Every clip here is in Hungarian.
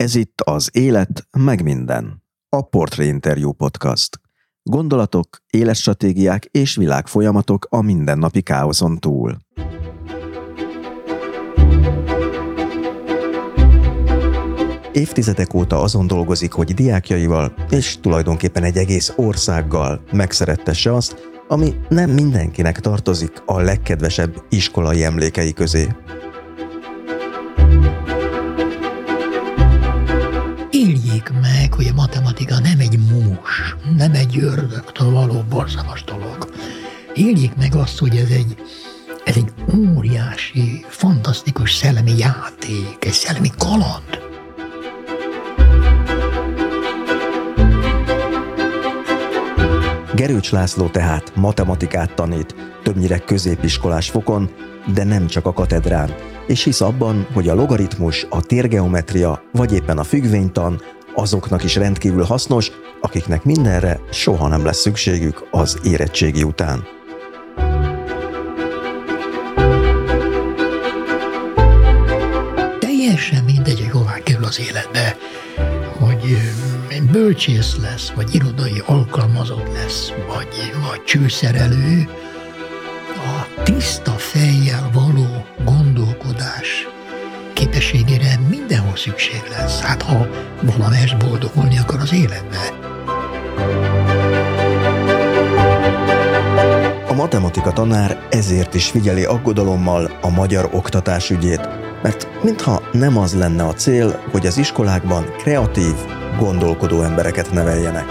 Ez itt az Élet meg minden, a Portré Interview Podcast. Gondolatok, életstratégiák és világfolyamatok a mindennapi káoszon túl. Évtizedek óta azon dolgozik, hogy diákjaival és tulajdonképpen egy egész országgal megszerettesse azt, ami nem mindenkinek tartozik a legkedvesebb iskolai emlékei közé. Éljék meg, hogy a matematika nem egy mús, nem egy ördögtől való borzalmas dolog. Éljék meg azt, hogy ez egy, ez egy óriási, fantasztikus szellemi játék, egy szellemi kaland. Gerőcs László tehát matematikát tanít, többnyire középiskolás fokon, de nem csak a katedrán, és hisz abban, hogy a logaritmus, a térgeometria vagy éppen a függvénytan azoknak is rendkívül hasznos, akiknek mindenre soha nem lesz szükségük az érettségi után. Teljesen mindegy, hogy hová kerül az életbe, hogy bölcsész lesz, vagy irodai alkalmazott lesz, vagy, vagy csőszerelő, a tiszta fejjel való gondolkodás képességére mindenhol szükség lesz. Hát ha valamelyest boldogulni akar az életbe. A matematika tanár ezért is figyeli aggodalommal a magyar oktatás ügyét, mert mintha nem az lenne a cél, hogy az iskolákban kreatív, gondolkodó embereket neveljenek.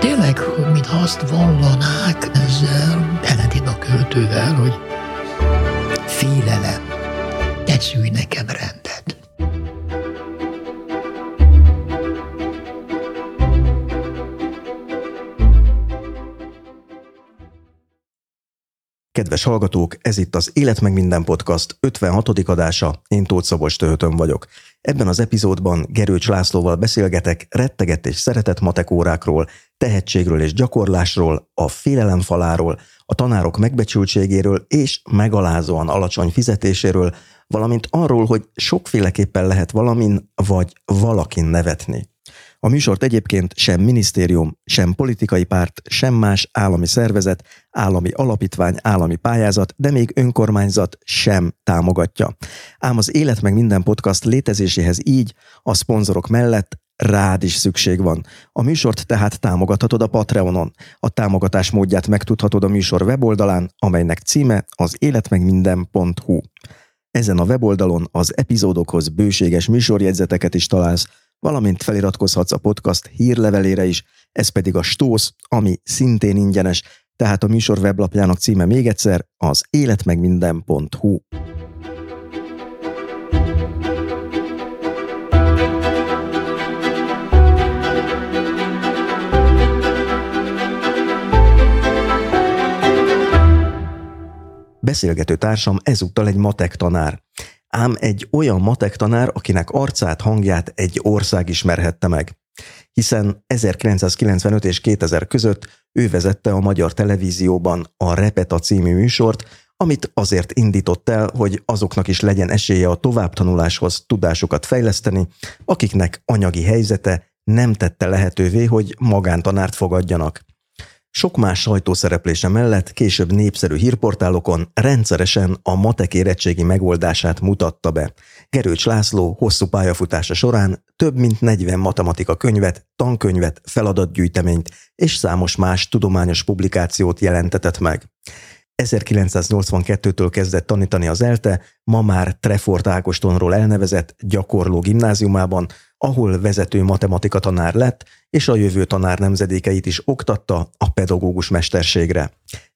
Tényleg, mintha azt vallanák költővel, hogy félelem, te szűj nekem rendet. Kedves hallgatók, ez itt az Élet meg minden podcast 56. adása, én Tóth Szabolcs Töhötön vagyok. Ebben az epizódban Gerőcs Lászlóval beszélgetek rettegett és szeretett matekórákról, tehetségről és gyakorlásról, a félelem faláról, a tanárok megbecsültségéről és megalázóan alacsony fizetéséről, valamint arról, hogy sokféleképpen lehet valamin vagy valakin nevetni. A műsort egyébként sem minisztérium, sem politikai párt, sem más állami szervezet, állami alapítvány, állami pályázat, de még önkormányzat sem támogatja. Ám az Élet meg minden podcast létezéséhez így a szponzorok mellett rád is szükség van. A műsort tehát támogathatod a Patreonon. A támogatás módját megtudhatod a műsor weboldalán, amelynek címe az életmegminden.hu. Ezen a weboldalon az epizódokhoz bőséges műsorjegyzeteket is találsz, valamint feliratkozhatsz a podcast hírlevelére is, ez pedig a Stósz, ami szintén ingyenes, tehát a műsor weblapjának címe még egyszer az életmegminden.hu. Beszélgető társam ezúttal egy matek tanár ám egy olyan matek tanár, akinek arcát, hangját egy ország ismerhette meg. Hiszen 1995 és 2000 között ő vezette a magyar televízióban a Repeta című műsort, amit azért indított el, hogy azoknak is legyen esélye a továbbtanuláshoz tudásukat fejleszteni, akiknek anyagi helyzete nem tette lehetővé, hogy magántanárt fogadjanak. Sok más sajtószereplése mellett később népszerű hírportálokon rendszeresen a matek érettségi megoldását mutatta be. Gerőcs László hosszú pályafutása során több mint 40 matematika könyvet, tankönyvet, feladatgyűjteményt és számos más tudományos publikációt jelentetett meg. 1982-től kezdett tanítani az ELTE, ma már Trefort Ágostonról elnevezett gyakorló gimnáziumában, ahol vezető matematika tanár lett, és a jövő tanár nemzedékeit is oktatta a pedagógus mesterségre.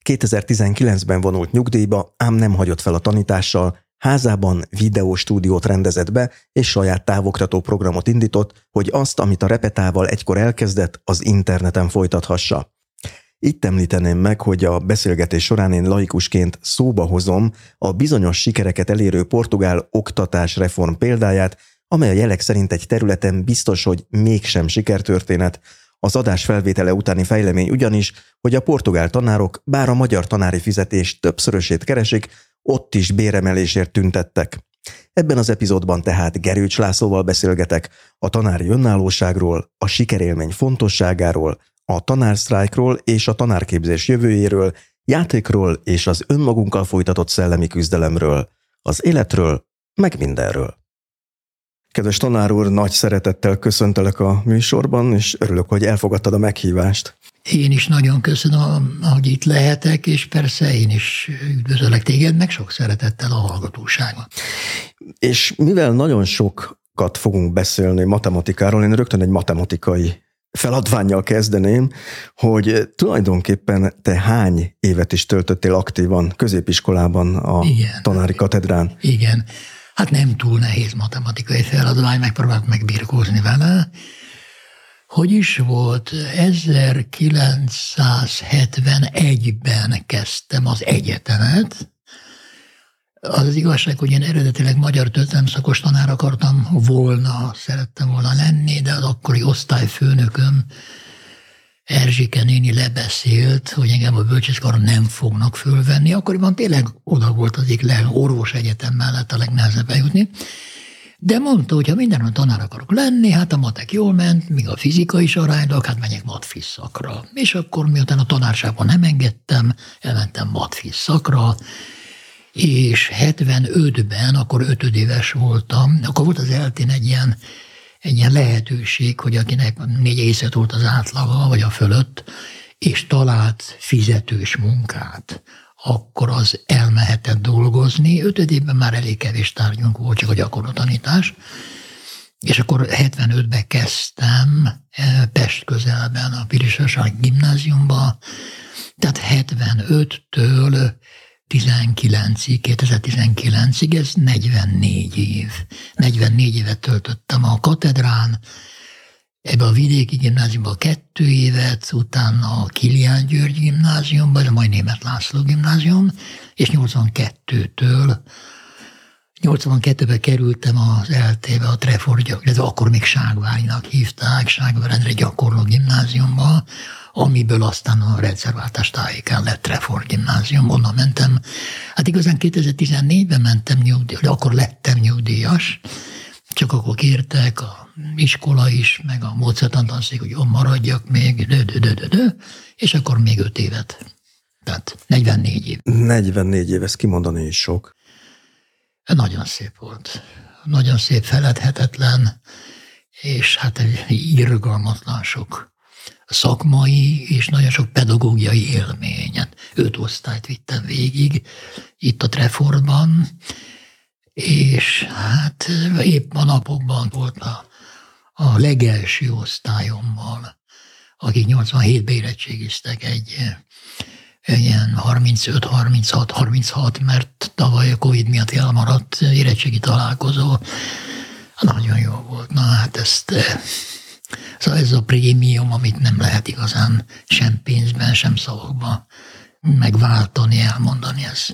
2019-ben vonult nyugdíjba, ám nem hagyott fel a tanítással, házában videóstúdiót rendezett be, és saját távoktató programot indított, hogy azt, amit a repetával egykor elkezdett, az interneten folytathassa. Itt említeném meg, hogy a beszélgetés során én laikusként szóba hozom a bizonyos sikereket elérő portugál oktatásreform példáját, amely a jelek szerint egy területen biztos, hogy mégsem sikertörténet. Az adás felvétele utáni fejlemény ugyanis, hogy a portugál tanárok, bár a magyar tanári fizetés többszörösét keresik, ott is béremelésért tüntettek. Ebben az epizódban tehát Gerőcs Lászlóval beszélgetek a tanári önállóságról, a sikerélmény fontosságáról, a tanársztrájkról és a tanárképzés jövőjéről, játékról és az önmagunkkal folytatott szellemi küzdelemről, az életről, meg mindenről. Kedves tanár úr, nagy szeretettel köszöntelek a műsorban, és örülök, hogy elfogadtad a meghívást. Én is nagyon köszönöm, hogy itt lehetek, és persze én is üdvözöllek téged, meg sok szeretettel a hallgatóságot. És mivel nagyon sokat fogunk beszélni matematikáról, én rögtön egy matematikai feladványjal kezdeném, hogy tulajdonképpen te hány évet is töltöttél aktívan középiskolában a Igen. tanári katedrán? Igen. Hát nem túl nehéz matematikai feladvány, megpróbálok megbírkózni vele. Hogy is volt? 1971-ben kezdtem az egyetemet. Az, az igazság, hogy én eredetileg magyar szakos tanár akartam volna, szerettem volna lenni, de az akkori osztályfőnököm Erzsike néni lebeszélt, hogy engem a bölcsészkaron nem fognak fölvenni, akkoriban tényleg oda volt az egyik orvos egyetem mellett a legnehezebb bejutni, de mondta, hogy ha mindenben tanár akarok lenni, hát a matek jól ment, míg a fizika is aránylag, hát menjek matfiz szakra. És akkor miután a tanárságban nem engedtem, elmentem matfiz szakra, és 75-ben, akkor ötödéves voltam, akkor volt az eltén egy ilyen egy ilyen lehetőség, hogy akinek négy észet volt az átlaga, vagy a fölött, és talált fizetős munkát, akkor az elmehetett dolgozni. Ötödében már elég kevés tárgyunk volt, csak a gyakorlatanítás. És akkor 75-ben kezdtem eh, Pest közelben a Pirisasság gimnáziumba, tehát 75-től 19-ig, 2019-ig, ez 44 év. 44 évet töltöttem a katedrán, ebbe a vidéki gimnáziumban kettő évet, utána a Kilián György gimnáziumban, a majd Német László gimnázium, és 82-től 82-ben kerültem az LT-be, a Trefort, illetve akkor még Ságvárinak hívták, Ságvárendre gyakorló gimnáziumba, amiből aztán a rendszerváltás tájékán lett Trefort gimnázium, onnan mentem. Hát igazán 2014-ben mentem nyugdíjas, akkor lettem nyugdíjas, csak akkor kértek a iskola is, meg a módszertantanszék, hogy ott maradjak még, dö, dö, dö, dö, dö, és akkor még öt évet. Tehát 44 év. 44 év, ezt kimondani is sok. Nagyon szép volt. Nagyon szép, feledhetetlen, és hát irgalmatlan sok szakmai és nagyon sok pedagógiai élményen. Öt osztályt vittem végig itt a Trefordban, és hát épp a napokban volt a, a legelső osztályommal, akik 87-ben érettségiztek egy ilyen 35, 36, 36, mert tavaly a Covid miatt elmaradt érettségi találkozó. Nagyon jó volt. Na hát ezt Szóval ez a prémium, amit nem lehet igazán sem pénzben, sem szavakban megváltani, elmondani. Ez.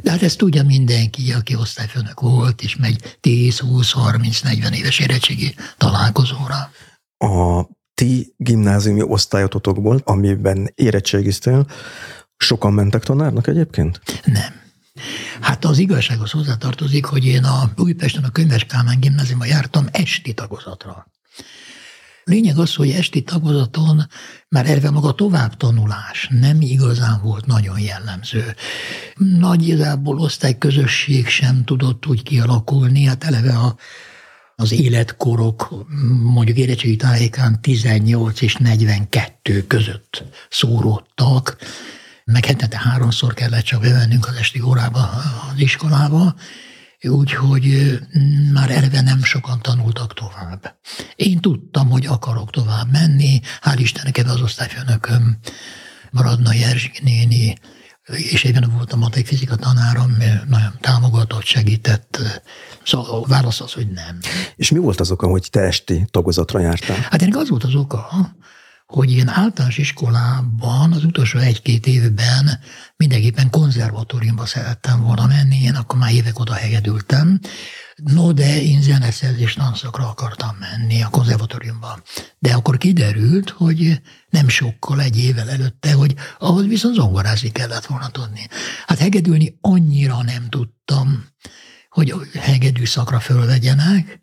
De hát ezt tudja mindenki, aki osztályfőnök volt, és megy 10, 20, 30, 40 éves érettségi találkozóra. A ti gimnáziumi osztályotokból, amiben érettségiztél, sokan mentek tanárnak egyébként? Nem. Hát az igazsághoz hozzátartozik, hogy én a Újpesten a Könyves Kálmán gimnáziumban jártam esti tagozatra. Lényeg az, hogy esti tagozaton már erve maga továbbtanulás nem igazán volt nagyon jellemző. Nagyjából osztályközösség sem tudott úgy kialakulni, hát eleve a, az életkorok mondjuk érettségi tájékán 18 és 42 között szóródtak, meg hetente háromszor kellett csak bevennünk az esti órába az iskolába, úgyhogy már eleve nem sokan tanultak tovább. Én tudtam, hogy akarok tovább menni, hál' Istennek ebben az osztályfőnököm, Maradna Erzsik néni, és egyben volt a fizika tanárom, nagyon támogatott, segített. Szóval a válasz az, hogy nem. És mi volt az oka, hogy te esti tagozatra jártál? Hát ennek az volt az oka, hogy én általános iskolában az utolsó egy-két évben mindenképpen konzervatóriumba szerettem volna menni, én akkor már évek oda hegedültem, no de én zeneszerzés tanszakra akartam menni a konzervatóriumban. De akkor kiderült, hogy nem sokkal egy évvel előtte, hogy ahhoz viszont zongorázni kellett volna tudni. Hát hegedülni annyira nem tudtam, hogy hegedű szakra fölvegyenek,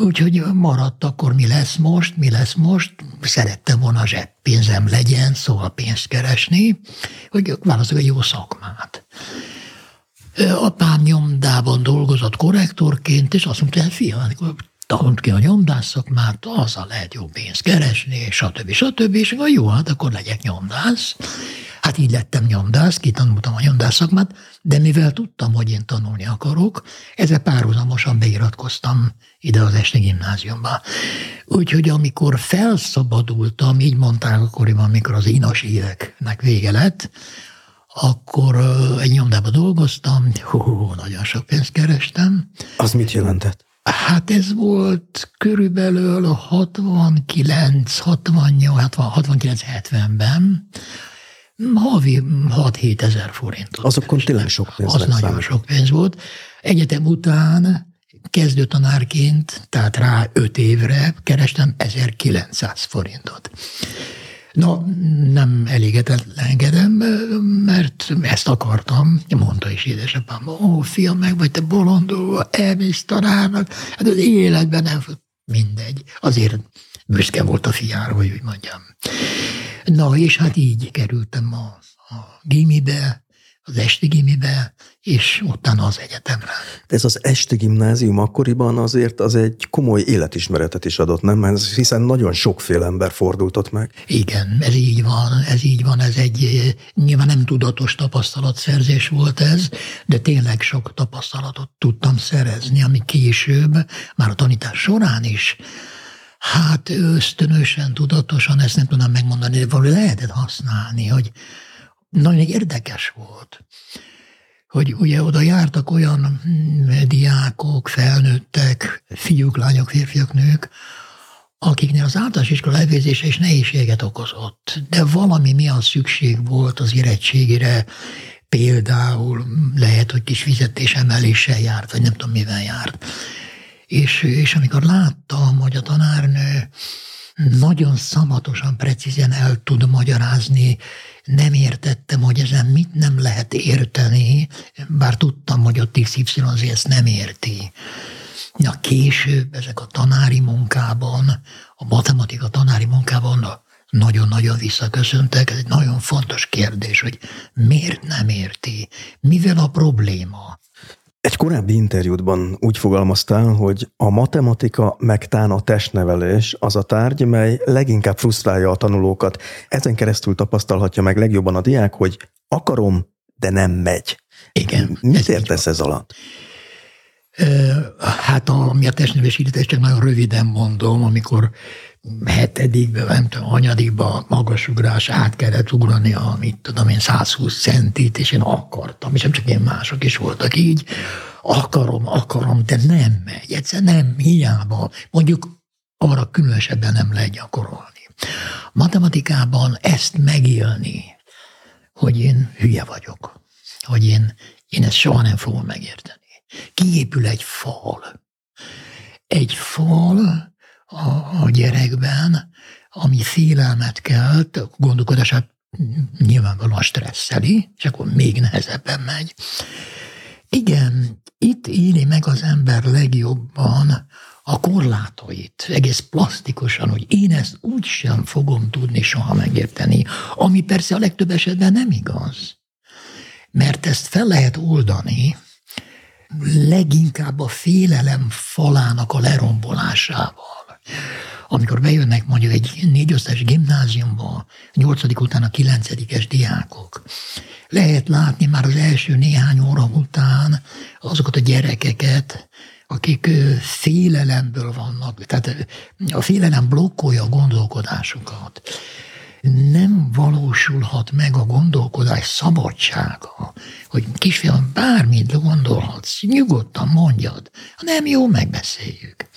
Úgyhogy maradt akkor mi lesz most, mi lesz most. Szerettem volna zseppénzem legyen, szóval pénzt keresni, hogy válaszok egy jó szakmát. Apám nyomdában dolgozott korrektorként, és azt mondta, hogy fiam, tanult ki a nyomdás szakmát, azzal lehet jó pénzt keresni, stb. stb. És akkor jó, hát akkor legyek nyomdász. Hát így lettem nyomdász, kitanultam a nyomdász szakmát, de mivel tudtam, hogy én tanulni akarok, ezzel párhuzamosan beiratkoztam ide az Esti gimnáziumba. Úgyhogy amikor felszabadultam, így mondták akkoriban, amikor az inas éveknek vége lett, akkor egy nyomdában dolgoztam, hú, nagyon sok pénzt kerestem. Az mit jelentett? Hát ez volt körülbelül 69, 68, 69, 70-ben, havi 6-7 ezer forintot. Azokon tényleg sok pénz Az nagyon számít. sok pénz volt. Egyetem után kezdő tanárként, tehát rá 5 évre kerestem 1900 forintot. Na, nem elégedetlenkedem, mert ezt akartam, mondta is édesapám, ó, fiam, meg vagy te bolondul, elmész tanárnak, hát az életben nem, mindegy. Azért büszke volt a fiára, hogy úgy mondjam. Na, és hát így kerültem a, a gimibe, az esti gimibe, és utána az egyetemre. De ez az esti gimnázium akkoriban azért az egy komoly életismeretet is adott, nem? Mert hiszen nagyon sokféle ember fordult ott meg. Igen, ez így van, ez így van, ez egy nyilván nem tudatos tapasztalatszerzés volt ez, de tényleg sok tapasztalatot tudtam szerezni, ami később, már a tanítás során is Hát ösztönösen, tudatosan, ezt nem tudom megmondani, de valahogy lehetett használni, hogy nagyon érdekes volt, hogy ugye oda jártak olyan diákok, felnőttek, fiúk, lányok, férfiak, nők, akiknél az általános iskola elvégzése is nehézséget okozott, de valami miatt szükség volt az érettségére, például lehet, hogy kis fizetésemeléssel járt, vagy nem tudom mivel járt. És, és amikor láttam, hogy a tanárnő nagyon szamatosan, precízen el tud magyarázni, nem értettem, hogy ezen mit nem lehet érteni, bár tudtam, hogy a XYZ ezt nem érti. Ja, később ezek a tanári munkában, a matematika tanári munkában nagyon-nagyon visszaköszöntek. Ez egy nagyon fontos kérdés, hogy miért nem érti, mivel a probléma. Egy korábbi interjútban úgy fogalmaztál, hogy a matematika megtán a testnevelés az a tárgy, mely leginkább frusztrálja a tanulókat. Ezen keresztül tapasztalhatja meg legjobban a diák, hogy akarom, de nem megy. Igen. Mit értesz ez alatt? Hát ami a testnevelés illeti, csak nagyon röviden mondom, amikor hetedikbe, nem tudom, anyadikba magasugrás át kellett ugrani a, mit tudom én, 120 centit, és én akartam, és nem csak én, mások is voltak így, akarom, akarom, de nem megy, egyszer nem, hiába. Mondjuk arra különösebben nem lehet gyakorolni. Matematikában ezt megélni, hogy én hülye vagyok, hogy én, én ezt soha nem fogom megérteni. Kiépül egy fal. Egy fal, a, a gyerekben, ami félelmet kelt, a gondolkodását nyilvánvalóan stresszeli, és akkor még nehezebben megy. Igen, itt éli meg az ember legjobban a korlátait, egész plastikusan, hogy én ezt úgy sem fogom tudni soha megérteni, ami persze a legtöbb esetben nem igaz. Mert ezt fel lehet oldani, leginkább a félelem falának a lerombolásával amikor bejönnek mondjuk egy négyosztás gimnáziumba, nyolcadik után a kilencedikes diákok, lehet látni már az első néhány óra után azokat a gyerekeket, akik félelemből vannak, tehát a félelem blokkolja a gondolkodásukat. Nem valósulhat meg a gondolkodás szabadsága, hogy kisfiam, bármit gondolhatsz, nyugodtan mondjad, ha nem jó, megbeszéljük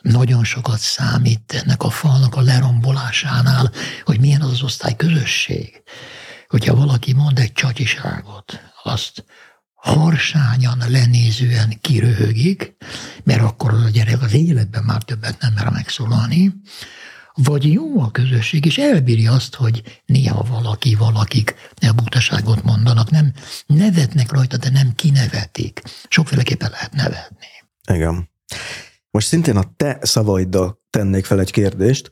nagyon sokat számít ennek a falnak a lerombolásánál, hogy milyen az az osztály közösség. Hogyha valaki mond egy csacsiságot, azt harsányan, lenézően kiröhögik, mert akkor az a gyerek az életben már többet nem mer megszólalni, vagy jó a közösség, és elbírja azt, hogy néha valaki, valakik ne butaságot mondanak, nem nevetnek rajta, de nem kinevetik. Sokféleképpen lehet nevetni. Igen. Most szintén a te szavaiddal tennék fel egy kérdést.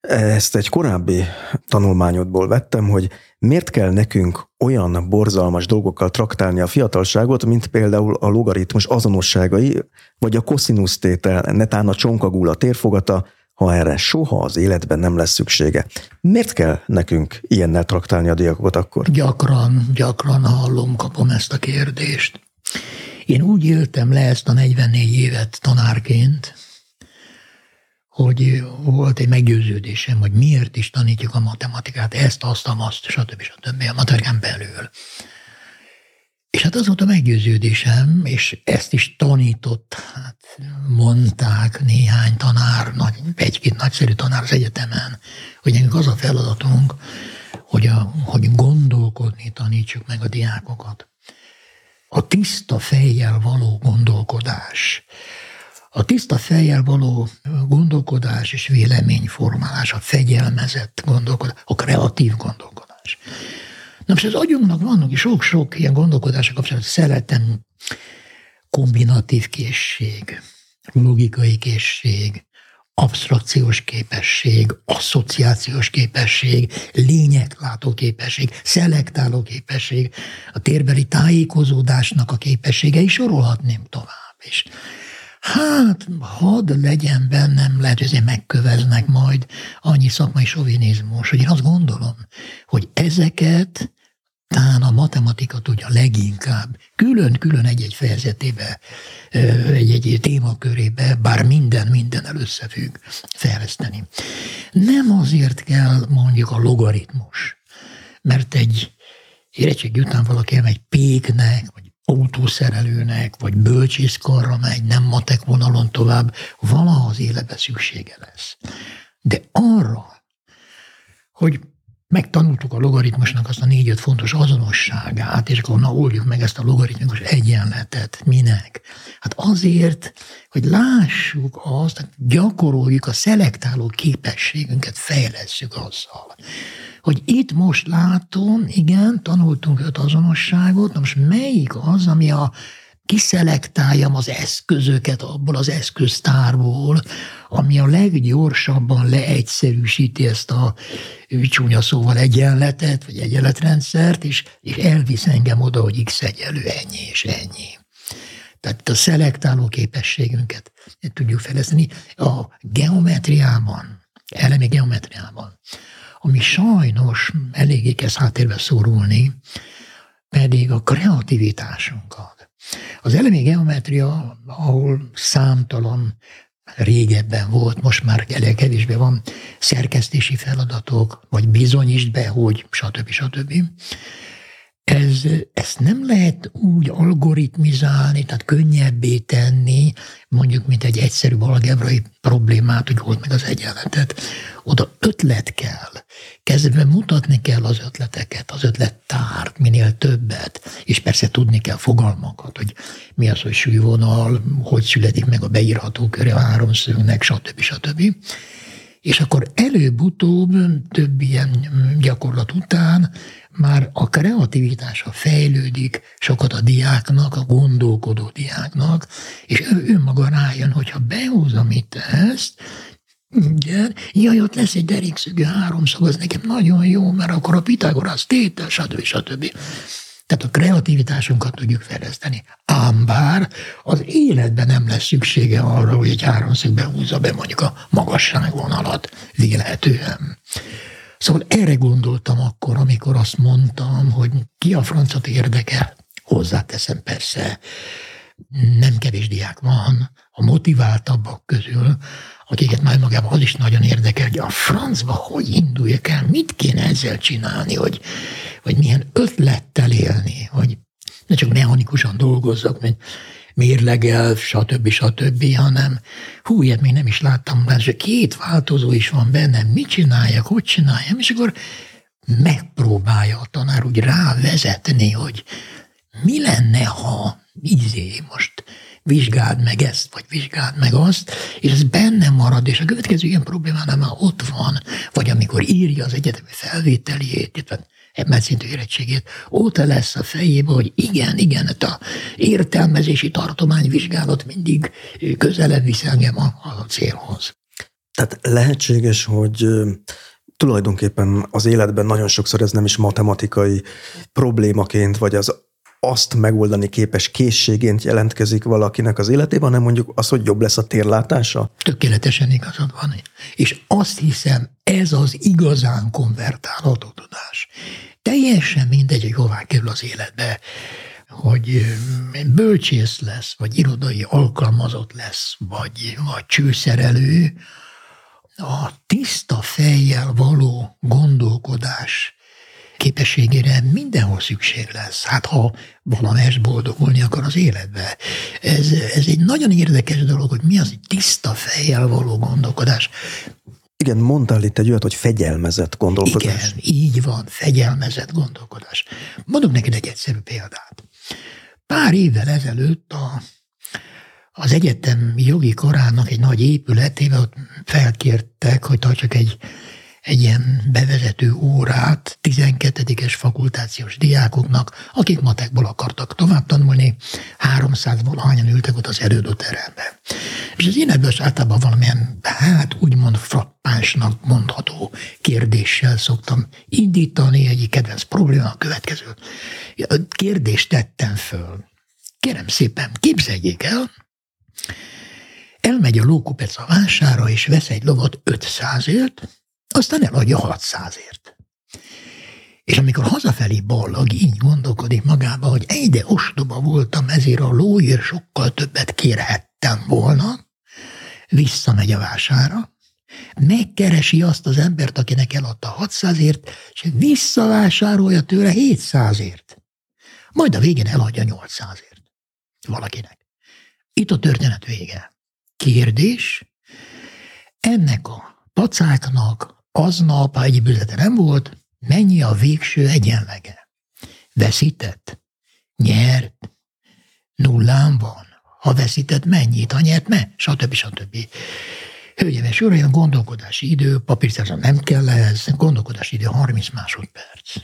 Ezt egy korábbi tanulmányodból vettem, hogy miért kell nekünk olyan borzalmas dolgokkal traktálni a fiatalságot, mint például a logaritmus azonosságai, vagy a koszinusz tétel, netán a csonkagúla térfogata, ha erre soha az életben nem lesz szüksége. Miért kell nekünk ilyennel traktálni a diákokat akkor? Gyakran, gyakran hallom, kapom ezt a kérdést. Én úgy éltem le ezt a 44 évet tanárként, hogy volt egy meggyőződésem, hogy miért is tanítjuk a matematikát, ezt, azt, azt, stb. stb. a matematikán belül. És hát az volt a meggyőződésem, és ezt is tanított, hát mondták néhány tanár, nagy, egy-két nagyszerű tanár az egyetemen, hogy nekünk az a feladatunk, hogy, a, hogy gondolkodni tanítsuk meg a diákokat. A tiszta fejjel való gondolkodás, a tiszta fejjel való gondolkodás és véleményformálás, a fegyelmezett gondolkodás, a kreatív gondolkodás. Na most az agyunknak vannak is sok-sok ilyen gondolkodása kapcsolatban. Szeretem kombinatív készség, logikai készség, abstrakciós képesség, asszociációs képesség, lényeglátó képesség, szelektáló képesség, a térbeli tájékozódásnak a képessége, és sorolhatném tovább is. Hát, hadd legyen bennem, lehet, hogy megköveznek majd annyi szakmai sovinizmus, hogy én azt gondolom, hogy ezeket talán a matematika tudja leginkább külön-külön egy-egy fejezetébe, egy-egy témakörébe, bár minden mindennel összefügg, fejleszteni. Nem azért kell mondjuk a logaritmus, mert egy érettség után valaki egy péknek, vagy autószerelőnek, vagy bölcsészkarra megy, nem matek vonalon tovább, valaha az életbe szüksége lesz. De arra, hogy megtanultuk a logaritmusnak azt a négy-öt fontos azonosságát, és akkor na oldjuk meg ezt a logaritmikus egyenletet. Minek? Hát azért, hogy lássuk azt, hogy gyakoroljuk a szelektáló képességünket, fejlesszük azzal. Hogy itt most látom, igen, tanultunk öt azonosságot, na most melyik az, ami a kiszelektáljam az eszközöket abból az eszköztárból, ami a leggyorsabban leegyszerűsíti ezt a csúnya szóval egyenletet, vagy egyenletrendszert, és, és elvisz engem oda, hogy x egyelő ennyi és ennyi. Tehát a szelektáló képességünket tudjuk fejleszteni a geometriában, elemi geometriában, ami sajnos eléggé kezd háttérbe szorulni, pedig a kreativitásunkat az elemi geometria, ahol számtalan régebben volt, most már elég kevésbé van szerkesztési feladatok, vagy bizonyítsd be, hogy stb. stb. Ez, ezt nem lehet úgy algoritmizálni, tehát könnyebbé tenni, mondjuk, mint egy egyszerű algebrai problémát, hogy volt meg az egyenletet. Oda ötlet kell. Kezdve mutatni kell az ötleteket, az ötlettárt, minél többet, és persze tudni kell fogalmakat, hogy mi az, hogy súlyvonal, hogy születik meg a beírható köre a háromszögnek, stb. stb. És akkor előbb-utóbb több ilyen gyakorlat után már a kreativitása fejlődik sokat a diáknak, a gondolkodó diáknak, és ő önmaga rájön, hogyha behozom itt ezt, igen, jaj, ott lesz egy derékszögű háromszög, az nekem nagyon jó, mert akkor a Pitagorasz tétel, stb. stb. Tehát a kreativitásunkat tudjuk fejleszteni. Ám bár az életben nem lesz szüksége arra, hogy egy háromszögbe húzza be mondjuk a magasságvonalat vélhetően. Szóval erre gondoltam akkor, amikor azt mondtam, hogy ki a francot érdekel. Hozzáteszem persze, nem kevés diák van, a motiváltabbak közül, akiket majd magában az is nagyon érdekel, hogy a francba hogy induljak el, mit kéne ezzel csinálni, hogy, hogy milyen ötlettel élni, hogy ne csak mechanikusan dolgozzak, mint mérlegel, stb. stb., hanem hú, ilyet még nem is láttam, mert két változó is van bennem, mit csináljak, hogy csináljam, és akkor megpróbálja a tanár úgy rávezetni, hogy mi lenne, ha izé most vizsgáld meg ezt, vagy vizsgáld meg azt, és ez benne marad, és a következő ilyen problémánál már ott van, vagy amikor írja az egyetemi felvételiét, szintű érettségét, óta lesz a fejébe, hogy igen, igen, hát a értelmezési tartományvizsgálat mindig közelebb visz engem a, a célhoz. Tehát lehetséges, hogy tulajdonképpen az életben nagyon sokszor ez nem is matematikai problémaként, vagy az azt megoldani képes készségént jelentkezik valakinek az életében, hanem mondjuk az, hogy jobb lesz a térlátása? Tökéletesen igazad van. És azt hiszem, ez az igazán konvertálható tudás. Teljesen mindegy, hogy hová kerül az életbe, hogy bölcsész lesz, vagy irodai alkalmazott lesz, vagy, vagy csőszerelő, a tiszta fejjel való gondolkodás képességére mindenhol szükség lesz. Hát ha valamelyest boldogulni akar az életbe. Ez, ez egy nagyon érdekes dolog, hogy mi az egy tiszta fejjel való gondolkodás. Igen, mondtál itt egy olyat, hogy fegyelmezett gondolkodás. Igen, így van, fegyelmezett gondolkodás. Mondok neked egy egyszerű példát. Pár évvel ezelőtt a az egyetem jogi korának egy nagy épületébe ott felkértek, hogy tartsak egy, egy ilyen bevezető órát 12-es fakultációs diákoknak, akik matekból akartak tovább tanulni, 300 valahányan ültek ott az teremben. És az én ebből általában valamilyen, hát úgymond frappánsnak mondható kérdéssel szoktam indítani, egyik kedvenc probléma a következő. Kérdést tettem föl. Kérem szépen, képzeljék el, Elmegy a lókupec a vására, és vesz egy lovat 500ért, aztán eladja 600ért. És amikor hazafelé ballag, így gondolkodik magába, hogy egyre ostoba voltam, ezért a lóért sokkal többet kérhettem volna, visszamegy a vására, megkeresi azt az embert, akinek eladta 600ért, és visszavásárolja tőle 700ért. Majd a végén eladja 800ért valakinek. Itt a történet vége. Kérdés, ennek a pacáknak aznap, ha egy bűzete nem volt, mennyi a végső egyenlege? Veszített? Nyert? Nullán van? Ha veszített, mennyit? Ha nyert, me? Stb. stb. Hölgyeim és uraim, gondolkodási idő, papírszerzem nem kell ez, gondolkodási idő 30 másodperc.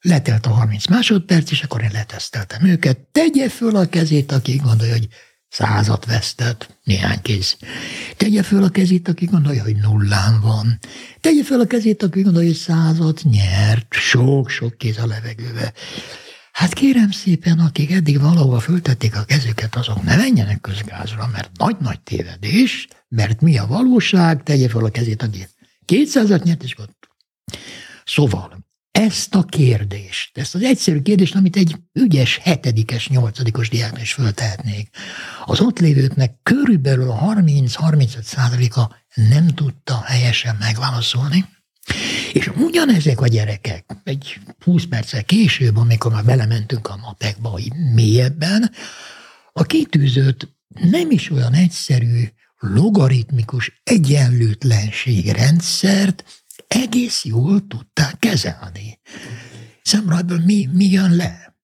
Letelt a 30 másodperc, és akkor én leteszteltem őket. Tegye föl a kezét, aki gondolja, hogy százat vesztett, néhány kéz. Tegye föl a kezét, aki gondolja, hogy nullán van. Tegye föl a kezét, aki gondolja, hogy százat nyert, sok-sok kéz a levegőbe. Hát kérem szépen, akik eddig valahova föltették a kezüket, azok ne menjenek közgázra, mert nagy-nagy tévedés, mert mi a valóság, tegye fel a kezét, aki kétszázat nyert, és gond. Szóval, ezt a kérdést, ezt az egyszerű kérdést, amit egy ügyes hetedikes, nyolcadikos diáknak is föltehetnék, az ott lévőknek körülbelül a 30-35 százaléka nem tudta helyesen megválaszolni, és ugyanezek a gyerekek, egy 20 perccel később, amikor már belementünk a matekba mélyebben, a kitűzött nem is olyan egyszerű logaritmikus egyenlőtlenség-rendszert egész jól tudták kezelni. Szemrajból mi, mi jön le?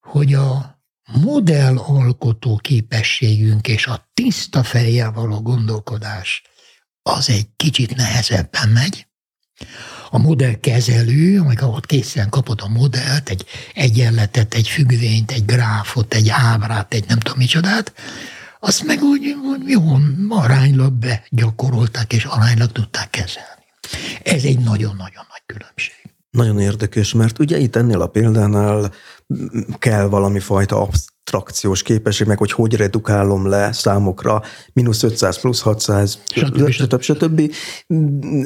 Hogy a modellalkotó képességünk és a tiszta fejjel való gondolkodás az egy kicsit nehezebben megy. A modellkezelő, amikor ott készen kapod a modellt, egy egyenletet, egy függvényt, egy gráfot, egy ábrát, egy nem tudom micsodát, azt meg úgy, úgy jó aránylag begyakorolták, és aránylag tudták kezelni. Ez egy nagyon-nagyon nagy különbség. Nagyon érdekes, mert ugye itt ennél a példánál kell valami fajta abstrakciós képesség, meg hogy hogy redukálom le számokra, mínusz 500, plusz 600, stb. stb. stb.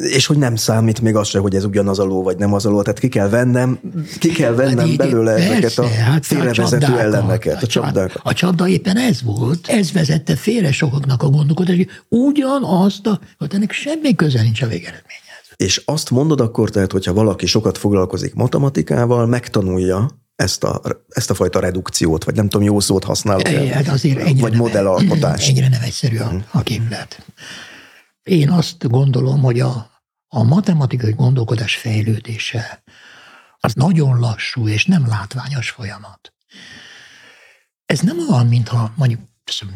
És hogy nem számít még az se, hogy ez ugyanaz a ló, vagy nem az a ló. Tehát ki kell vennem, ki kell vennem hát belőle persze, ezeket a hát félrevezető elleneket, a csapdákat. A csapda éppen ez volt. Ez vezette félre sokaknak a gondolkodást, ugyanazt, a, hogy ennek semmi köze nincs a végeredmény. És azt mondod akkor, tehát, hogyha valaki sokat foglalkozik matematikával, megtanulja ezt a, ezt a fajta redukciót, vagy nem tudom, jó szót használok el, hát azért vagy modellalkotást. Egyre nem egyszerű a, a képlet. Én azt gondolom, hogy a, a matematikai gondolkodás fejlődése az nagyon lassú és nem látványos folyamat. ez nem olyan, mintha mondjuk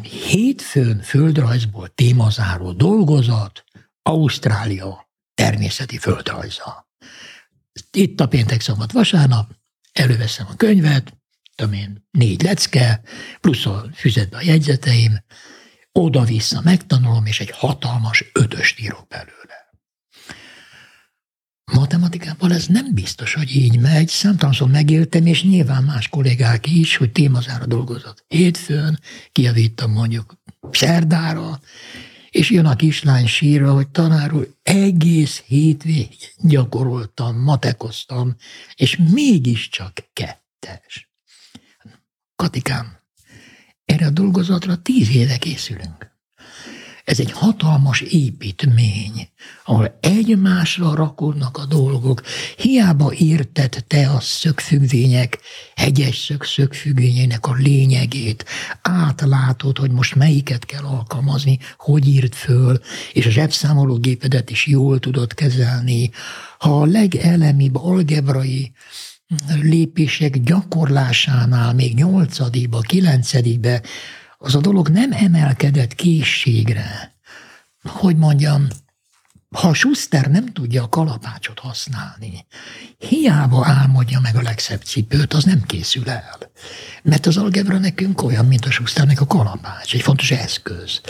hétfőn földrajzból témazáró dolgozat, Ausztrália természeti földrajza. Itt a péntek, szombat, vasárnap, előveszem a könyvet, tudom én, négy lecke, plusz a füzetbe a jegyzeteim, oda-vissza megtanulom, és egy hatalmas ötöst írok belőle. Matematikában ez nem biztos, hogy így megy. Számtalanszor megéltem, és nyilván más kollégák is, hogy témazára dolgozott hétfőn, kiavítam mondjuk szerdára, és jön a kislány sírva, hogy tanár egész hétvég gyakoroltam, matekoztam, és mégiscsak kettes. Katikám, erre a dolgozatra tíz éve készülünk. Ez egy hatalmas építmény, ahol egymásra rakodnak a dolgok. Hiába érted te a szögfüggvények, hegyes szög szögfüggvényének a lényegét, átlátod, hogy most melyiket kell alkalmazni, hogy írt föl, és a zsebszámológépedet is jól tudod kezelni. Ha a legelemibb algebrai lépések gyakorlásánál még nyolcadikba, kilencedikbe az a dolog nem emelkedett készségre. Hogy mondjam, ha Schuster nem tudja a kalapácsot használni, hiába álmodja meg a legszebb cipőt, az nem készül el. Mert az algebra nekünk olyan, mint a Schusternek a kalapács, egy fontos eszköz.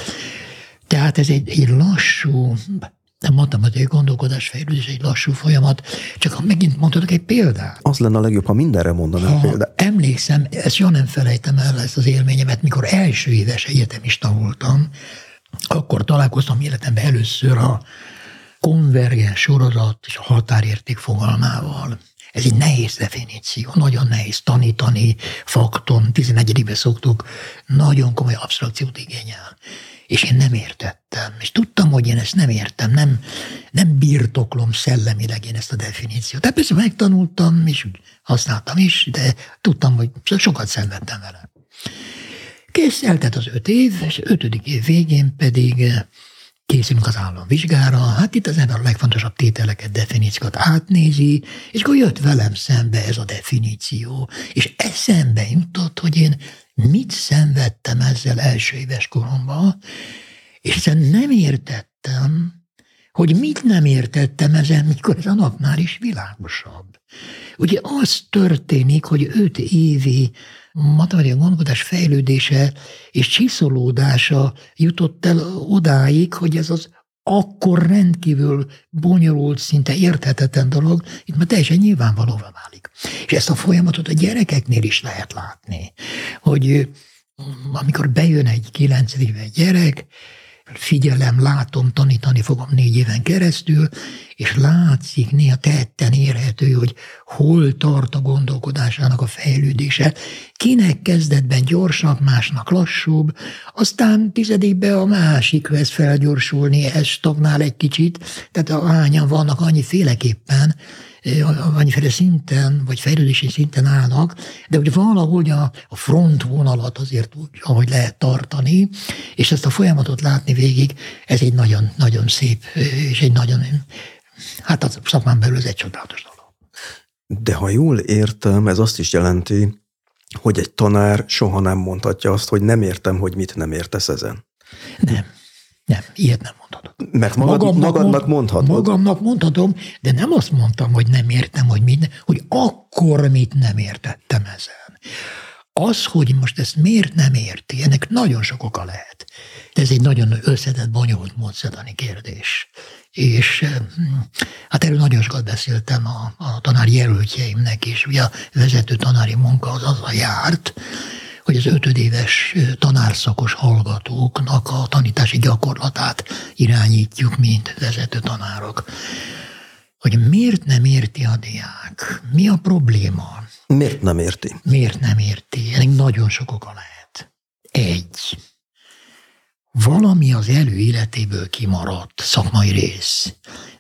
Tehát ez egy, egy lassú, a matematikai gondolkodás fejlődés egy lassú folyamat, csak ha megint mondhatok egy példát. Az lenne a legjobb, ha mindenre mondanám példát. Emlékszem, ezt soha nem felejtem el, ezt az élményemet, mikor első éves egyetemista voltam, akkor találkoztam életemben először a konvergens sorozat és a határérték fogalmával. Ez egy nehéz definíció, nagyon nehéz tanítani, fakton, 11 szoktuk, nagyon komoly abstrakciót igényel és én nem értettem. És tudtam, hogy én ezt nem értem, nem, nem birtoklom szellemileg én ezt a definíciót. Tehát persze megtanultam, és használtam is, de tudtam, hogy sokat szenvedtem vele. Kész, eltett az öt év, és ötödik év végén pedig eh, készülünk az államvizsgára, hát itt az ember a legfontosabb tételeket, definíciókat átnézi, és akkor jött velem szembe ez a definíció, és eszembe jutott, hogy én mit szenvedtem ezzel első éves koromban, és hiszen nem értettem, hogy mit nem értettem ezen, mikor ez a napnál is világosabb. Ugye az történik, hogy öt évi matematikai gondolkodás fejlődése és csiszolódása jutott el odáig, hogy ez az akkor rendkívül bonyolult, szinte érthetetlen dolog, itt már teljesen nyilvánvalóvá válik. És ezt a folyamatot a gyerekeknél is lehet látni, hogy amikor bejön egy kilencedikve gyerek, figyelem, látom, tanítani fogom négy éven keresztül, és látszik, néha tetten érhető, hogy hol tart a gondolkodásának a fejlődése. Kinek kezdetben gyorsabb, másnak lassúbb, aztán tizedikbe a másik vesz felgyorsulni, ez stagnál egy kicsit, tehát a hányan vannak annyi féleképpen, annyiféle szinten, vagy fejlődési szinten állnak, de hogy valahogy a, a front vonalat azért úgy, ahogy lehet tartani, és ezt a folyamatot látni végig, ez egy nagyon, nagyon szép, és egy nagyon, hát a szakmán belül ez egy csodálatos dolog. De ha jól értem, ez azt is jelenti, hogy egy tanár soha nem mondhatja azt, hogy nem értem, hogy mit nem értesz ezen. Nem. Nem, ilyet nem mondhatod. Mert magad, magamnak, magadnak mondhatod. Magamnak mondhatom, de nem azt mondtam, hogy nem értem, hogy mit, hogy akkor mit nem értettem ezen. Az, hogy most ezt miért nem érti, ennek nagyon sok oka lehet. De ez egy nagyon összetett, bonyolult módszertani kérdés. És hát erről nagyon sokat beszéltem a, a tanár jelöltjeimnek is. Ugye a vezető tanári munka az az a járt, hogy az ötödéves tanárszakos hallgatóknak a tanítási gyakorlatát irányítjuk, mint vezető tanárok. Hogy miért nem érti a diák? Mi a probléma? Miért nem érti? Miért nem érti? Ennek nagyon sok oka lehet. Egy. Valami az előéletéből kimaradt szakmai rész.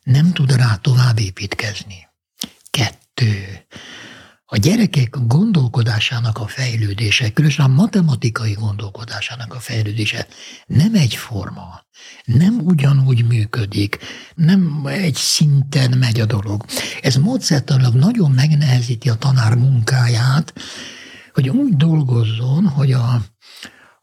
Nem tud rá tovább építkezni. Kettő a gyerekek gondolkodásának a fejlődése, különösen a matematikai gondolkodásának a fejlődése nem egyforma, nem ugyanúgy működik, nem egy szinten megy a dolog. Ez módszertanilag nagyon megnehezíti a tanár munkáját, hogy úgy dolgozzon, hogy a,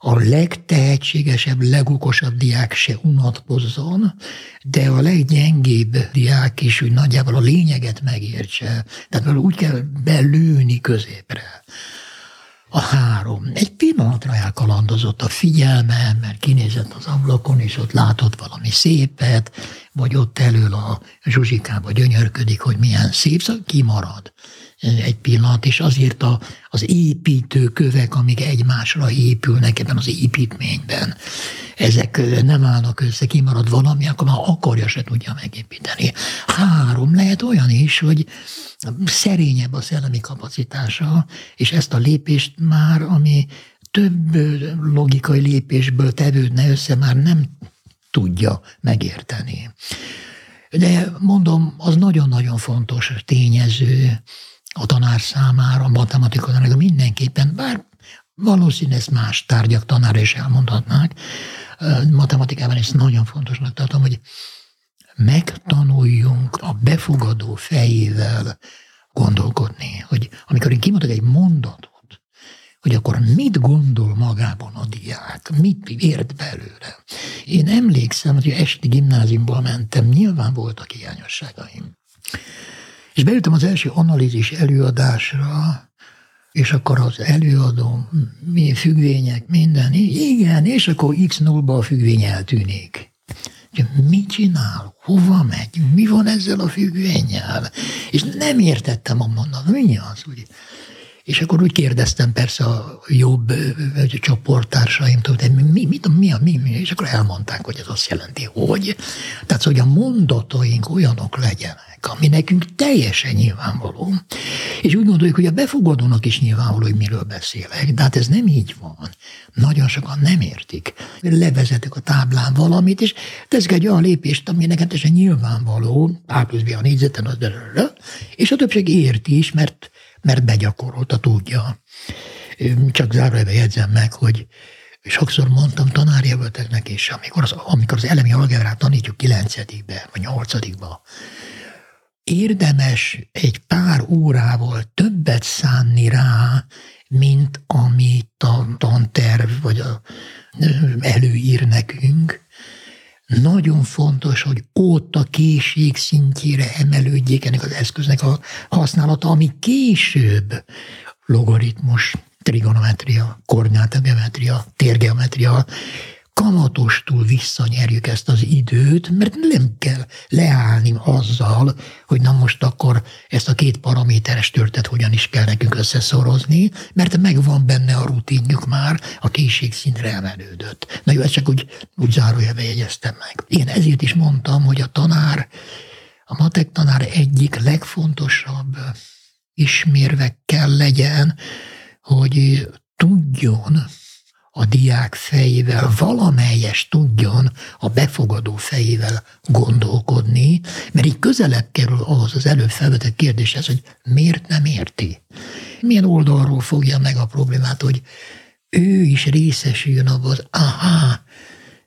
a legtehetségesebb, legokosabb diák se unatkozzon, de a leggyengébb diák is úgy nagyjából a lényeget megértse. Tehát úgy kell belőni középre. A három. Egy pillanatra elkalandozott a figyelme, mert kinézett az ablakon, és ott látott valami szépet, vagy ott elől a zsuzsikába gyönyörködik, hogy milyen szép, szóval kimarad egy pillanat, és azért a, az építőkövek, amik egymásra épülnek ebben az építményben, ezek nem állnak össze, kimarad valami, akkor már akarja se tudja megépíteni. Három, lehet olyan is, hogy szerényebb a szellemi kapacitása, és ezt a lépést már, ami több logikai lépésből tevődne össze, már nem tudja megérteni. De mondom, az nagyon-nagyon fontos tényező, a tanár számára, a matematika tanára mindenképpen, bár valószínűleg ezt más tárgyak tanára is elmondhatnák, matematikában ezt nagyon fontosnak tartom, hogy megtanuljunk a befogadó fejével gondolkodni, hogy amikor én kimondok egy mondatot, hogy akkor mit gondol magában a diák, mit ért belőle. Én emlékszem, hogy esti gimnáziumból mentem, nyilván voltak hiányosságaim. És beültem az első analízis előadásra, és akkor az előadó, mi függvények, minden, igen, és akkor x 0 a függvény eltűnik. Mit csinál? Hova megy? Mi van ezzel a függvényel? És nem értettem a mondat, mi az? Úgy, és akkor úgy kérdeztem persze a jobb csoporttársaimtól, hogy mi, mi, mi, mi, mi, és akkor elmondták, hogy ez azt jelenti, hogy. Tehát, hogy a mondataink olyanok legyenek, ami nekünk teljesen nyilvánvaló. És úgy gondoljuk, hogy a befogadónak is nyilvánvaló, hogy miről beszélek, de hát ez nem így van. Nagyon sokan nem értik. Levezetek a táblán valamit, és teszek egy olyan lépést, ami nekem teljesen nyilvánvaló, A plusz B a négyzeten, az, és a többség érti is, mert mert begyakorolta, tudja. Csak zárójelbe jegyzem meg, hogy sokszor mondtam tanárjelölteknek is, amikor az, amikor az elemi algebrát tanítjuk 9 vagy 8 érdemes egy pár órával többet szánni rá, mint amit a tanterv vagy a előír nekünk, nagyon fontos, hogy ott a készség szintjére emelődjék ennek az eszköznek a használata, ami később logaritmus, trigonometria, koordinátageometria, térgeometria, kamatostul visszanyerjük ezt az időt, mert nem kell leállni azzal, hogy na most akkor ezt a két paraméteres törtet hogyan is kell nekünk összeszorozni, mert megvan benne a rutinjuk már, a készségszintre emelődött. Na jó, ezt csak úgy, úgy zárójelbe jegyeztem meg. Én ezért is mondtam, hogy a tanár, a matek tanár egyik legfontosabb ismérve kell legyen, hogy tudjon a diák fejével, valamelyes tudjon a befogadó fejével gondolkodni, mert így közelebb kerül ahhoz az előbb felvetett kérdéshez, hogy miért nem érti. Milyen oldalról fogja meg a problémát, hogy ő is részesüljön abban aha,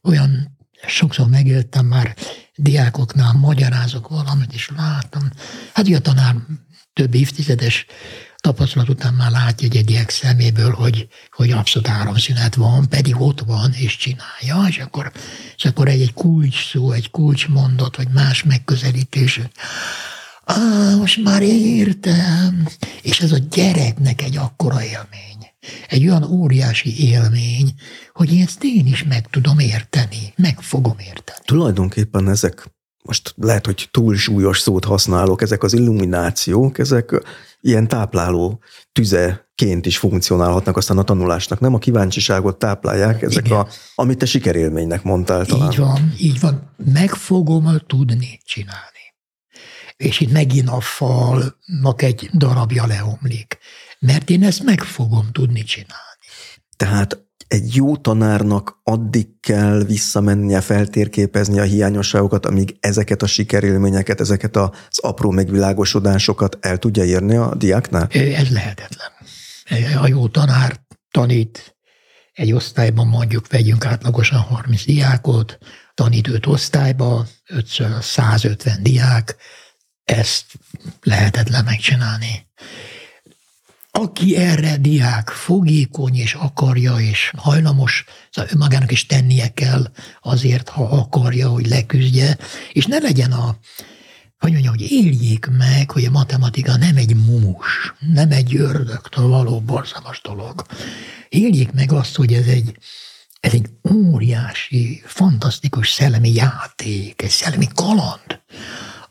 olyan sokszor megéltem már diákoknál, magyarázok valamit, és látom, hát a tanár több évtizedes tapasztalat után már látja egy egyek szeméből, hogy, hogy abszolút áramszünet van, pedig ott van, és csinálja, és akkor, és akkor egy, egy kulcs szó, egy kulcs mondat, vagy más megközelítés, ah, most már értem, és ez a gyereknek egy akkora élmény. Egy olyan óriási élmény, hogy ezt én is meg tudom érteni, meg fogom érteni. Tulajdonképpen ezek most lehet, hogy túl súlyos szót használok, ezek az illuminációk, ezek ilyen tápláló tüzeként is funkcionálhatnak aztán a tanulásnak. Nem a kíváncsiságot táplálják, ezek Igen. a, amit te sikerélménynek mondtál talán. Így van, így van. Meg fogom tudni csinálni. És itt megint a falnak egy darabja leomlik. Mert én ezt meg fogom tudni csinálni. Tehát egy jó tanárnak addig kell visszamennie, feltérképezni a hiányosságokat, amíg ezeket a sikerélményeket, ezeket az apró megvilágosodásokat el tudja érni a diáknál? Ez lehetetlen. A jó tanár tanít egy osztályban mondjuk vegyünk átlagosan 30 diákot, tanít 5 osztályba, 150 diák, ezt lehetetlen megcsinálni aki erre diák fogékony és akarja és hajlamos, szóval önmagának is tennie kell azért, ha akarja, hogy leküzdje, és ne legyen a, hogy mondjam, hogy éljék meg, hogy a matematika nem egy mumus, nem egy ördögtől való borzalmas dolog. Éljék meg azt, hogy ez egy, ez egy óriási, fantasztikus szellemi játék, egy szellemi kaland,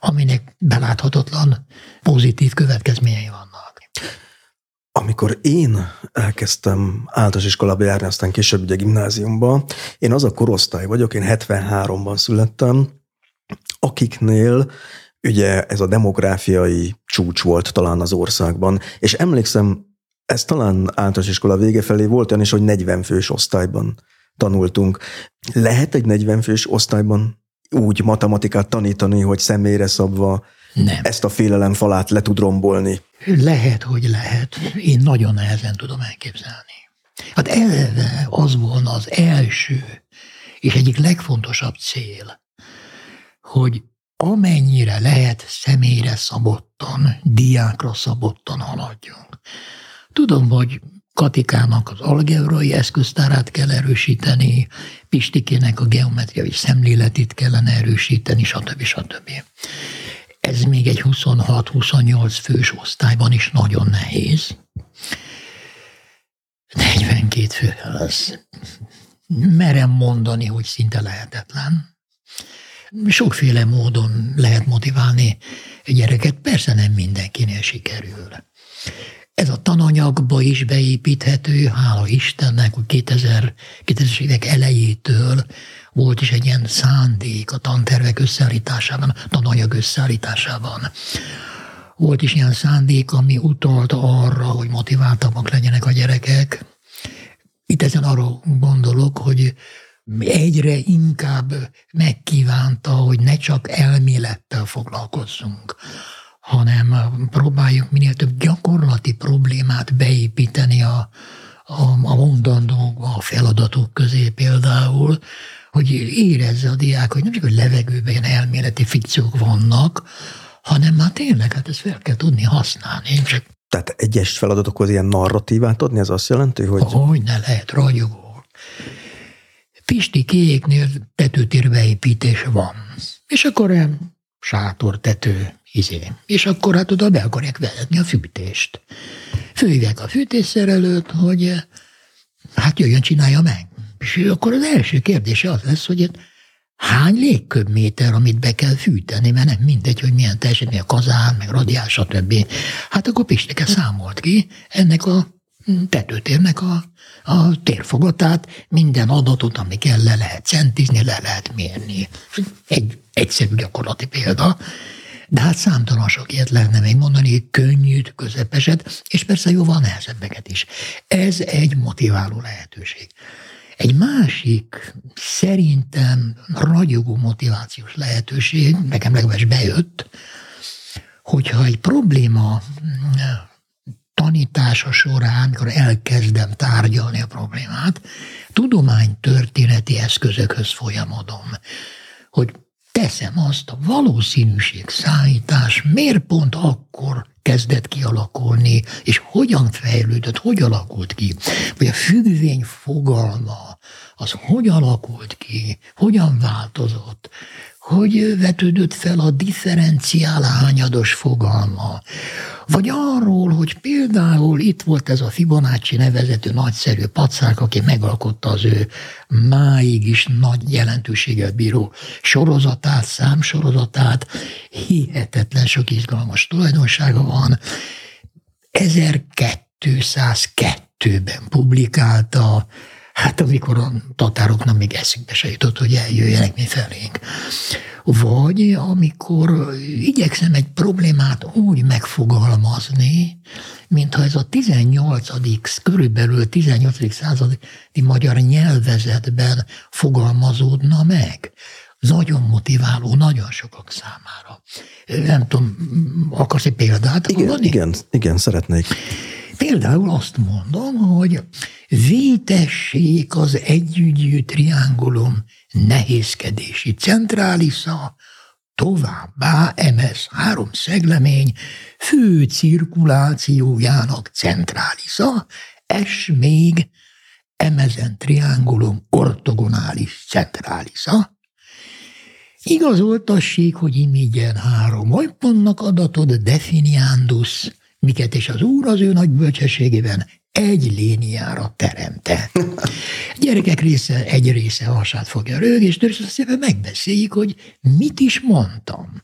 aminek beláthatatlan pozitív következményei vannak. Amikor én elkezdtem általános iskolába járni, aztán később ugye gimnáziumba, én az a korosztály vagyok, én 73-ban születtem, akiknél ugye ez a demográfiai csúcs volt talán az országban, és emlékszem, ez talán általános iskola vége felé volt olyan is, hogy 40 fős osztályban tanultunk. Lehet egy 40 fős osztályban úgy matematikát tanítani, hogy személyre szabva nem. ezt a félelem falát le tud rombolni? Lehet, hogy lehet. Én nagyon nehezen tudom elképzelni. Hát eleve az volna az első és egyik legfontosabb cél, hogy amennyire lehet személyre szabottan, diákra szabottan haladjunk. Tudom, hogy Katikának az algebrai eszköztárát kell erősíteni, Pistikének a geometriai szemléletét kellene erősíteni, stb. stb. Ez még egy 26-28 fős osztályban is nagyon nehéz. 42 fő az merem mondani, hogy szinte lehetetlen. Sokféle módon lehet motiválni egy gyereket, persze nem mindenkinél sikerül. Ez a tananyagba is beépíthető, hála Istennek, hogy 2000, 2000-es évek elejétől volt is egy ilyen szándék a tantervek összeállításában, tananyag összeállításában. Volt is ilyen szándék, ami utalt arra, hogy motiváltabbak legyenek a gyerekek. Itt ezen arra gondolok, hogy egyre inkább megkívánta, hogy ne csak elmélettel foglalkozzunk, hanem próbáljuk minél több gyakorlati problémát beépíteni a, a, a mondandókba, a feladatok közé például, hogy érezze a diák, hogy nem csak a levegőben ilyen elméleti fikciók vannak, hanem már tényleg, hát ezt fel kell tudni használni. Csak tehát egyes feladatokhoz ilyen narratívát adni, ez azt jelenti, hogy... Hogy ne lehet, ragyogó. Pisti kéknél tetőtérbeépítés van. És akkor sátor, tető, izé. És akkor hát oda be akarják vezetni a fűtést. Főhívják a fűtésszerelőt, hogy hát jöjjön, csinálja meg. És akkor az első kérdése az lesz, hogy hány légköbméter, amit be kell fűteni, mert nem mindegy, hogy milyen teljesítmény a kazán, meg radiál, stb. Hát akkor Pistike számolt ki ennek a tetőtérnek a, a térfogatát, minden adatot, ami kell, le lehet centizni, le lehet mérni. Egy egyszerű gyakorlati példa. De hát számtalan sok ilyet lehetne még mondani, könnyűt, közepeset, és persze jóval nehezebbeket is. Ez egy motiváló lehetőség. Egy másik, szerintem ragyogó motivációs lehetőség, nekem legalábbis bejött, hogyha egy probléma tanítása során, amikor elkezdem tárgyalni a problémát, tudománytörténeti eszközökhöz folyamodom, hogy teszem azt a valószínűség számítás, miért pont akkor kezdett kialakulni, és hogyan fejlődött, hogy alakult ki, vagy a függvény fogalma, az hogy alakult ki, hogyan változott, hogy vetődött fel a differenciál hányados fogalma, vagy arról, hogy például itt volt ez a Fibonacci nevezető nagyszerű pacák, aki megalkotta az ő máig is nagy jelentőséggel bíró sorozatát, számsorozatát, hihetetlen sok izgalmas tulajdonsága van. 1202-ben publikálta, hát amikor a tatároknak még eszükbe se jutott, hogy eljöjjenek mi felénk vagy amikor igyekszem egy problémát úgy megfogalmazni, mintha ez a 18. körülbelül 18. századi magyar nyelvezetben fogalmazódna meg. Nagyon motiváló, nagyon sokak számára. Nem tudom, akarsz egy példát igen? Igen, igen, szeretnék. Például azt mondom, hogy vétessék az együgyű triangulum nehézkedési centrálisza Továbbá MS3 szeglemény fő cirkulációjának centrálisza, és még emezen triangulum ortogonális centrálisza, Igazoltassék, hogy imigyen három pontnak adatod definiandus, miket és az Úr az ő nagy bölcsességében egy léniára teremte. A gyerekek része, egy része hasát fogja rög, és szépen megbeszéljük, hogy mit is mondtam.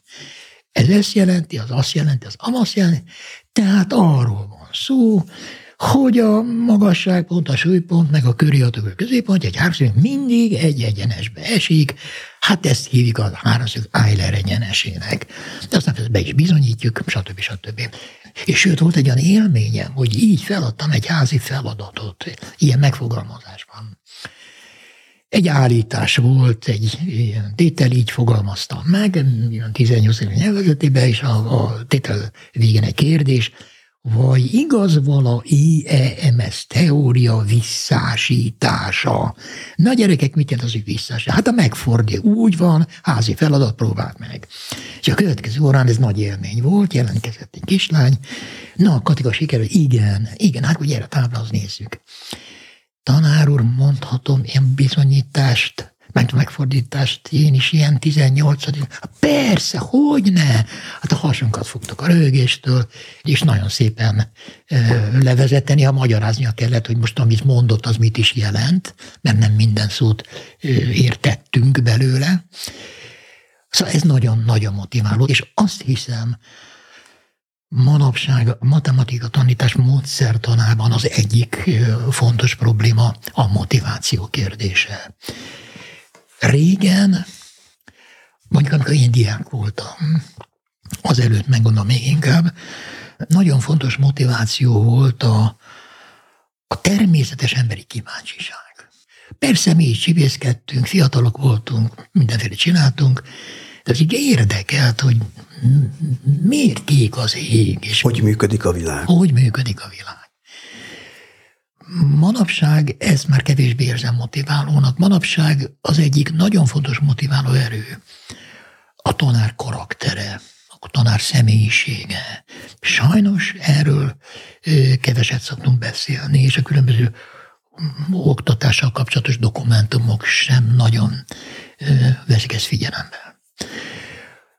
Ez ezt jelenti, az azt jelenti, az amasz jelenti. Tehát arról van szó, hogy a magasságpont, a súlypont, meg a köriatok a középpont, egy háromszög mindig egy egyenesbe esik, hát ezt hívjuk a háromszög Euler egyenesének. De aztán ezt be is bizonyítjuk, stb. stb. És sőt, volt egy olyan élményem, hogy így feladtam egy házi feladatot, ilyen megfogalmazásban. Egy állítás volt, egy ilyen tétel, így fogalmaztam meg, 18 év nyelvezetében, és a, a tétel végén egy kérdés, vagy igaz vala IEMS teória visszásítása? Na gyerekek, mit jelent az, hogy visszásítása? Hát a megfordja, úgy van, házi feladat, próbáld meg. És a következő órán ez nagy élmény volt, jelentkezett egy kislány. Na, Katika sikerül, igen, igen, hát hogy gyere, táblához nézzük. Tanár úr, mondhatom én bizonyítást meg megfordítást, én is ilyen 18 Persze, hogy ne? Hát a hasunkat fogtak a rögéstől, és nagyon szépen levezeteni, ha magyaráznia kellett, hogy most amit mondott, az mit is jelent, mert nem minden szót értettünk belőle. Szóval ez nagyon-nagyon motiváló, és azt hiszem, manapság a matematika tanítás módszertanában az egyik fontos probléma a motiváció kérdése. Régen, mondjuk amikor én diák voltam, azelőtt megmondom még inkább, nagyon fontos motiváció volt a, a természetes emberi kíváncsiság. Persze mi is csibészkedtünk, fiatalok voltunk, mindenféle csináltunk, de az így érdekelt, hogy miért kék az ég. És hogy működik a világ. Hogy működik a világ. Manapság ezt már kevésbé érzem motiválónak. Manapság az egyik nagyon fontos motiváló erő a tanár karaktere, a tanár személyisége. Sajnos erről keveset szoktunk beszélni, és a különböző oktatással kapcsolatos dokumentumok sem nagyon veszik ezt figyelembe.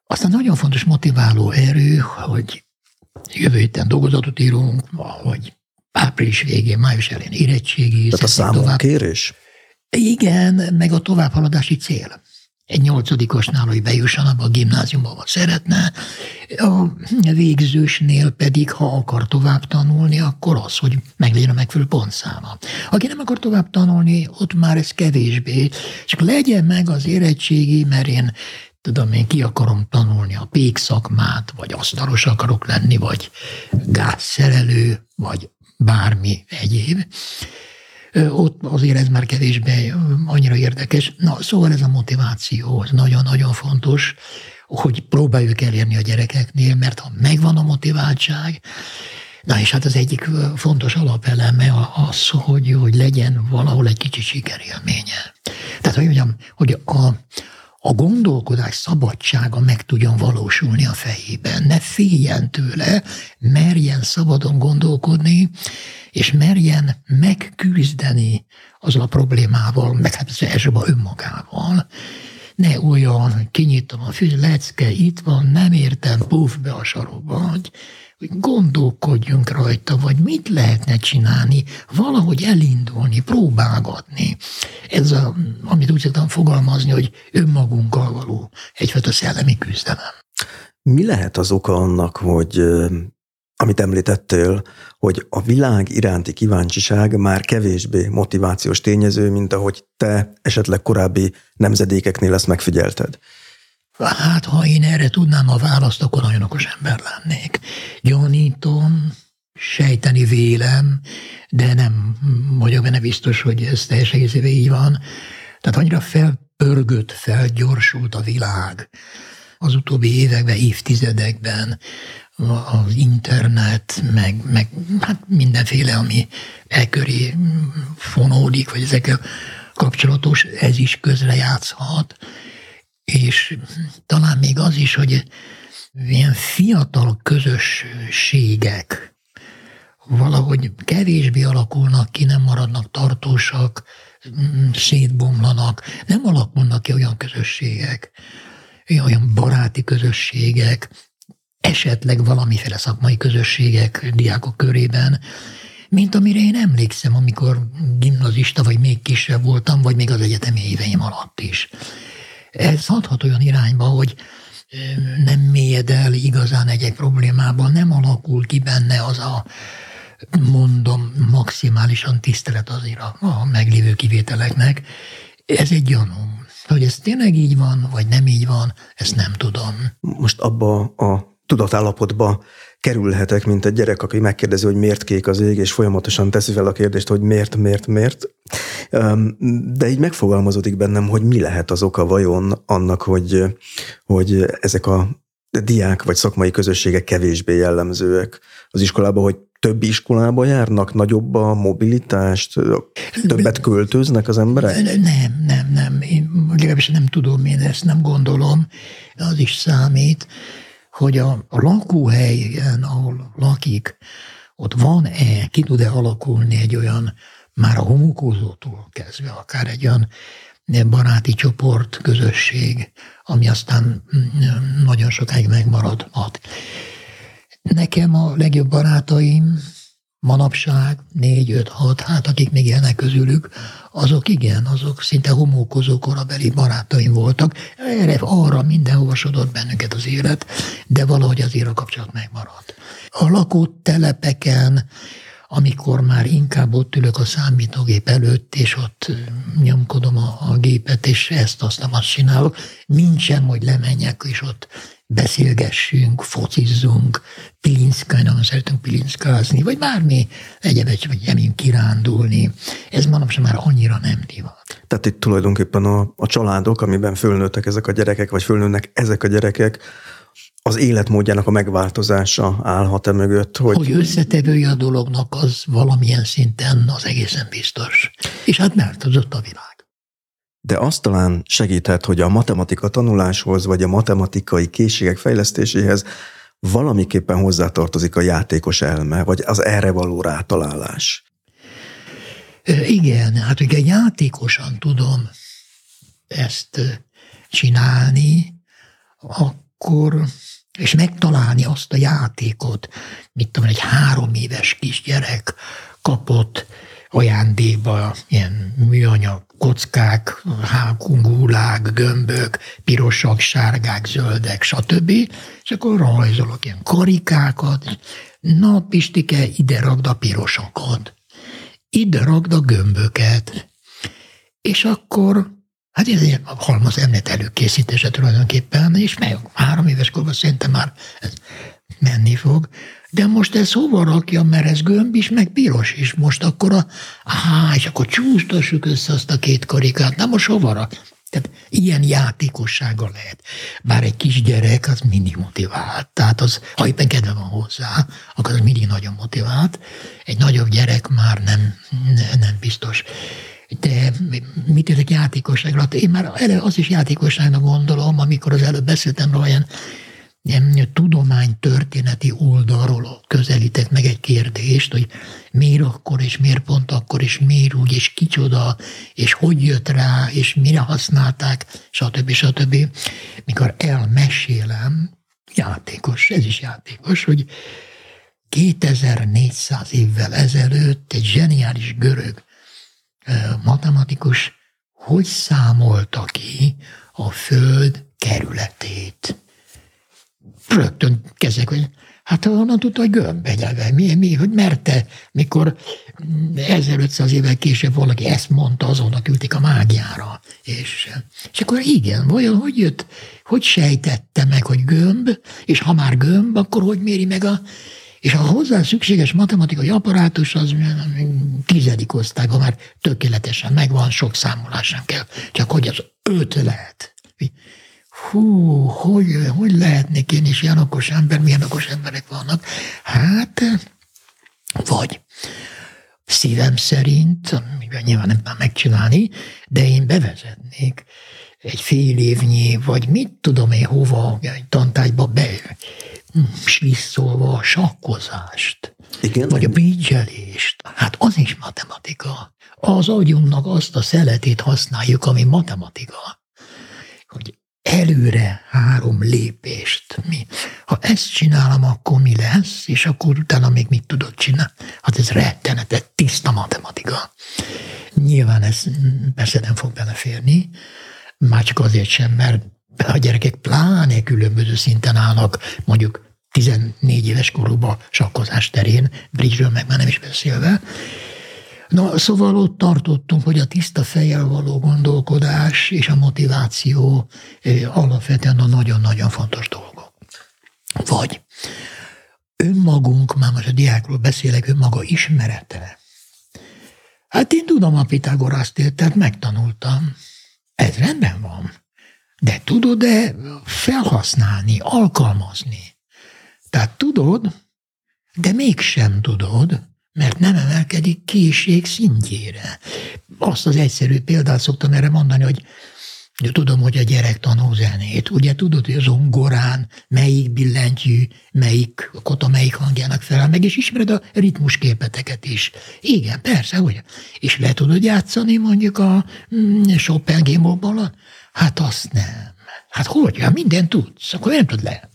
Aztán nagyon fontos motiváló erő, hogy jövő héten dolgozatot írunk, vagy április végén, május elején érettségi. Tehát a számonkérés? Igen, meg a továbbhaladási cél. Egy nyolcadikosnál, hogy bejusson abba a gimnáziumba, ahol szeretne, a végzősnél pedig, ha akar tovább tanulni, akkor az, hogy meglegyen a megfelelő pontszáma. Aki nem akar tovább tanulni, ott már ez kevésbé, csak legyen meg az érettségi, mert én tudom én, ki akarom tanulni a pék szakmát, vagy asztalos akarok lenni, vagy gázszerelő, vagy bármi egyéb. Ott azért ez már kevésbé annyira érdekes. Na, szóval ez a motiváció, az nagyon-nagyon fontos, hogy próbáljuk elérni a gyerekeknél, mert ha megvan a motiváltság, Na és hát az egyik fontos alapeleme az, hogy, hogy legyen valahol egy kicsi sikerélménye. Tehát, hogy mondjam, hogy a, a gondolkodás szabadsága meg tudjon valósulni a fejében. Ne féljen tőle, merjen szabadon gondolkodni, és merjen megküzdeni az a problémával, meg hát elsőben önmagával. Ne olyan, kinyitom a fű, lecke, itt van, nem értem, puf be a sarokba, hogy gondolkodjunk rajta, vagy mit lehetne csinálni, valahogy elindulni, próbálgatni. Ez, a, amit úgy tudom fogalmazni, hogy önmagunkkal való egyfajta szellemi küzdelem. Mi lehet az oka annak, hogy amit említettél, hogy a világ iránti kíváncsiság már kevésbé motivációs tényező, mint ahogy te esetleg korábbi nemzedékeknél ezt megfigyelted? Hát, ha én erre tudnám a választ, akkor nagyon okos ember lennék. Gyanítom, sejteni vélem, de nem vagyok benne biztos, hogy ez teljes egészében így van. Tehát annyira felpörgött, felgyorsult a világ az utóbbi években, évtizedekben, az internet, meg, meg hát mindenféle, ami e köré fonódik, vagy ezekkel kapcsolatos, ez is közrejátszhat És talán még az is, hogy ilyen fiatal közösségek valahogy kevésbé alakulnak ki, nem maradnak tartósak, mm, szétbomlanak, nem alakulnak ki olyan közösségek, olyan baráti közösségek, esetleg valamiféle szakmai közösségek diákok körében, mint amire én emlékszem, amikor gimnazista, vagy még kisebb voltam, vagy még az egyetemi éveim alatt is. Ez hathat olyan irányba, hogy nem mélyed el igazán egy-egy problémában, nem alakul ki benne az a, mondom, maximálisan tisztelet azért a, a meglévő kivételeknek. Ez egy gyanú. Hogy ez tényleg így van, vagy nem így van, ezt nem tudom. Most abba a tudatállapotba kerülhetek, mint egy gyerek, aki megkérdezi, hogy miért kék az ég, és folyamatosan teszi fel a kérdést, hogy miért, miért, miért. De így megfogalmazódik bennem, hogy mi lehet az oka vajon annak, hogy, hogy ezek a diák vagy szakmai közösségek kevésbé jellemzőek az iskolában, hogy több iskolába járnak, nagyobb a mobilitást, többet költöznek az emberek? Nem, nem, nem. Én legalábbis nem tudom, én ezt nem gondolom. Az is számít hogy a, a lakóhelyen, ahol lakik, ott van-e, ki tud-e alakulni egy olyan, már a homokózótól kezdve, akár egy olyan baráti csoport, közösség, ami aztán mm, nagyon sokáig megmaradhat. Nekem a legjobb barátaim manapság, négy, öt, hat, hát akik még élnek közülük, azok igen, azok szinte homókozó korabeli barátaim voltak. Erre, arra mindenhova sodott bennünket az élet, de valahogy azért a kapcsolat megmaradt. A lakótelepeken, amikor már inkább ott ülök a számítógép előtt, és ott nyomkodom a, a gépet, és ezt, azt, azt csinálok, nincsen, hogy lemenjek, és ott beszélgessünk, focizzunk, pilinszkálni, nagyon szeretünk pilinszkázni, vagy bármi egyebet, vagy emélyünk kirándulni. Ez manapság már annyira nem divat. Tehát itt tulajdonképpen a, a családok, amiben fölnőttek ezek a gyerekek, vagy fölnőnek ezek a gyerekek, az életmódjának a megváltozása állhat-e mögött? Hogy, hogy összetevője a dolognak, az valamilyen szinten az egészen biztos. És hát változott a világ de azt talán segíthet, hogy a matematika tanuláshoz, vagy a matematikai készségek fejlesztéséhez valamiképpen hozzátartozik a játékos elme, vagy az erre való rátalálás. Igen, hát ugye játékosan tudom ezt csinálni, akkor, és megtalálni azt a játékot, mit tudom, egy három éves kisgyerek kapott ajándékba ilyen műanyag kockák, hákungulák, gömbök, pirosak, sárgák, zöldek, stb. És akkor rajzolok ilyen karikákat, na Pistike, ide ragd a pirosakat, ide ragd a gömböket, és akkor Hát ez egy halmaz emlet előkészítése tulajdonképpen, és meg három éves korban szerintem már ez menni fog. De most ez hova rakja, mert ez gömb is, meg piros is. Most akkor a, áhá, és akkor csúsztassuk össze azt a két karikát. Na most hova rak? Tehát ilyen játékossága lehet. Bár egy kisgyerek az mindig motivált. Tehát az, ha éppen kedve van hozzá, akkor az mindig nagyon motivált. Egy nagyobb gyerek már nem, nem biztos. De mit értek játékosságra? Én már az is játékosságnak gondolom, amikor az előbb beszéltem róla, ilyen nem tudománytörténeti oldalról közelítek meg egy kérdést, hogy miért akkor, és miért pont akkor, és miért úgy, és kicsoda, és hogy jött rá, és mire használták, stb. stb. Mikor elmesélem, játékos, ez is játékos, hogy 2400 évvel ezelőtt egy zseniális görög matematikus hogy számolta ki a Föld kerületét rögtön kezdek, hogy hát honnan tudta, hogy gömb egyelve, mi, mi, hogy merte, mikor 1500 évvel később valaki ezt mondta, azonnal küldték a mágiára. És, és akkor igen, vajon hogy jött, hogy sejtette meg, hogy gömb, és ha már gömb, akkor hogy méri meg a és a hozzá szükséges matematikai apparátus az tizedik osztályban már tökéletesen megvan, sok számolás sem kell, csak hogy az öt lehet hú, hogy, hogy lehetnék én is ilyen okos ember, milyen okos emberek vannak. Hát, vagy szívem szerint, mivel nyilván nem tudom megcsinálni, de én bevezetnék egy fél évnyi, vagy mit tudom én hova, egy tantárgyba be slisszolva a sakkozást, Igen? vagy a bígyelést. Hát az is matematika. Az agyunknak azt a szeletét használjuk, ami matematika. Hogy előre három lépést. Mi? Ha ezt csinálom, akkor mi lesz, és akkor utána még mit tudod csinálni? Hát ez rettenetes, tiszta matematika. Nyilván ez persze nem fog beleférni, már csak azért sem, mert a gyerekek pláne különböző szinten állnak, mondjuk 14 éves korúban sakkozás terén, bridge meg már nem is beszélve. Na, szóval ott tartottunk, hogy a tiszta fejjel való gondolkodás és a motiváció alapvetően a nagyon-nagyon fontos dolgok. Vagy önmagunk, már most a diákról beszélek, önmaga ismerete. Hát én tudom a Pitagoraszt, tehát megtanultam. Ez rendben van. De tudod-e felhasználni, alkalmazni? Tehát tudod, de mégsem tudod, mert nem emelkedik készség szintjére. Azt az egyszerű példát szoktam erre mondani, hogy de tudom, hogy a gyerek tanul zenét. Ugye tudod, hogy az ongorán melyik billentyű, melyik kota, melyik hangjának felel meg, és ismered a ritmusképeteket is. Igen, persze, hogy. És le tudod játszani mondjuk a mm, Chopin gémokban? Hát azt nem. Hát hogy? Hát mindent tudsz, akkor nem tud le.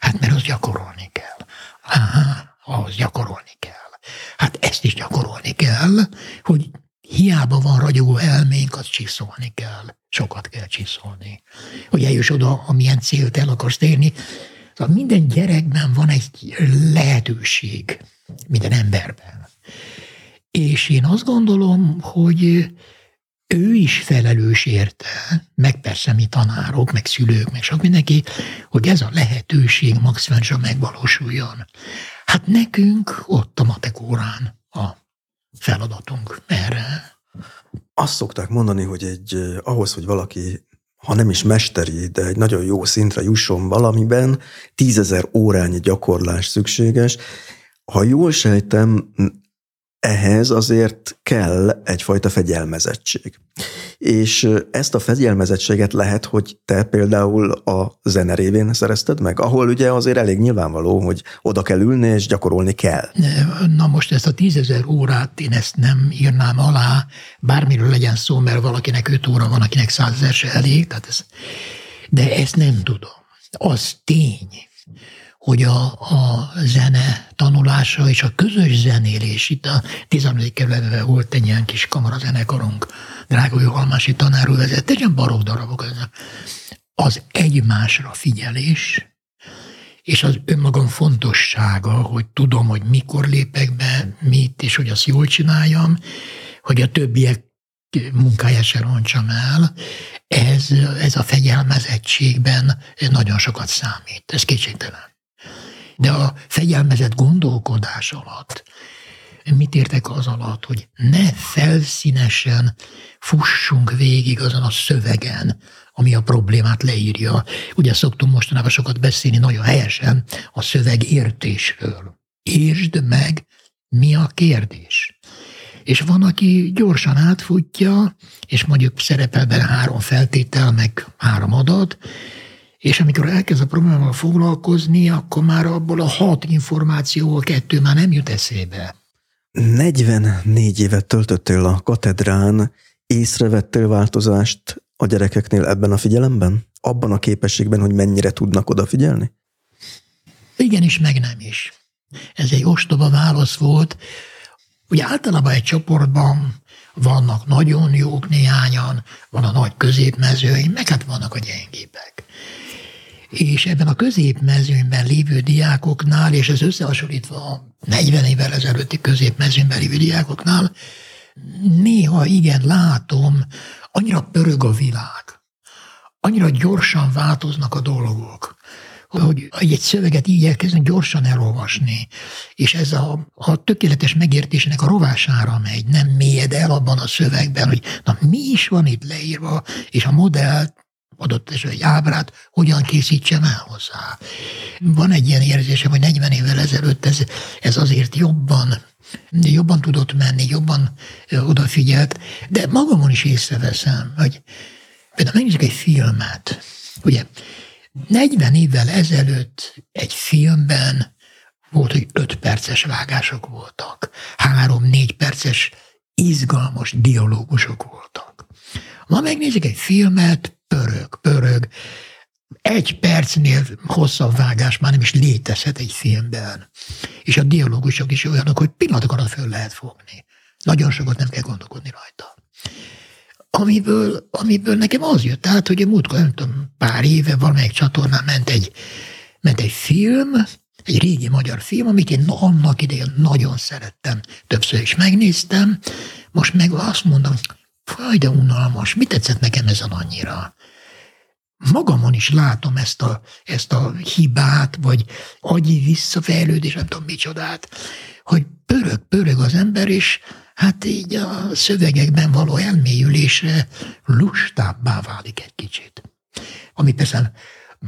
Hát mert az gyakorolni kell. Aha, ahhoz gyakorolni kell. Hát ezt is gyakorolni kell, hogy hiába van ragyogó elménk, azt csiszolni kell. Sokat kell csiszolni. Hogy eljuss oda, amilyen célt el akarsz érni. Szóval minden gyerekben van egy lehetőség, minden emberben. És én azt gondolom, hogy ő is felelős érte, meg persze mi tanárok, meg szülők, meg sok mindenki, hogy ez a lehetőség maximálisan megvalósuljon. Hát nekünk ott a matekórán a feladatunk erre. Azt szokták mondani, hogy egy ahhoz, hogy valaki ha nem is mesteri, de egy nagyon jó szintre jusson valamiben, tízezer órányi gyakorlás szükséges. Ha jól sejtem, ehhez azért kell egyfajta fegyelmezettség. És ezt a fegyelmezettséget lehet, hogy te például a zene révén szerezted meg, ahol ugye azért elég nyilvánvaló, hogy oda kell ülni és gyakorolni kell. Na most ezt a tízezer órát én ezt nem írnám alá, bármiről legyen szó, mert valakinek öt óra van, akinek százezer se elég, tehát ez, de ezt nem tudom. Az tény, hogy a, a zene tanulása és a közös zenélés, itt a 15. kerületben volt egy ilyen kis kamarazenekarunk, drága Halmási tanárul vezette, egy ilyen barok darabok, az egymásra figyelés, és az önmagam fontossága, hogy tudom, hogy mikor lépek be, mit, és hogy azt jól csináljam, hogy a többiek munkáját se roncsam el, ez, ez a fegyelmezettségben nagyon sokat számít. Ez kétségtelen. De a fegyelmezett gondolkodás alatt, mit értek az alatt, hogy ne felszínesen fussunk végig azon a szövegen, ami a problémát leírja. Ugye szoktunk mostanában sokat beszélni nagyon helyesen a szöveg értésről. Értsd meg, mi a kérdés. És van, aki gyorsan átfutja, és mondjuk szerepel benne három feltétel, meg három adat, és amikor elkezd a problémával foglalkozni, akkor már abból a hat információval kettő már nem jut eszébe. 44 évet töltöttél a katedrán, észrevettél változást a gyerekeknél ebben a figyelemben? Abban a képességben, hogy mennyire tudnak odafigyelni? Igen is, meg nem is. Ez egy ostoba válasz volt. Ugye általában egy csoportban vannak nagyon jók néhányan, van a nagy középmezői, meg hát vannak a gyengébek és ebben a középmezőnyben lévő diákoknál, és ez összehasonlítva a 40 évvel ezelőtti középmezőnyben lévő diákoknál, néha igen látom, annyira pörög a világ, annyira gyorsan változnak a dolgok, hogy egy szöveget így elkezdeni gyorsan elolvasni, és ez a, a tökéletes megértésének a rovására megy, nem mélyed el abban a szövegben, hogy na mi is van itt leírva, és a modellt adott esetben egy ábrát, hogyan készítsem el hozzá. Van egy ilyen érzésem, hogy 40 évvel ezelőtt ez, ez azért jobban jobban tudott menni, jobban odafigyelt, de magamon is észreveszem, hogy Például megnézzük egy filmet. Ugye 40 évvel ezelőtt egy filmben volt, hogy 5 perces vágások voltak, 3-4 perces izgalmas dialógusok voltak. Ma megnézzük egy filmet, pörög, pörög, egy percnél hosszabb vágás már nem is létezhet egy filmben. És a dialógusok is olyanok, hogy pillanatok alatt föl lehet fogni. Nagyon sokat nem kell gondolkodni rajta. Amiből, amiből nekem az jött át, hogy a múltkor, nem tudom, pár éve valamelyik csatornán ment egy, ment egy film, egy régi magyar film, amit én annak idején nagyon szerettem, többször is megnéztem, most meg azt mondom, faj, de unalmas, mit tetszett nekem ezen annyira? magamon is látom ezt a, ezt a hibát, vagy agyi visszafejlődés, nem tudom micsodát, hogy pörög, pörög az ember, és hát így a szövegekben való elmélyülésre lustábbá válik egy kicsit. Ami persze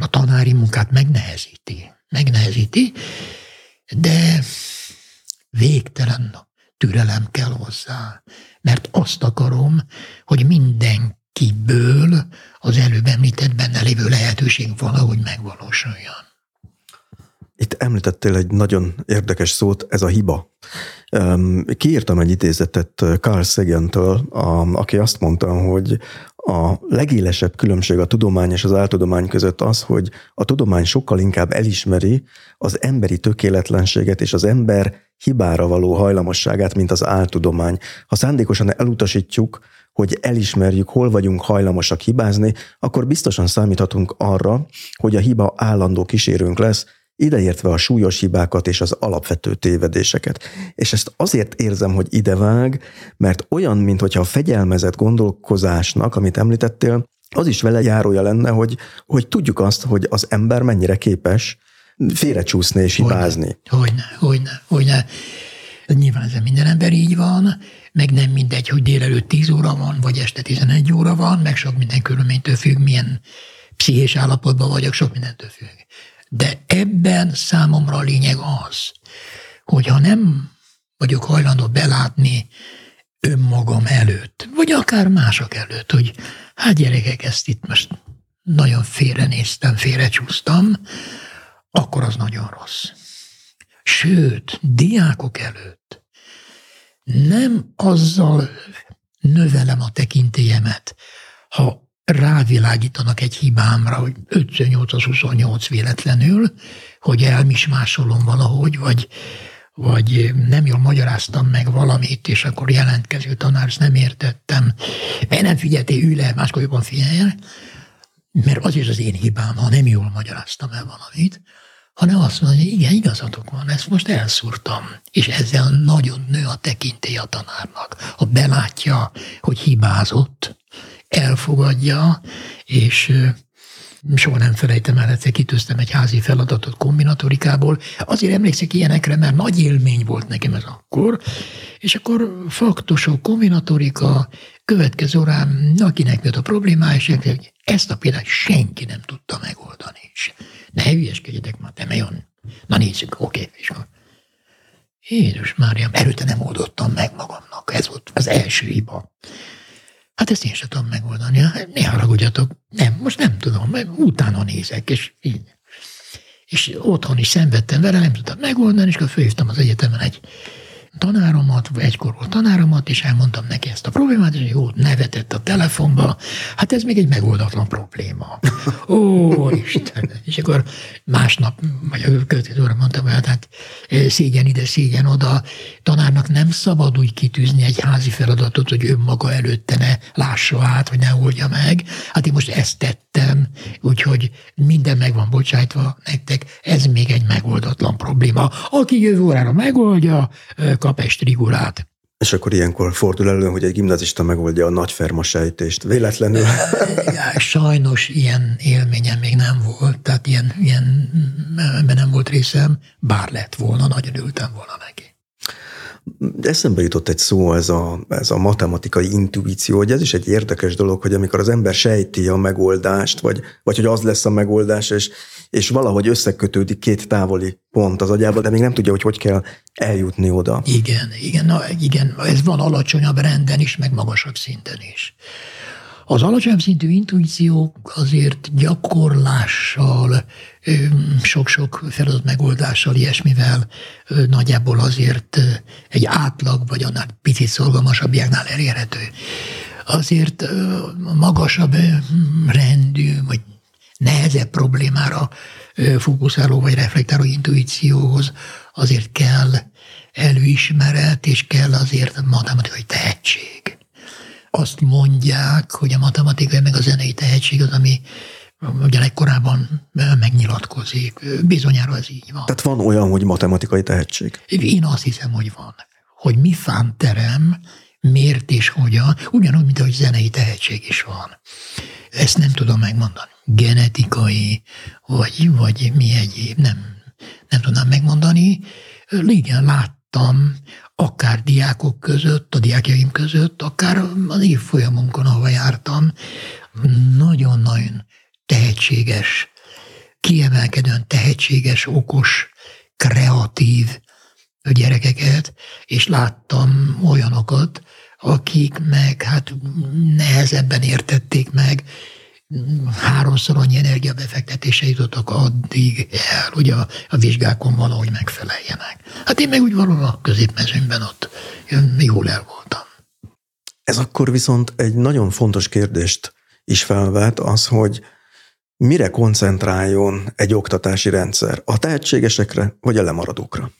a tanári munkát megnehezíti. Megnehezíti, de végtelen türelem kell hozzá. Mert azt akarom, hogy minden kiből az előbb említett benne lévő lehetőség valahogy megvalósuljon. Itt említettél egy nagyon érdekes szót, ez a hiba. Kiírtam egy idézetet Carl Sagan-től, aki azt mondta, hogy a legélesebb különbség a tudomány és az áltudomány között az, hogy a tudomány sokkal inkább elismeri az emberi tökéletlenséget és az ember hibára való hajlamosságát, mint az áltudomány. Ha szándékosan elutasítjuk, hogy elismerjük, hol vagyunk hajlamosak hibázni, akkor biztosan számíthatunk arra, hogy a hiba állandó kísérőnk lesz, ideértve a súlyos hibákat és az alapvető tévedéseket. És ezt azért érzem, hogy idevág, mert olyan, mintha a fegyelmezett gondolkozásnak, amit említettél, az is vele járója lenne, hogy, hogy tudjuk azt, hogy az ember mennyire képes félrecsúszni és hibázni. Hogyne, hogyne, hogyne. Nyilván ez minden ember így van, meg nem mindegy, hogy délelőtt 10 óra van, vagy este 11 óra van, meg sok minden körülménytől függ, milyen pszichés állapotban vagyok, sok mindentől függ. De ebben számomra a lényeg az, hogy ha nem vagyok hajlandó belátni önmagam előtt, vagy akár mások előtt, hogy hát gyerekek, ezt itt most nagyon félrenéztem, félrecsúsztam, akkor az nagyon rossz. Sőt, diákok előtt nem azzal növelem a tekintélyemet, ha rávilágítanak egy hibámra, hogy 5 az 28 véletlenül, hogy elmismásolom valahogy, vagy, vagy nem jól magyaráztam meg valamit, és akkor jelentkező tanár, ezt nem értettem. Mert nem figyeltél, ülj le, máskor jobban figyelj mert az is az én hibám, ha nem jól magyaráztam el valamit, hanem azt mondja, hogy igen, igazatok van, ezt most elszúrtam. És ezzel nagyon nő a tekintély a tanárnak. Ha belátja, hogy hibázott, elfogadja, és soha nem felejtem el, egyszer kitűztem egy házi feladatot kombinatorikából. Azért emlékszik ilyenekre, mert nagy élmény volt nekem ez akkor. És akkor faktosok, kombinatorika, következő órán, akinek jött a problémája, és ezt a példát senki nem tudta megoldani. És ne hülyeskedjetek már, te olyan. Na nézzük, oké, és akkor Jézus Mária, erőte nem oldottam meg magamnak. Ez volt az első hiba. Hát ezt én sem tudom megoldani. Ne haragudjatok. Nem, most nem tudom, mert utána nézek, és így. És otthon is szenvedtem vele, nem tudtam megoldani, és akkor fölhívtam az egyetemen egy tanáromat, egykor volt tanáromat, és elmondtam neki ezt a problémát, és jó, nevetett a telefonba. Hát ez még egy megoldatlan probléma. Ó, Isten! És akkor másnap, vagy a következő óra mondtam, hogy hát, hát szégyen ide, szégyen oda. Tanárnak nem szabad úgy kitűzni egy házi feladatot, hogy önmaga előtte ne lássa át, vagy ne oldja meg. Hát én most ezt tettem, úgyhogy minden meg van bocsájtva nektek, ez még egy megoldatlan probléma. Aki jövő órára megoldja, kap egy strigulát. És akkor ilyenkor fordul elő, hogy egy gimnazista megoldja a nagyferma sejtést. Véletlenül? Sajnos ilyen élményem még nem volt, tehát ilyen, ilyen ebben nem volt részem, bár lett volna, nagyon ültem volna neki. Eszembe jutott egy szó, ez a, ez a matematikai intuíció, hogy ez is egy érdekes dolog, hogy amikor az ember sejti a megoldást, vagy, vagy hogy az lesz a megoldás, és, és valahogy összekötődik két távoli pont az agyába, de még nem tudja, hogy hogy kell eljutni oda. Igen, igen, na, igen, ez van alacsonyabb renden is, meg magasabb szinten is. Az alacsony szintű intuíciók azért gyakorlással, sok-sok feladat megoldással, ilyesmivel nagyjából azért egy átlag, vagy annál picit szorgalmasabb ilyenál elérhető. Azért magasabb rendű, vagy nehezebb problémára fókuszáló vagy reflektáló intuícióhoz azért kell előismeret, és kell azért matematikai tehetség. Azt mondják, hogy a matematikai meg a zenei tehetség az, ami ugye legkorábban megnyilatkozik. Bizonyára ez így van. Tehát van olyan, hogy matematikai tehetség? Én azt hiszem, hogy van. Hogy mi fánterem, miért és hogyan, ugyanúgy, mint ahogy zenei tehetség is van. Ezt nem tudom megmondani. Genetikai, vagy, vagy mi egyéb, nem, nem tudnám megmondani. Igen, láttam, akár diákok között, a diákjaim között, akár az évfolyamunkon, ahova jártam, nagyon-nagyon tehetséges, kiemelkedően tehetséges, okos, kreatív gyerekeket, és láttam olyanokat, akik meg hát nehezebben értették meg, háromszor annyi energiabefektetése jutottak addig el, hogy a, a vizsgákon valahogy megfeleljenek. Hát én meg úgy valahol a középmezőnyben ott jól el voltam. Ez akkor viszont egy nagyon fontos kérdést is felvet, az, hogy mire koncentráljon egy oktatási rendszer? A tehetségesekre, vagy a lemaradókra?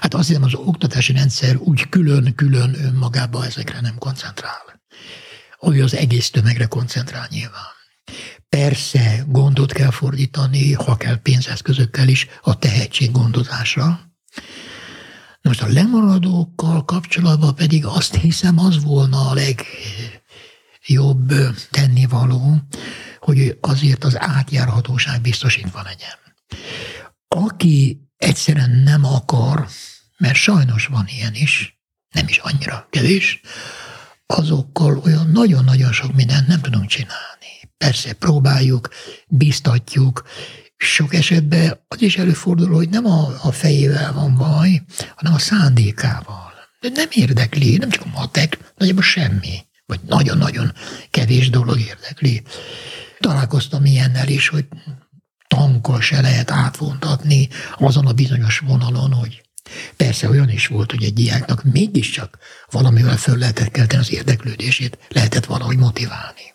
Hát azt hiszem, az oktatási rendszer úgy külön-külön önmagába ezekre nem koncentrál. Ahogy az egész tömegre koncentrál nyilván. Persze gondot kell fordítani, ha kell pénzeszközökkel is, a tehetség gondozásra. Most a lemaradókkal kapcsolatban pedig azt hiszem, az volna a legjobb tennivaló, hogy azért az átjárhatóság biztosítva legyen. Aki egyszerűen nem akar, mert sajnos van ilyen is, nem is annyira kevés, azokkal olyan nagyon-nagyon sok mindent nem tudunk csinálni. Persze próbáljuk, biztatjuk, sok esetben az is előfordul, hogy nem a, a fejével van baj, hanem a szándékával. De nem érdekli, nem csak a matek, nagyjából semmi, vagy nagyon-nagyon kevés dolog érdekli. Találkoztam ilyennel is, hogy tankkal se lehet átvontatni azon a bizonyos vonalon, hogy Persze olyan is volt, hogy egy diáknak mégiscsak valamivel föl lehetett kelteni az érdeklődését, lehetett valahogy motiválni.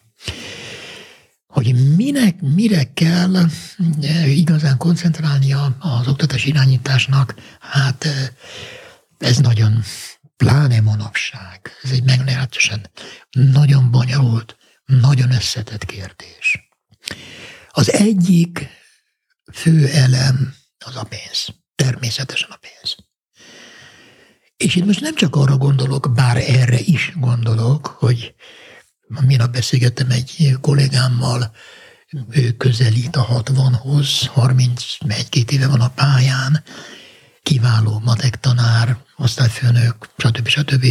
Hogy minek, mire kell eh, igazán koncentrálnia az oktatás irányításnak, hát eh, ez nagyon pláne manapság. Ez egy meglehetősen nagyon bonyolult, nagyon összetett kérdés. Az egyik fő elem az a pénz. Természetesen a pénz. És itt most nem csak arra gondolok, bár erre is gondolok, hogy minap beszélgettem egy kollégámmal, ő közelít a 60-hoz, 31-2 éve van a pályán, kiváló matek tanár, osztályfőnök, stb. stb.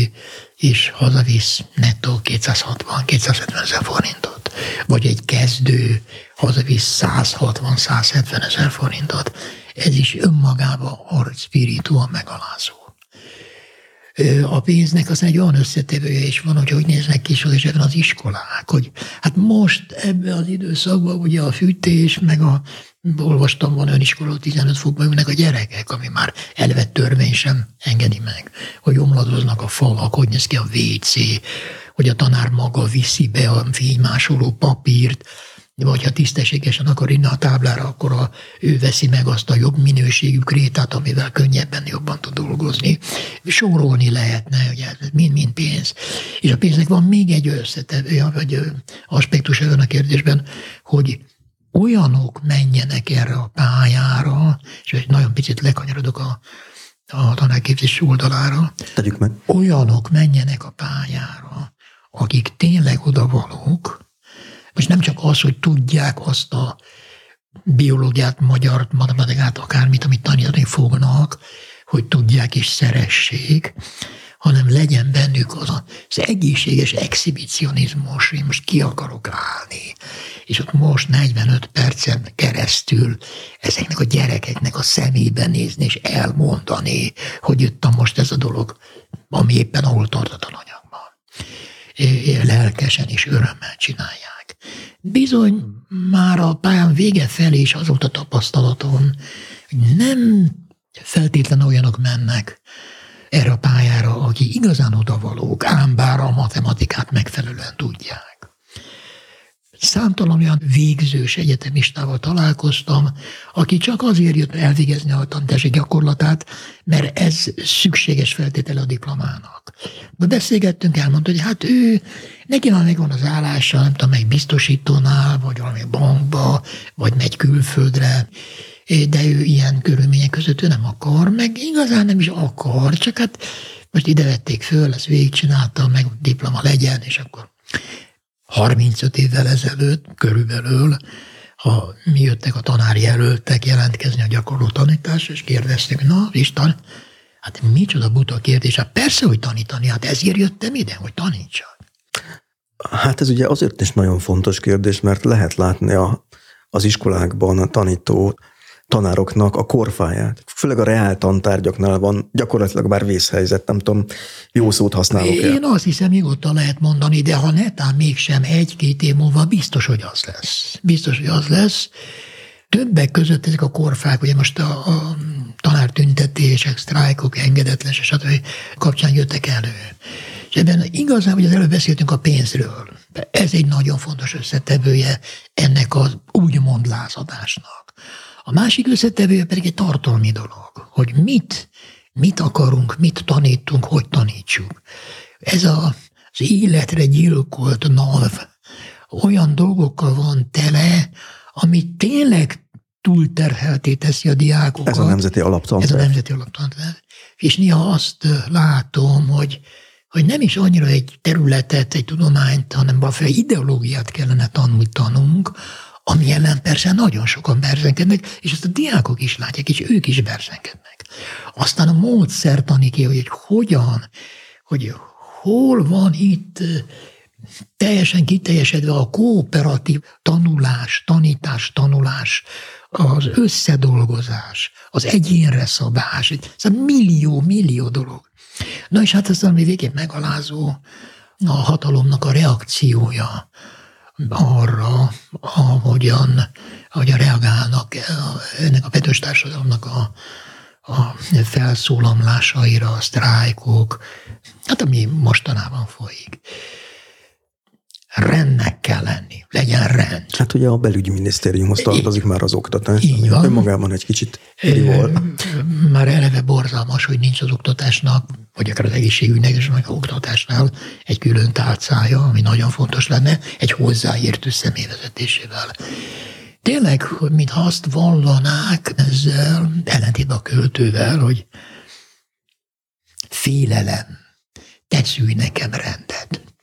és hazavisz nettó 260-270 ezer forintot. Vagy egy kezdő hazavisz 160-170 ezer forintot. Ez is önmagában art spiritual megalázó. A pénznek az egy olyan összetevője is van, hogy hogy néznek ki és ebben az iskolák, hogy hát most ebben az időszakban ugye a fűtés, meg a olvastam, van olyan iskola, 15 fokban ülnek a gyerekek, ami már elvett törvény sem engedi meg, hogy omladoznak a falak, hogy néz ki a WC, hogy a tanár maga viszi be a fénymásoló papírt, vagy ha tisztességesen akar inni a táblára, akkor a, ő veszi meg azt a jobb minőségű krétát, amivel könnyebben jobban tud dolgozni. Sorolni lehetne, ugye mind-mind pénz. És a pénznek van még egy összetevő, vagy aspektus ebben a kérdésben, hogy olyanok menjenek erre a pályára, és egy nagyon picit lekanyarodok a, a tanárképzés oldalára. Tegyük meg. Olyanok menjenek a pályára, akik tényleg odavalók, most nem csak az, hogy tudják azt a biológiát, magyar, matematikát, akármit, amit tanítani fognak, hogy tudják és szeressék, hanem legyen bennük az az egészséges exhibicionizmus, hogy most ki akarok állni. És ott most 45 percen keresztül ezeknek a gyerekeknek a szemébe nézni és elmondani, hogy jöttem most ez a dolog, ami éppen ahol tart a tananyagban. lelkesen és örömmel csinálják. Bizony már a pályán vége felé is az volt a tapasztalatom, hogy nem feltétlen olyanok mennek erre a pályára, aki igazán odavalók, ám bár a matematikát megfelelően tudják. Számtalan olyan végzős egyetemistával találkoztam, aki csak azért jött elvégezni a tanítási gyakorlatát, mert ez szükséges feltétele a diplomának. De beszélgettünk, elmondta, hogy hát ő, neki már megvan az állása, nem tudom, egy biztosítónál, vagy valami bankba, vagy megy külföldre, de ő ilyen körülmények között ő nem akar, meg igazán nem is akar, csak hát most ide vették föl, ezt végigcsinálta, meg diploma legyen, és akkor 35 évvel ezelőtt körülbelül, ha mi jöttek a tanári jelöltek jelentkezni a gyakorló tanítás, és kérdezték, na, Isten, hát micsoda buta kérdés, hát persze, hogy tanítani, hát ezért jöttem ide, hogy tanítsak. Hát ez ugye azért is nagyon fontos kérdés, mert lehet látni a, az iskolákban a tanító tanároknak a korfáját. Főleg a reál tantárgyaknál van gyakorlatilag már vészhelyzet, nem tudom, jó szót használok Én el. azt hiszem, nyugodtan lehet mondani, de ha netán mégsem egy-két év múlva biztos, hogy az lesz. Biztos, hogy az lesz. Többek között ezek a korfák, ugye most a, a tanártüntetések, sztrájkok, engedetlen, stb. kapcsán jöttek elő. És ebben igazán, hogy az előbb beszéltünk a pénzről. Ez egy nagyon fontos összetevője ennek az úgymond lázadásnak. A másik összetevője pedig egy tartalmi dolog, hogy mit, mit akarunk, mit tanítunk, hogy tanítsuk. Ez a, az életre gyilkolt NAV olyan dolgokkal van tele, ami tényleg túlterhelté teszi a diákokat. Ez a nemzeti alaptanterv. Ez a nemzeti alaptanterv. És néha azt látom, hogy, hogy nem is annyira egy területet, egy tudományt, hanem valami ideológiát kellene tanultanunk, ami ellen persze nagyon sokan berzenkednek, és ezt a diákok is látják, és ők is berzenkednek. Aztán a módszertani ki, hogy hogyan, hogy hol van itt teljesen kiteljesedve a kooperatív tanulás, tanítás, tanulás, az összedolgozás, az egyénre szabás, szóval millió, millió dolog. Na és hát aztán ami végén megalázó a hatalomnak a reakciója, arra, ahogyan, ahogyan reagálnak ennek a petős társadalomnak a, a felszólamlásaira, a sztrájkok, hát ami mostanában folyik rendnek kell lenni, legyen rend. Hát ugye a belügyminisztériumhoz tartozik már az oktatás. Így van. Önmagában egy kicsit rivol. Már eleve borzalmas, hogy nincs az oktatásnak, vagy akár az egészségügynek és meg oktatásnál egy külön tálcája, ami nagyon fontos lenne, egy hozzáértő személyvezetésével. Tényleg, mintha azt vallanák ezzel, ellentétben a költővel, hogy félelem, teszülj nekem rendet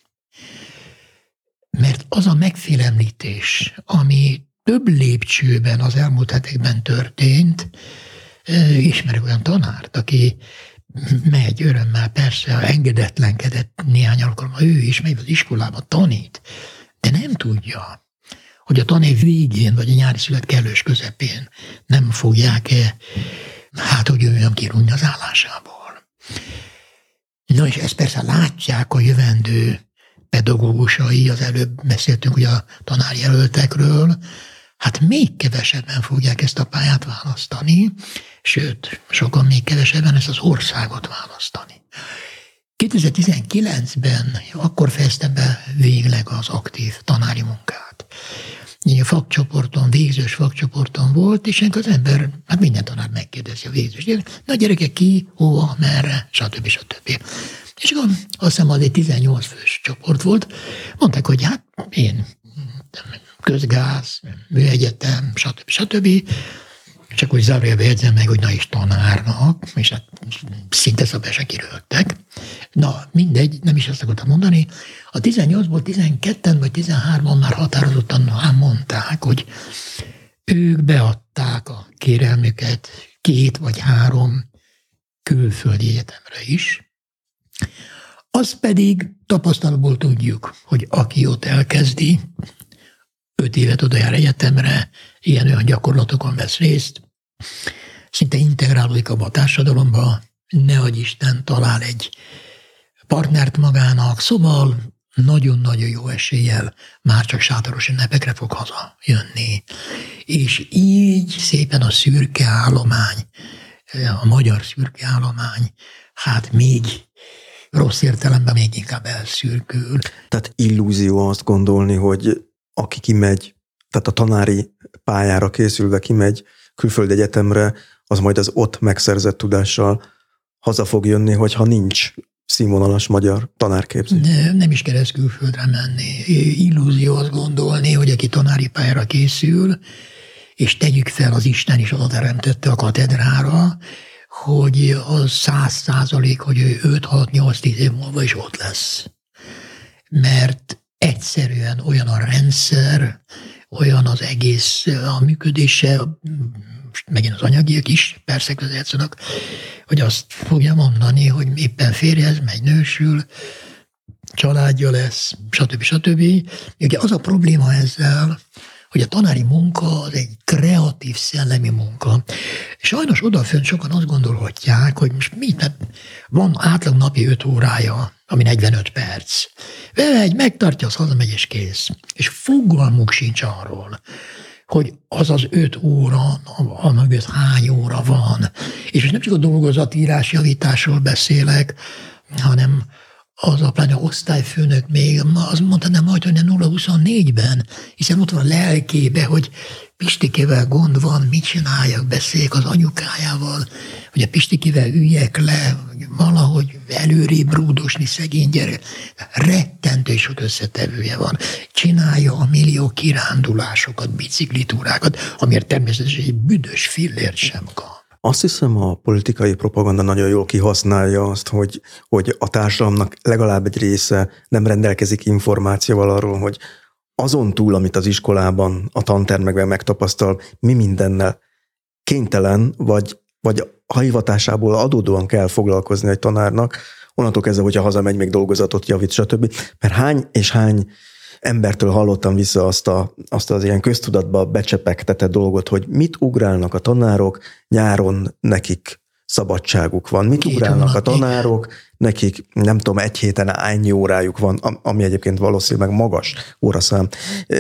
mert az a megfélemlítés, ami több lépcsőben az elmúlt hetekben történt, ismerek olyan tanárt, aki megy örömmel, persze engedetlenkedett néhány alkalommal, ő is megy az iskolába, tanít, de nem tudja, hogy a tanév végén, vagy a nyári szület kellős közepén nem fogják-e, hát, hogy jöjjön kirúgni az állásából. Na és ezt persze látják a jövendő pedagógusai, az előbb beszéltünk ugye a tanárjelöltekről, hát még kevesebben fogják ezt a pályát választani, sőt, sokan még kevesebben ezt az országot választani. 2019-ben akkor fejeztem be végleg az aktív tanári munkát. A fakcsoporton, végzős fakcsoporton volt, és az ember, hát minden tanár megkérdezi a végzős. Na gyerekek, ki, hova, merre, stb. stb. És akkor azt hiszem az egy 18 fős csoport volt. Mondták, hogy hát én közgáz, műegyetem, stb. stb. Csak úgy zárójelbe jegyzem meg, hogy na is tanárnak, és hát szinte szabásra kiröltek. Na, mindegy, nem is azt akartam mondani. A 18-ból 12-en vagy 13-an már határozottan mondták, hogy ők beadták a kérelmüket két vagy három külföldi egyetemre is, az pedig tapasztalatból tudjuk, hogy aki ott elkezdi, öt évet oda jár egyetemre, ilyen-olyan gyakorlatokon vesz részt, szinte integrálódik abba a társadalomba, ne Isten talál egy partnert magának, szóval nagyon-nagyon jó eséllyel már csak sátoros ünnepekre fog haza jönni. És így szépen a szürke állomány, a magyar szürke állomány, hát még rossz értelemben még inkább elszürkül. Tehát illúzió azt gondolni, hogy aki kimegy, tehát a tanári pályára készülve kimegy külföld egyetemre, az majd az ott megszerzett tudással haza fog jönni, hogyha nincs színvonalas magyar tanárképzés. Ne, nem is kell ez külföldre menni. Illúzió azt gondolni, hogy aki tanári pályára készül, és tegyük fel, az Isten is oda teremtette a katedrára, hogy az száz százalék, hogy ő 5-6-8-10 év múlva is ott lesz. Mert egyszerűen olyan a rendszer, olyan az egész a működése, megint az anyagiak is persze közjátszanak, hogy azt fogja mondani, hogy éppen férjez, megy, nősül, családja lesz, stb. stb. Ugye az a probléma ezzel, hogy a tanári munka az egy kreatív szellemi munka. Sajnos odafönt sokan azt gondolhatják, hogy most mit, van átlag napi 5 órája, ami 45 perc. Egy megtartja, az hazamegy és kész. És fogalmuk sincs arról, hogy az az öt óra, a mögött hány óra van. És nem csak a dolgozatírás javításról beszélek, hanem az a pláne osztályfőnök még, az mondta nem majd, hogy 0-24-ben, hiszen ott van a lelkébe, hogy Pistikével gond van, mit csináljak, beszéljek az anyukájával, hogy a Pistikével üljek le, valahogy előrébb rúdosni szegény gyerek. Rettentő sok összetevője van. Csinálja a millió kirándulásokat, biciklitúrákat, amiért természetesen egy büdös fillért sem kap. Azt hiszem a politikai propaganda nagyon jól kihasználja azt, hogy, hogy a társadalomnak legalább egy része nem rendelkezik információval arról, hogy azon túl, amit az iskolában, a tantermekben megtapasztal, mi mindennel kénytelen, vagy, vagy a hivatásából adódóan kell foglalkozni egy tanárnak, onnantól kezdve, hogyha hazamegy, még dolgozatot javít, stb. Mert hány és hány embertől hallottam vissza azt, a, azt az ilyen köztudatba becsepegtetett dolgot, hogy mit ugrálnak a tanárok, nyáron nekik szabadságuk van. Mit Két ugrálnak a tanárok, nekik nem tudom, egy héten ennyi órájuk van, ami egyébként valószínűleg magas óraszám.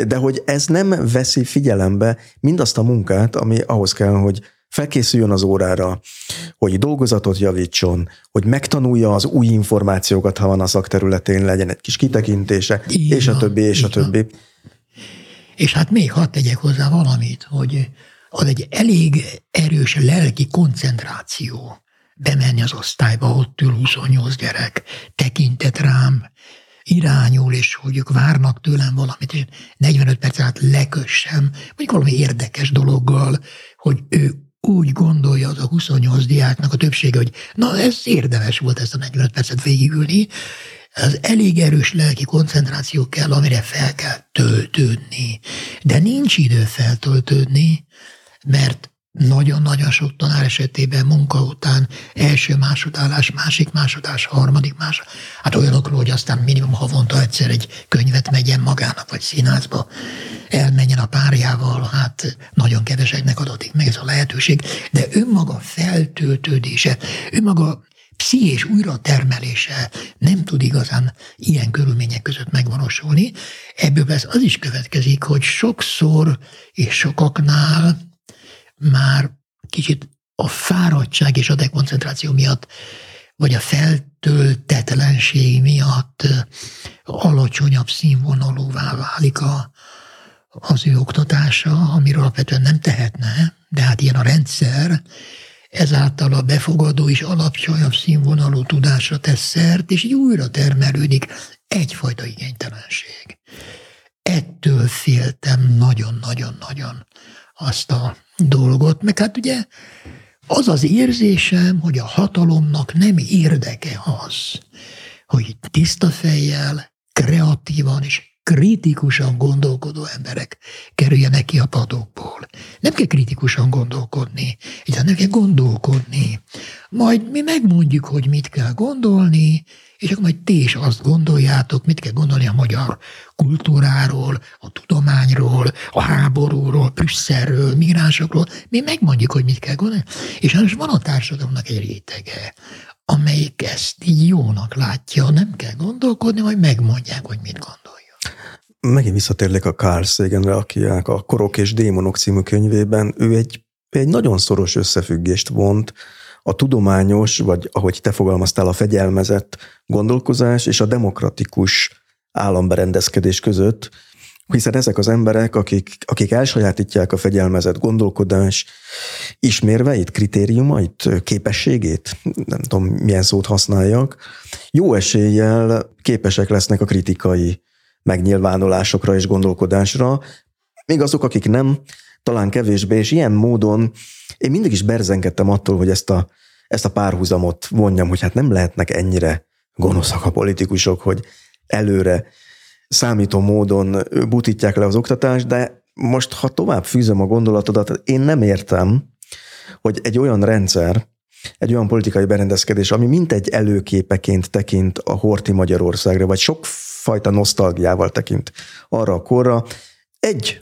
De hogy ez nem veszi figyelembe mindazt a munkát, ami ahhoz kell, hogy felkészüljön az órára, hogy dolgozatot javítson, hogy megtanulja az új információkat, ha van a szakterületén, legyen egy kis kitekintése, Igen, és a többi, és a többi. És hát még hadd tegyek hozzá valamit, hogy az egy elég erős lelki koncentráció bemenni az osztályba, ott ül 28 gyerek, tekintet rám, irányul, és hogy ők várnak tőlem valamit, és 45 perc át lekössem, vagy valami érdekes dologgal, hogy ő úgy gondolja az a 28 diáknak a többsége, hogy na ez érdemes volt ezt a 45 percet végigülni, az elég erős lelki koncentráció kell, amire fel kell töltődni. De nincs idő feltöltődni, mert nagyon-nagyon sok tanár esetében munka után első másodállás, másik másodás, harmadik más. Hát olyanokról, hogy aztán minimum havonta egyszer egy könyvet megyen magának, vagy színházba elmenjen a párjával, hát nagyon keveseknek adatik meg ez a lehetőség, de önmaga feltöltődése, önmaga pszichés újratermelése nem tud igazán ilyen körülmények között megvalósulni. Ebből ez az is következik, hogy sokszor és sokaknál már kicsit a fáradtság és a dekoncentráció miatt, vagy a feltöltetlenség miatt alacsonyabb színvonalúvá válik a, az ő oktatása, amiről alapvetően nem tehetne, de hát ilyen a rendszer, ezáltal a befogadó is alapcsajabb színvonalú tudásra tesz szert, és így újra termelődik egyfajta igénytelenség. Ettől féltem nagyon-nagyon-nagyon azt a dolgot, meg hát ugye az az érzésem, hogy a hatalomnak nem érdeke az, hogy tiszta fejjel, kreatívan és kritikusan gondolkodó emberek kerüljenek ki a padokból. Nem kell kritikusan gondolkodni, hiszen nem kell gondolkodni. Majd mi megmondjuk, hogy mit kell gondolni, és akkor majd ti is azt gondoljátok, mit kell gondolni a magyar kultúráról, a tudományról, a háborúról, Brüsszelről, migránsokról. Mi megmondjuk, hogy mit kell gondolni. És most van a társadalomnak egy rétege, amelyik ezt így jónak látja, nem kell gondolkodni, majd megmondják, hogy mit gondolja. Megint visszatérlek a Carl Saganre, aki a Korok és Démonok című könyvében, ő egy, egy nagyon szoros összefüggést vont a tudományos, vagy ahogy te fogalmaztál, a fegyelmezett gondolkozás és a demokratikus államberendezkedés között, hiszen ezek az emberek, akik, akik elsajátítják a fegyelmezett gondolkodás ismérveit, kritériumait, képességét, nem tudom milyen szót használjak, jó eséllyel képesek lesznek a kritikai megnyilvánulásokra és gondolkodásra, még azok, akik nem, talán kevésbé, és ilyen módon én mindig is berzenkedtem attól, hogy ezt a, ezt a párhuzamot vonjam, hogy hát nem lehetnek ennyire gonoszak a politikusok, hogy előre számító módon butítják le az oktatást, de most, ha tovább fűzöm a gondolatodat, én nem értem, hogy egy olyan rendszer, egy olyan politikai berendezkedés, ami mint egy előképeként tekint a Horti Magyarországra, vagy sokfajta nosztalgiával tekint arra a korra, egy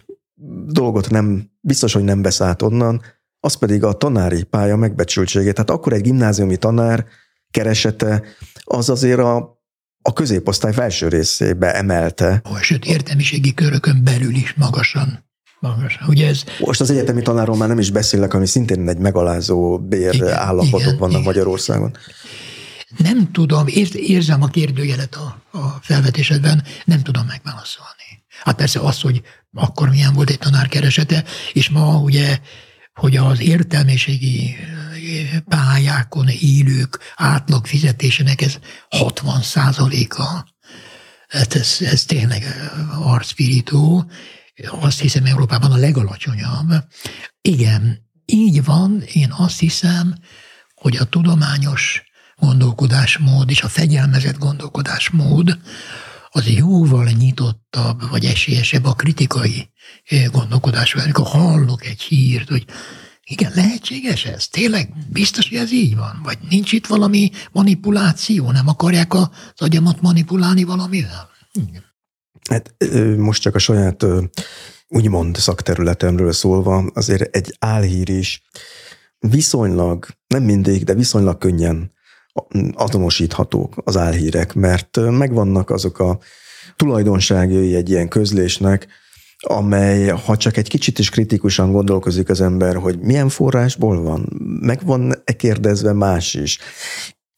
dolgot nem, biztos, hogy nem beszállt onnan, az pedig a tanári pálya megbecsültségét. Tehát akkor egy gimnáziumi tanár keresete, az azért a a középosztály felső részébe emelte. Ó, sőt, értelmiségi körökön belül is magasan. magasan. Ugye ez... Most az egyetemi tanáról már nem is beszélek, ami szintén egy megalázó bér igen, állapotok igen, vannak igen. Magyarországon. Nem tudom, érzem a kérdőjelet a, a felvetésedben, nem tudom megválaszolni. Hát persze az, hogy akkor milyen volt egy tanár keresete, és ma ugye, hogy az értelmiségi pályákon élők átlag fizetésének ez 60 százaléka. Hát ez, ez tényleg arcpirító. Azt hiszem Európában a legalacsonyabb. Igen, így van, én azt hiszem, hogy a tudományos gondolkodásmód és a fegyelmezett gondolkodásmód az jóval nyitottabb, vagy esélyesebb a kritikai gondolkodásra. Amikor hallok egy hírt, hogy igen, lehetséges ez? Tényleg biztos, hogy ez így van? Vagy nincs itt valami manipuláció? Nem akarják az agyamat manipulálni valamivel? Igen. Hát most csak a saját úgymond szakterületemről szólva, azért egy álhír is viszonylag, nem mindig, de viszonylag könnyen azonosíthatók az álhírek, mert megvannak azok a tulajdonságai egy ilyen közlésnek, amely, ha csak egy kicsit is kritikusan gondolkozik az ember, hogy milyen forrásból van, meg van-e kérdezve más is,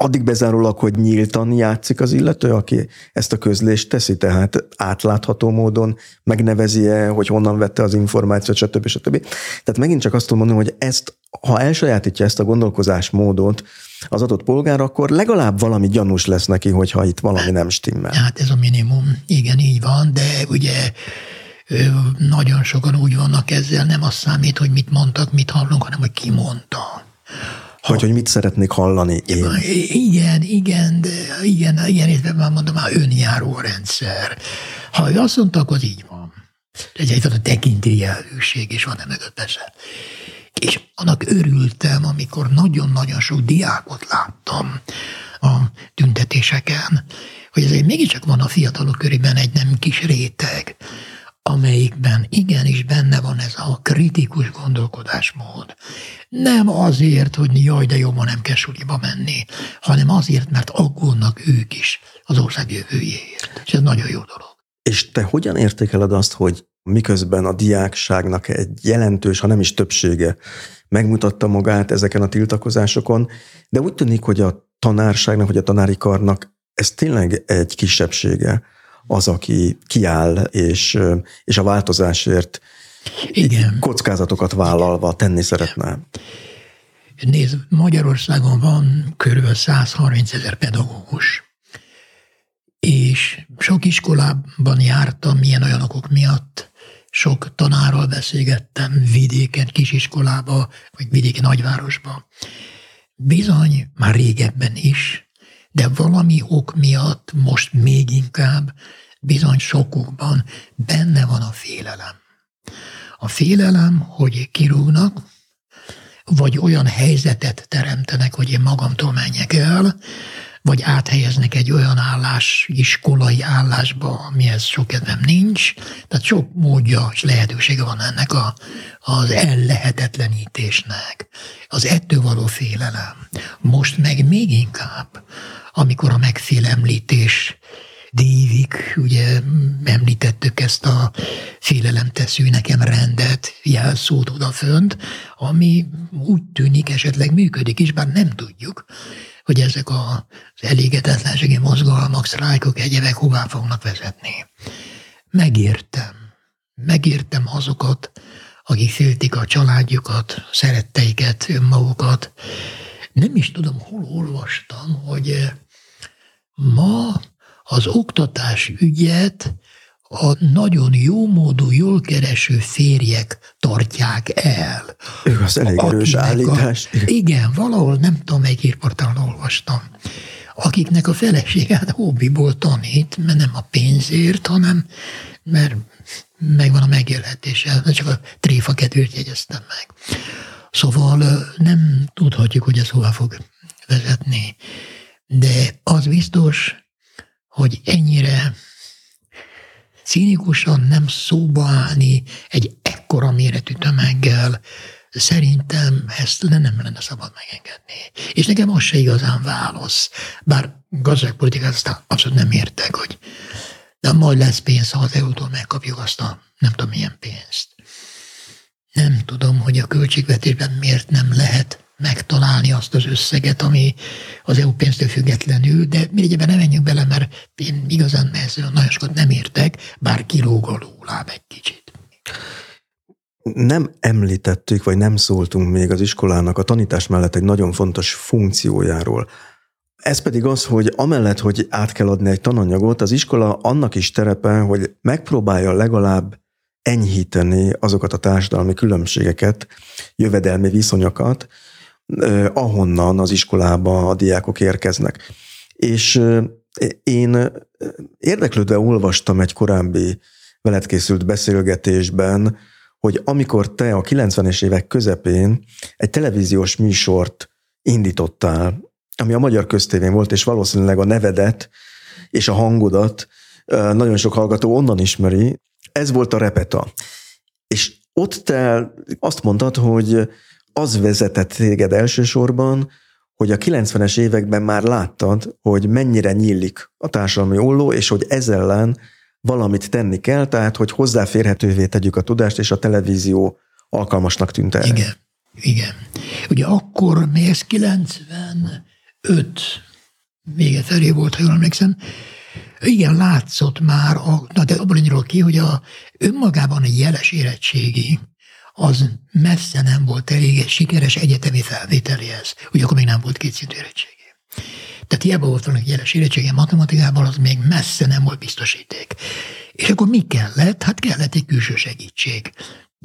addig bezárólag, hogy nyíltan játszik az illető, aki ezt a közlést teszi, tehát átlátható módon megnevezi-e, hogy honnan vette az információt, stb. stb. Tehát megint csak azt tudom mondani, hogy ezt, ha elsajátítja ezt a gondolkozásmódot az adott polgár, akkor legalább valami gyanús lesz neki, hogyha itt valami nem stimmel. Hát ez a minimum. Igen, így van, de ugye nagyon sokan úgy vannak ezzel, nem az számít, hogy mit mondtak, mit hallunk, hanem hogy ki mondta. Vagy hogy mit szeretnék hallani én. Igen, igen, de igen, ilyen részben már mondom, már önjáró a rendszer. Ha ő azt mondta, akkor az így van. Ez egyfajta tekintélyelőség is van e mögött persze. És annak örültem, amikor nagyon-nagyon sok diákot láttam a tüntetéseken, hogy azért mégiscsak van a fiatalok körében egy nem kis réteg, amelyikben igenis benne van ez a kritikus gondolkodásmód. Nem azért, hogy jaj, de jobban nem kell suliba menni, hanem azért, mert aggódnak ők is az ország jövőjéért. És ez nagyon jó dolog. És te hogyan értékeled azt, hogy miközben a diákságnak egy jelentős, ha nem is többsége megmutatta magát ezeken a tiltakozásokon, de úgy tűnik, hogy a tanárságnak, vagy a tanári karnak ez tényleg egy kisebbsége az, aki kiáll, és, és a változásért Igen. kockázatokat vállalva tenni szeretne. Nézd, Magyarországon van kb. 130 ezer pedagógus, és sok iskolában jártam milyen olyan okok miatt, sok tanárral beszélgettem vidéken, kisiskolába, vagy vidéki nagyvárosba. Bizony, már régebben is, de valami ok miatt most még inkább bizony sokukban benne van a félelem. A félelem, hogy kirúgnak, vagy olyan helyzetet teremtenek, hogy én magamtól menjek el, vagy áthelyeznek egy olyan állás, iskolai állásba, amihez sok kedvem nincs. Tehát sok módja és lehetősége van ennek a, az ellehetetlenítésnek, az ettől való félelem. Most meg még inkább, amikor a megfélemlítés dívik, ugye említettük ezt a félelem tesző nekem rendet, jelszót odafönt, ami úgy tűnik esetleg működik is, bár nem tudjuk, hogy ezek az elégedetlenségi mozgalmak, sztrájkok, egyebek hová fognak vezetni. Megértem, megértem azokat, akik féltik a családjukat, szeretteiket, önmagukat. Nem is tudom, hol olvastam, hogy ma az oktatás ügyet a nagyon jó módú, jól kereső férjek tartják el. Ő az elég erős állítás. A, igen, valahol nem tudom, melyik hírportálon olvastam. Akiknek a felesége hát hobbiból tanít, mert nem a pénzért, hanem mert megvan a megélhetése, csak a tréfa kedvéért jegyeztem meg. Szóval nem tudhatjuk, hogy ez hova fog vezetni. De az biztos, hogy ennyire cínikusan nem szóba állni egy ekkora méretű tömeggel, szerintem ezt nem lenne szabad megengedni. És nekem az se igazán válasz. Bár gazdaságpolitikát aztán abszolút nem értek, hogy de majd lesz pénz, ha az EU-tól megkapjuk azt a nem tudom milyen pénzt. Nem tudom, hogy a költségvetésben miért nem lehet megtalálni azt az összeget, ami az EU pénztől függetlenül, de mindegyben nem menjünk bele, mert én igazán ezzel nagyon sokat nem értek, bár kilóg a lóláb egy kicsit. Nem említettük, vagy nem szóltunk még az iskolának a tanítás mellett egy nagyon fontos funkciójáról. Ez pedig az, hogy amellett, hogy át kell adni egy tananyagot, az iskola annak is terepe, hogy megpróbálja legalább enyhíteni azokat a társadalmi különbségeket, jövedelmi viszonyokat, ahonnan az iskolába a diákok érkeznek. És én érdeklődve olvastam egy korábbi veled készült beszélgetésben, hogy amikor te a 90-es évek közepén egy televíziós műsort indítottál, ami a Magyar Köztévén volt, és valószínűleg a nevedet és a hangodat nagyon sok hallgató onnan ismeri, ez volt a repeta. És ott te azt mondtad, hogy az vezetett téged elsősorban, hogy a 90-es években már láttad, hogy mennyire nyílik a társadalmi olló, és hogy ezzel ellen valamit tenni kell, tehát hogy hozzáférhetővé tegyük a tudást, és a televízió alkalmasnak tűnt el. Igen, igen. Ugye akkor, még ez 95 vége felé volt, ha jól emlékszem, igen, látszott már, a, na de abból indulok ki, hogy a, önmagában egy jeles érettségi az messze nem volt elég sikeres egyetemi felvételéhez. Ugye akkor még nem volt kétszintű érettségi. Tehát hiába volt valami jeles érettsége matematikában, az még messze nem volt biztosíték. És akkor mi kellett? Hát kellett egy külső segítség.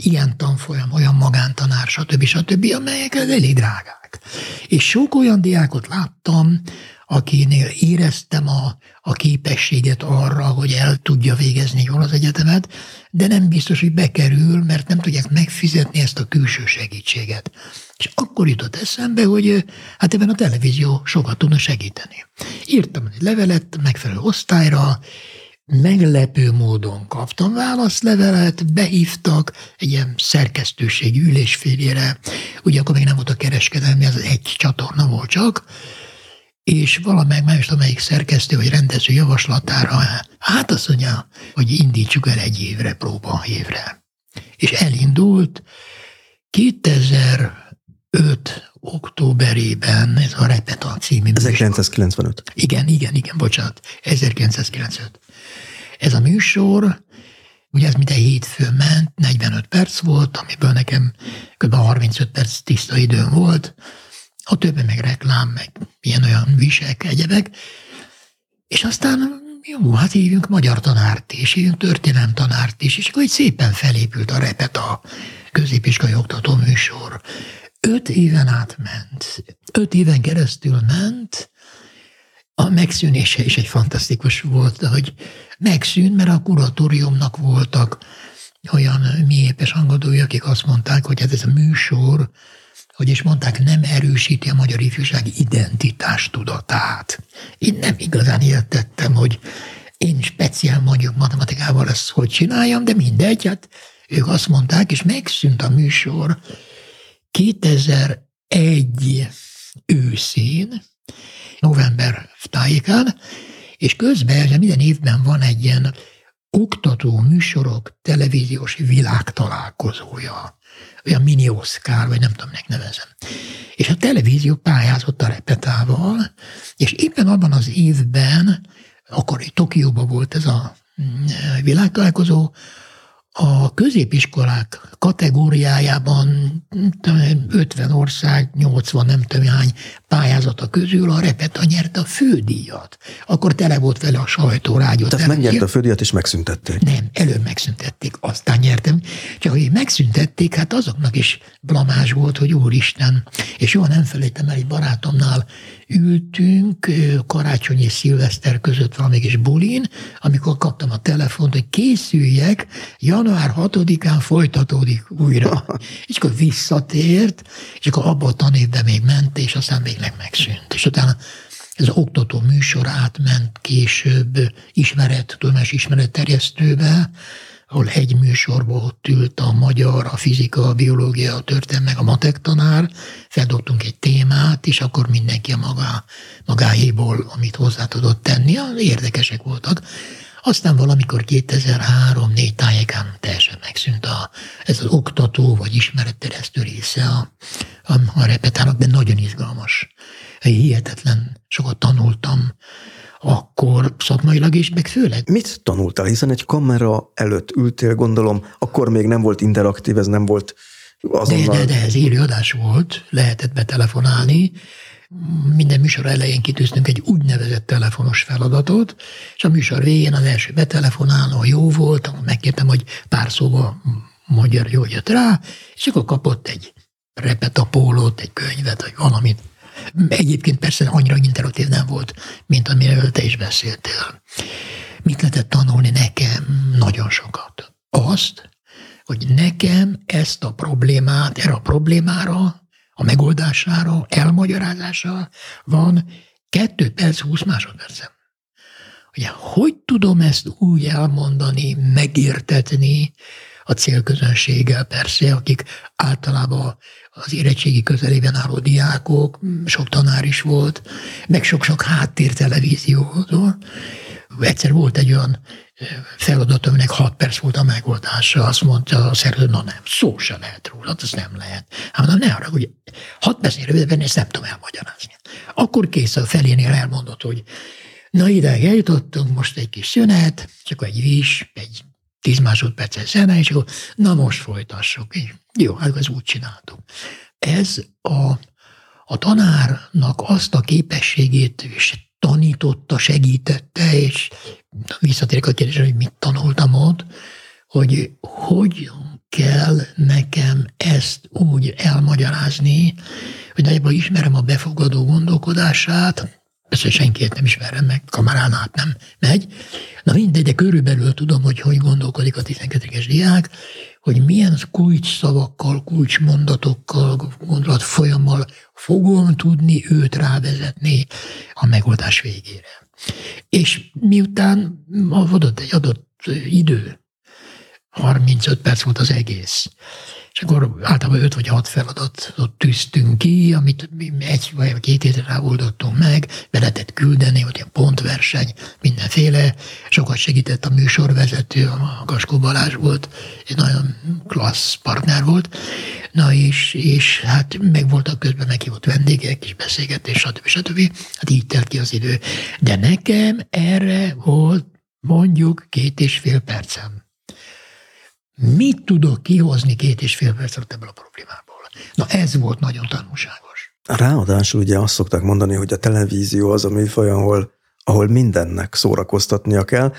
Ilyen tanfolyam, olyan magántanár, stb. stb., amelyek elég drágák. És sok olyan diákot láttam, akinél éreztem a, a képességet arra, hogy el tudja végezni jól az egyetemet, de nem biztos, hogy bekerül, mert nem tudják megfizetni ezt a külső segítséget. És akkor jutott eszembe, hogy hát ebben a televízió sokat tudna segíteni. Írtam egy levelet megfelelő osztályra, meglepő módon kaptam válaszlevelet, behívtak egy ilyen szerkesztőségi ülésfélére, ugye akkor még nem volt a kereskedelmi, az egy csatorna volt csak, és valamelyik, nem is tudom, melyik szerkesztő vagy rendező javaslatára, hát azt mondja, hogy indítsuk el egy évre, próba évre. És elindult 2005 októberében, ez a Repeta című 1995. Műsor. Igen, igen, igen, bocsánat, 1995. Ez a műsor, ugye ez minden hétfő ment, 45 perc volt, amiből nekem kb. 35 perc tiszta időm volt, a többi meg reklám, meg ilyen-olyan visek, egyebek. És aztán jó, hát hívjunk magyar tanárt is, hívjunk történelem tanárt is, és akkor így szépen felépült a repet a középiskai oktató műsor. Öt éven átment. Öt éven keresztül ment, a megszűnése is egy fantasztikus volt, hogy megszűnt, mert a kuratóriumnak voltak olyan mélyépes hangadói, akik azt mondták, hogy hát ez a műsor, hogy is mondták, nem erősíti a magyar ifjúság identitás tudatát. Én nem igazán értettem, hogy én speciál mondjuk matematikával ezt hogy csináljam, de mindegy, hát ők azt mondták, és megszűnt a műsor 2001 őszén, november tájékán, és közben minden évben van egy ilyen oktató műsorok televíziós világtalálkozója. Olyan mini Oscar, vagy nem tudom, nek nevezem. És a televízió pályázott a repetával, és éppen abban az évben, akkor Tokióban volt ez a mm, világtalálkozó, a középiskolák kategóriájában 50 ország, 80 nem tudom hány pályázata közül a Repeta nyerte a fődíjat. Akkor tele volt vele a sajtó, rágyott. Tehát megnyerte a fődíjat és megszüntették. Nem, előbb megszüntették, aztán nyertem. Csak hogy megszüntették, hát azoknak is blamás volt, hogy úristen. És jól nem felejtem el, egy barátomnál ültünk karácsony és szilveszter között valami kis bulin, amikor kaptam a telefont, hogy készüljek, január 6-án folytatódik újra. és akkor visszatért, és akkor abban a tanévben még ment, és aztán végleg megszűnt. És utána ez az oktató műsor átment később ismeret, tudományos ismeret terjesztőbe, ahol egy műsorban ott ült a magyar, a fizika, a biológia, a történelem, meg a matek tanár, feldobtunk egy témát, és akkor mindenki a maga, magáéból, amit hozzá tudott tenni, érdekesek voltak. Aztán valamikor 2003-4 tájékán teljesen megszűnt a, ez az oktató vagy ismeretteresztő része a, a, a repetának, de nagyon izgalmas. Hihetetlen sokat tanultam akkor szakmailag is, meg főleg. Mit tanultál? Hiszen egy kamera előtt ültél, gondolom, akkor még nem volt interaktív, ez nem volt azonnal... De, de, de ez élőadás volt, lehetett betelefonálni, minden műsor elején kitűztünk egy úgynevezett telefonos feladatot, és a műsor végén az első betelefonáló jó volt, megkértem, hogy pár szóba magyar jött rá, és akkor kapott egy repetapólót, egy könyvet, vagy valamit, Egyébként persze annyira interaktív nem volt, mint amiről te is beszéltél. Mit lehetett tanulni nekem? Nagyon sokat. Azt, hogy nekem ezt a problémát, erre a problémára, a megoldására, elmagyarázása van 2 perc 20 másodpercem. Ugye, hogy tudom ezt úgy elmondani, megértetni a célközönséggel persze, akik általában az érettségi közelében álló diákok, sok tanár is volt, meg sok-sok háttértelevízió. Egyszer volt egy olyan feladat, aminek hat perc volt a megoldása, azt mondta a szerző, na nem, szó se lehet róla, az nem lehet. Hát mondom, ne arra, hogy hat percnél rövidebben ezt nem tudom elmagyarázni. Akkor kész a felénél elmondott, hogy na ide eljutottunk, most egy kis szünet, csak egy vis, egy tíz másodperces zene, és akkor na most folytassuk. Jó, hát ez úgy csináltuk. Ez a, a tanárnak azt a képességét is tanította, segítette, és visszatérek a kérdésre, hogy mit tanultam ott, hogy hogy kell nekem ezt úgy elmagyarázni, hogy nagyjából ismerem a befogadó gondolkodását, Persze senkit nem ismerem meg, kamerán át nem megy. Na mindegy, de körülbelül tudom, hogy hogy gondolkodik a 12-es diák, hogy milyen kulcs szavakkal, kulcs mondatokkal, gondolat folyammal fogom tudni őt rávezetni a megoldás végére. És miután adott egy adott idő, 35 perc volt az egész, és akkor általában öt vagy hat feladatot tűztünk ki, amit egy vagy két hétre ráoldottunk meg, be lehetett küldeni, hogy ilyen pontverseny, mindenféle. Sokat segített a műsorvezető, a Gaskó Balázs volt, egy nagyon klassz partner volt. Na és, és hát meg voltak közben meghívott vendégek, és beszélgetés, stb. stb. Hát így telt ki az idő. De nekem erre volt mondjuk két és fél percem Mit tudok kihozni két és fél perc alatt ebből a problémából? Na ez volt nagyon tanulságos. Ráadásul ugye azt szokták mondani, hogy a televízió az a műfaj, ahol, ahol mindennek szórakoztatnia kell.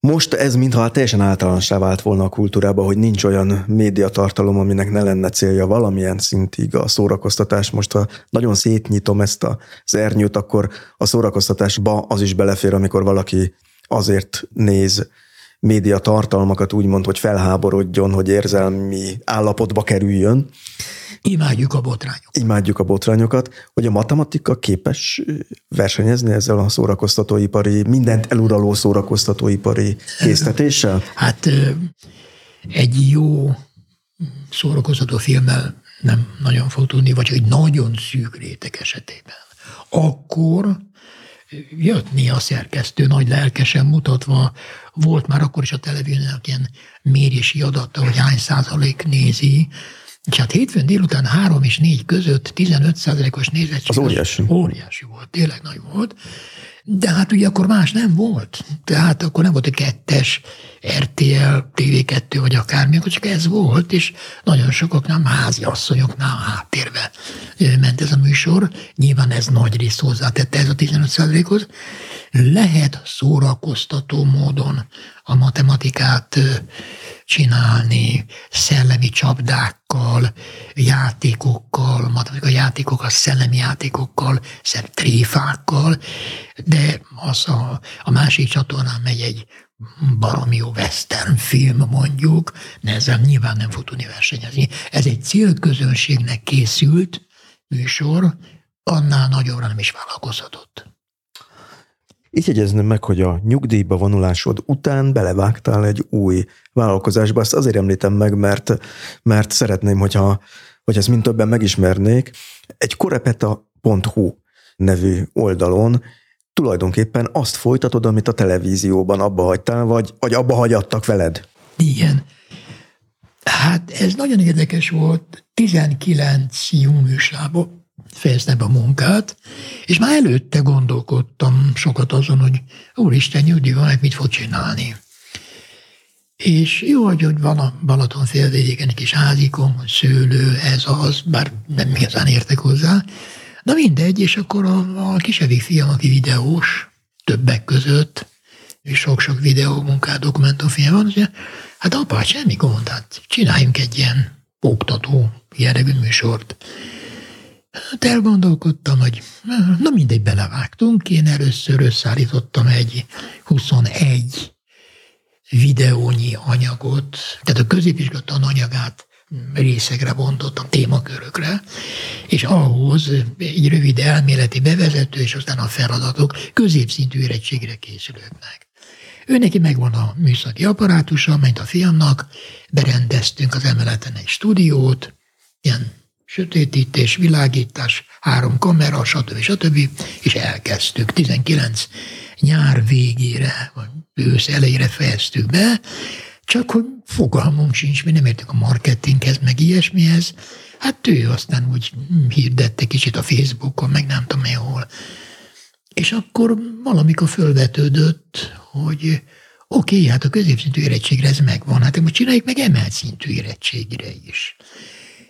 Most ez mintha teljesen általánossá vált volna a kultúrába, hogy nincs olyan médiatartalom, aminek ne lenne célja valamilyen szintig a szórakoztatás. Most ha nagyon szétnyitom ezt az ernyőt, akkor a szórakoztatásba az is belefér, amikor valaki azért néz média tartalmakat úgymond, hogy felháborodjon, hogy érzelmi állapotba kerüljön. Imádjuk a botrányokat. Imádjuk a botrányokat, hogy a matematika képes versenyezni ezzel a szórakoztatóipari, mindent eluraló szórakoztatóipari késztetéssel? Hát egy jó szórakoztató filmmel nem nagyon fog tudni, vagy egy nagyon szűk réteg esetében. Akkor jött néha szerkesztő nagy lelkesen mutatva, volt már akkor is a televíziónak ilyen mérési adata, hogy hány százalék nézi, és hát hétfőn délután 3 és 4 között 15 százalékos nézettség. Az óriási. Óriási volt, tényleg nagy volt. De hát ugye akkor más nem volt. Tehát akkor nem volt egy kettes RTL, TV2 vagy akármi, akkor csak ez volt, és nagyon sokaknál, házi asszonyoknál háttérbe ment ez a műsor. Nyilván ez nagy rész hozzátette ez a 15 hoz Lehet szórakoztató módon a matematikát csinálni, szellemi csapdákkal, játékokkal, matematikai játékokkal, szellemi játékokkal, szebb tréfákkal, de az a, a másik csatornán megy egy baromi jó western film mondjuk, de ezzel nyilván nem fog tudni versenyezni. Ez egy célközönségnek készült műsor, annál nagyobbra nem is vállalkozhatott. Így jegyezném meg, hogy a nyugdíjba vonulásod után belevágtál egy új vállalkozásba. Ezt azért említem meg, mert, mert szeretném, hogyha, hogy ezt mind többen megismernék. Egy korepeta.hu nevű oldalon tulajdonképpen azt folytatod, amit a televízióban abba hagytál, vagy, vagy abba hagyattak veled. Igen. Hát ez nagyon érdekes volt. 19 júniusában fejeztem be a munkát, és már előtte gondolkodtam sokat azon, hogy úristen, nyugdíj van, mit fog csinálni. És jó, hogy van a Balaton félvidéken egy kis házikom, szőlő, ez az, bár nem igazán értek hozzá, Na mindegy, és akkor a, a kisebbik fiam, aki videós, többek között, és sok-sok videó munkát, dokumentumfilm van, hogy hát apa, semmi gond, hát csináljunk egy ilyen oktató jellegű műsort. Hát elgondolkodtam, hogy na mindegy, belevágtunk. Én először összeállítottam egy 21 videónyi anyagot, tehát a középiskolatan anyagát részekre bontottam, témakörökre, és ahhoz egy rövid elméleti bevezető, és aztán a feladatok középszintű érettségre készülőknek. Ő neki megvan a műszaki apparátusa, mint a fiamnak, berendeztünk az emeleten egy stúdiót, ilyen sötétítés, világítás, három kamera, stb. stb. és elkezdtük. 19 nyár végére, vagy ősz elejére fejeztük be, csak hogy fogalmunk sincs, mi nem értünk a marketinghez, meg ilyesmihez. Hát ő aztán úgy hirdette kicsit a Facebookon, meg nem tudom én hol. És akkor valamikor fölvetődött, hogy oké, okay, hát a középszintű érettségre ez megvan, hát most csináljuk meg emelt szintű érettségre is.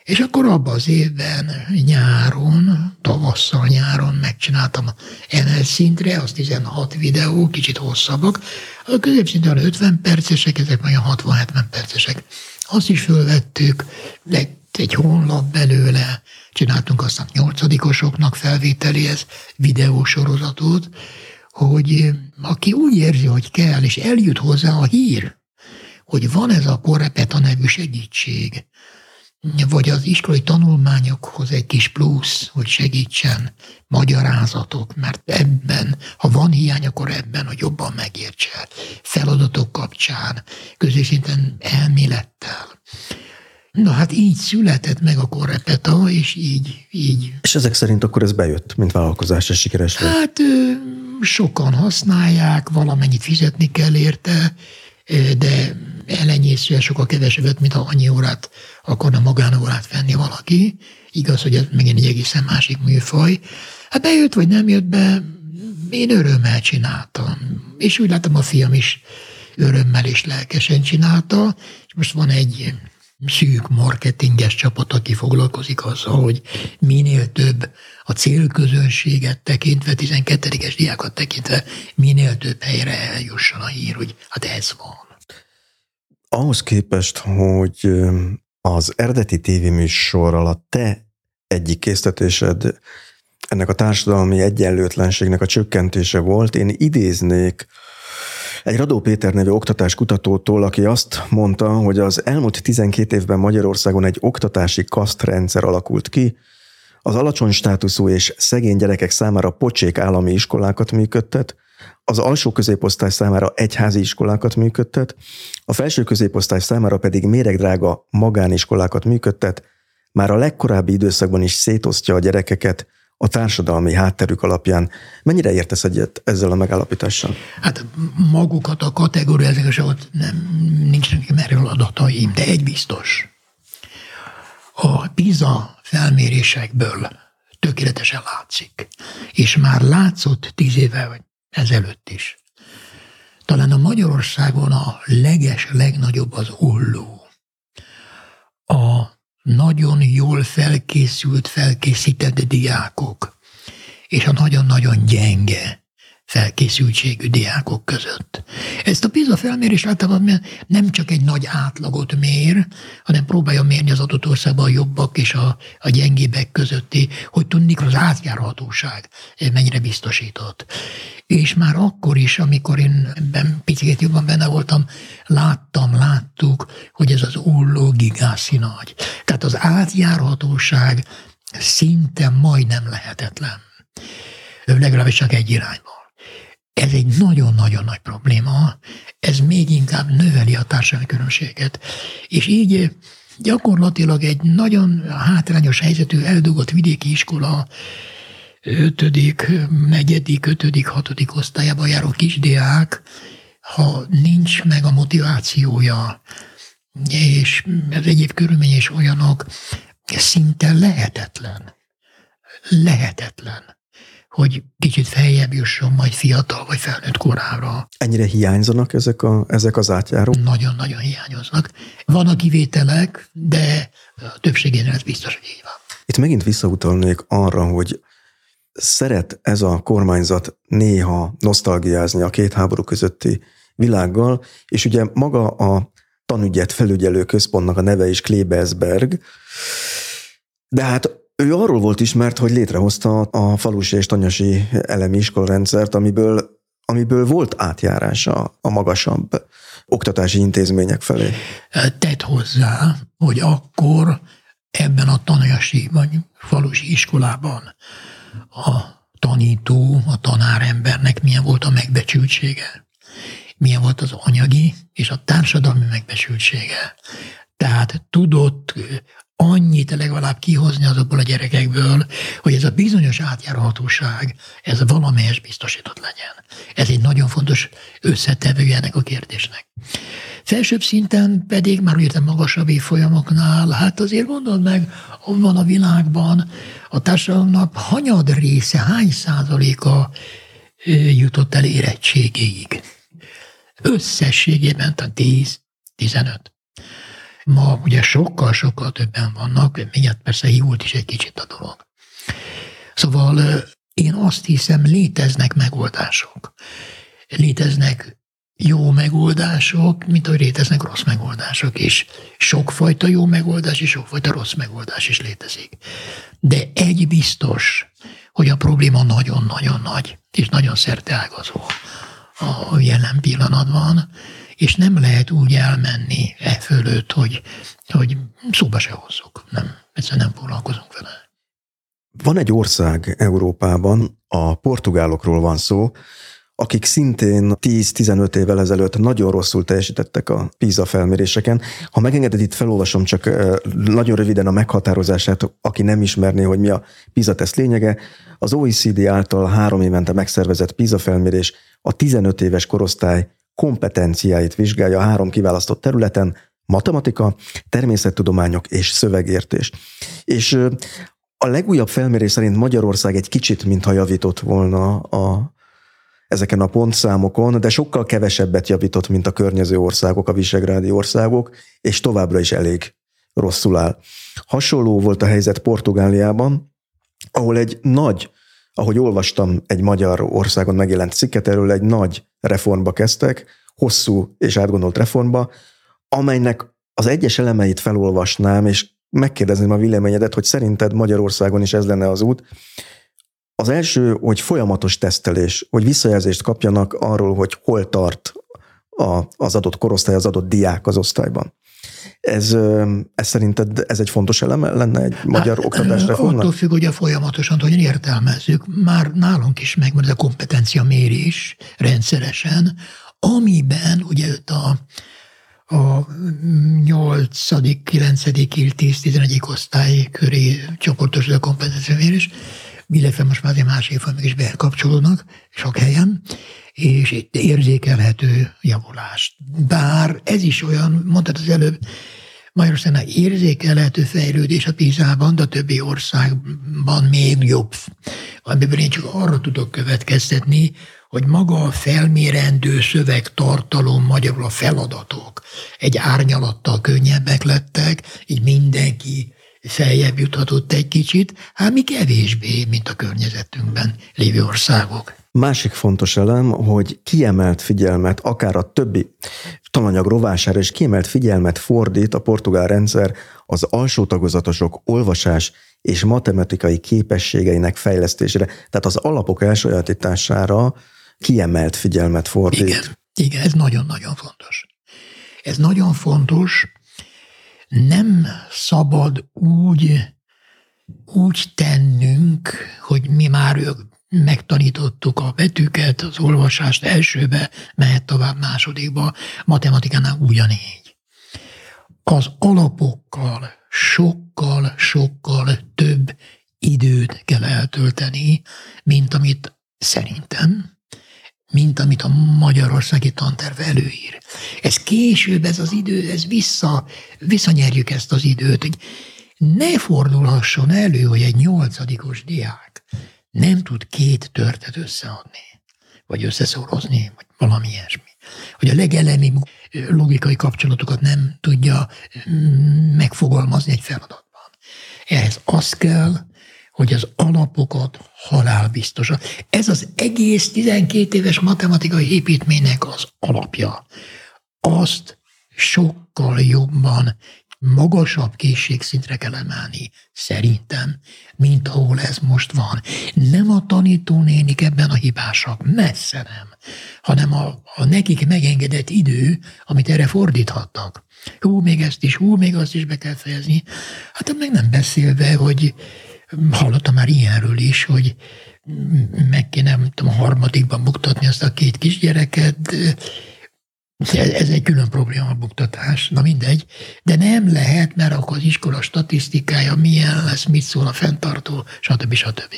És akkor abban az évben nyáron, tavasszal nyáron megcsináltam emelt szintre, az 16 videó, kicsit hosszabbak. A középszinten 50 percesek, ezek olyan 60-70 percesek. Azt is fölvettük, de egy honlap belőle, csináltunk aztán nyolcadikosoknak felvételéhez videósorozatot, hogy aki úgy érzi, hogy kell, és eljut hozzá a hír, hogy van ez a Korepeta nevű segítség, vagy az iskolai tanulmányokhoz egy kis plusz, hogy segítsen magyarázatok, mert ebben, ha van hiány, akkor ebben, hogy jobban megértse feladatok kapcsán, közösségen elmélettel. Na hát így született meg a korrepeta, és így, így. És ezek szerint akkor ez bejött, mint vállalkozás, és sikeres volt? Hát sokan használják, valamennyit fizetni kell érte, de elenyészően sokkal kevesebbet, mint ha annyi órát akarna magánórát venni valaki. Igaz, hogy ez megint egy egészen másik műfaj. Hát bejött vagy nem jött be, én örömmel csináltam. És úgy látom, a fiam is örömmel és lelkesen csinálta, és most van egy szűk marketinges csapat, aki foglalkozik azzal, hogy minél több a célközönséget tekintve, 12-es diákat tekintve, minél több helyre eljusson a hír, hogy hát ez van. Ahhoz képest, hogy az eredeti tévéműsorral a te egyik késztetésed ennek a társadalmi egyenlőtlenségnek a csökkentése volt, én idéznék Egy Radó Péter nevű oktatáskutatótól, aki azt mondta, hogy az elmúlt 12 évben Magyarországon egy oktatási kasztrendszer alakult ki, az alacsony státuszú és szegény gyerekek számára pocsék állami iskolákat működtet, az alsó középosztály számára egyházi iskolákat működtet, a felső középosztály számára pedig méregdrága magániskolákat működtet, már a legkorábbi időszakban is szétosztja a gyerekeket a társadalmi hátterük alapján. Mennyire értesz egyet ezzel a megállapítással? Hát magukat a kategóriázásokat nem, nincsenek erről adataim, de egy biztos. A PISA felmérésekből tökéletesen látszik. És már látszott tíz éve vagy ezelőtt is. Talán a Magyarországon a leges, legnagyobb az olló. A nagyon jól felkészült, felkészített diákok, és a nagyon-nagyon gyenge felkészültségű diákok között. Ezt a PISA felmérés általában nem csak egy nagy átlagot mér, hanem próbálja mérni az adott országban a jobbak és a, a gyengébbek közötti, hogy tudnik az átjárhatóság mennyire biztosított. És már akkor is, amikor én ebben picit jobban benne voltam, láttam, láttuk, hogy ez az ulló gigászi nagy. Tehát az átjárhatóság szinte majdnem lehetetlen. Legalábbis csak egy irányban. Ez egy nagyon-nagyon nagy probléma, ez még inkább növeli a társadalmi különbséget. És így gyakorlatilag egy nagyon hátrányos helyzetű, eldugott vidéki iskola ötödik, negyedik, ötödik, hatodik osztályába járó kisdiák, ha nincs meg a motivációja, és az egyéb körülmények is olyanok, szinte lehetetlen. Lehetetlen hogy kicsit feljebb jusson majd fiatal vagy felnőtt korára. Ennyire hiányzanak ezek, a, ezek az átjárók? Nagyon-nagyon hiányoznak. Vannak kivételek, de a többségénél ez biztos, hogy így van. Itt megint visszautalnék arra, hogy szeret ez a kormányzat néha nosztalgiázni a két háború közötti világgal, és ugye maga a tanügyet felügyelő központnak a neve is Klebersberg, de hát ő arról volt ismert, hogy létrehozta a falusi és tanyasi elemi iskolarendszert, amiből, amiből volt átjárása a magasabb oktatási intézmények felé. Tett hozzá, hogy akkor ebben a tanyasi vagy falusi iskolában a tanító, a tanárembernek milyen volt a megbecsültsége, milyen volt az anyagi és a társadalmi megbecsültsége. Tehát tudott annyit legalább kihozni azokból a gyerekekből, hogy ez a bizonyos átjárhatóság, ez valamelyes biztosított legyen. Ez egy nagyon fontos összetevője ennek a kérdésnek. Felsőbb szinten pedig, már értem magasabb folyamoknál, hát azért gondold meg, van a világban a társadalomnak hanyad része, hány százaléka jutott el érettségéig. Összességében, tehát 10, 15. Ma ugye sokkal-sokkal többen vannak, mindjárt persze hívult is egy kicsit a dolog. Szóval én azt hiszem, léteznek megoldások. Léteznek jó megoldások, mint ahogy léteznek rossz megoldások is. Sokfajta jó megoldás és sokfajta rossz megoldás is létezik. De egy biztos, hogy a probléma nagyon-nagyon nagy, és nagyon szerteágazó a jelen pillanatban, és nem lehet úgy elmenni e fölött, hogy, hogy szóba se hozzuk. Nem, egyszerűen nem foglalkozunk vele. Van egy ország Európában, a portugálokról van szó, akik szintén 10-15 évvel ezelőtt nagyon rosszul teljesítettek a PISA felméréseken. Ha megengeded, itt felolvasom csak nagyon röviden a meghatározását, aki nem ismerné, hogy mi a PISA teszt lényege. Az OECD által három évente megszervezett PISA felmérés a 15 éves korosztály kompetenciáit vizsgálja a három kiválasztott területen, matematika, természettudományok és szövegértés. És a legújabb felmérés szerint Magyarország egy kicsit, mintha javított volna a, ezeken a pontszámokon, de sokkal kevesebbet javított, mint a környező országok, a visegrádi országok, és továbbra is elég rosszul áll. Hasonló volt a helyzet Portugáliában, ahol egy nagy ahogy olvastam egy magyar országon megjelent cikket, erről egy nagy reformba kezdtek, hosszú és átgondolt reformba, amelynek az egyes elemeit felolvasnám, és megkérdezném a véleményedet, hogy szerinted Magyarországon is ez lenne az út. Az első, hogy folyamatos tesztelés, hogy visszajelzést kapjanak arról, hogy hol tart a, az adott korosztály, az adott diák az osztályban. Ez, ez szerinted ez egy fontos eleme lenne egy magyar hát, oktatás reformnak? Attól függ, hogy a folyamatosan hogyan értelmezzük. Már nálunk is megvan ez a kompetencia mérés rendszeresen, amiben ugye a, a 8., 9., 10., 11. osztály köré csoportos a kompetencia mérés, illetve most már azért más évfolyamok is bekapcsolódnak sok helyen, és itt érzékelhető javulás. Bár ez is olyan, mondtad az előbb, Magyarországon érzékelhető fejlődés a PISA-ban, de a többi országban még jobb. Amiből én csak arra tudok következtetni, hogy maga a felmérendő szövegtartalom, magyarul a feladatok egy árnyalattal könnyebbek lettek, így mindenki feljebb juthatott egy kicsit, hát mi kevésbé, mint a környezetünkben lévő országok. Másik fontos elem, hogy kiemelt figyelmet, akár a többi tananyag rovására is kiemelt figyelmet fordít a portugál rendszer az alsó tagozatosok olvasás és matematikai képességeinek fejlesztésére, tehát az alapok elsajátítására kiemelt figyelmet fordít. Igen, igen ez nagyon-nagyon fontos. Ez nagyon fontos, nem szabad úgy, úgy tennünk, hogy mi már megtanítottuk a betűket, az olvasást elsőbe, mehet tovább másodikba, matematikánál ugyanígy. Az alapokkal sokkal, sokkal több időt kell eltölteni, mint amit szerintem, mint amit a magyarországi tanterv előír. Ez később, ez az idő, ez vissza, visszanyerjük ezt az időt, hogy ne fordulhasson elő, hogy egy nyolcadikos diák nem tud két törtet összeadni, vagy összeszorozni, vagy valami ilyesmi. Hogy a legelemi logikai kapcsolatokat nem tudja mm, megfogalmazni egy feladatban. Ehhez az kell, hogy az alapokat halálbiztosan. Ez az egész 12 éves matematikai építménynek az alapja. Azt sokkal jobban magasabb készségszintre kell emelni, szerintem, mint ahol ez most van. Nem a tanítónénik ebben a hibásak, messze nem, hanem a, a nekik megengedett idő, amit erre fordíthattak. Hú, még ezt is, hú, még azt is be kell fejezni. Hát meg nem beszélve, hogy hallottam már ilyenről is, hogy meg kéne, nem tudom, a harmadikban buktatni azt a két kisgyereket, ez egy külön probléma a buktatás, na mindegy, de nem lehet, mert akkor az iskola statisztikája milyen lesz, mit szól a fenntartó, stb. stb.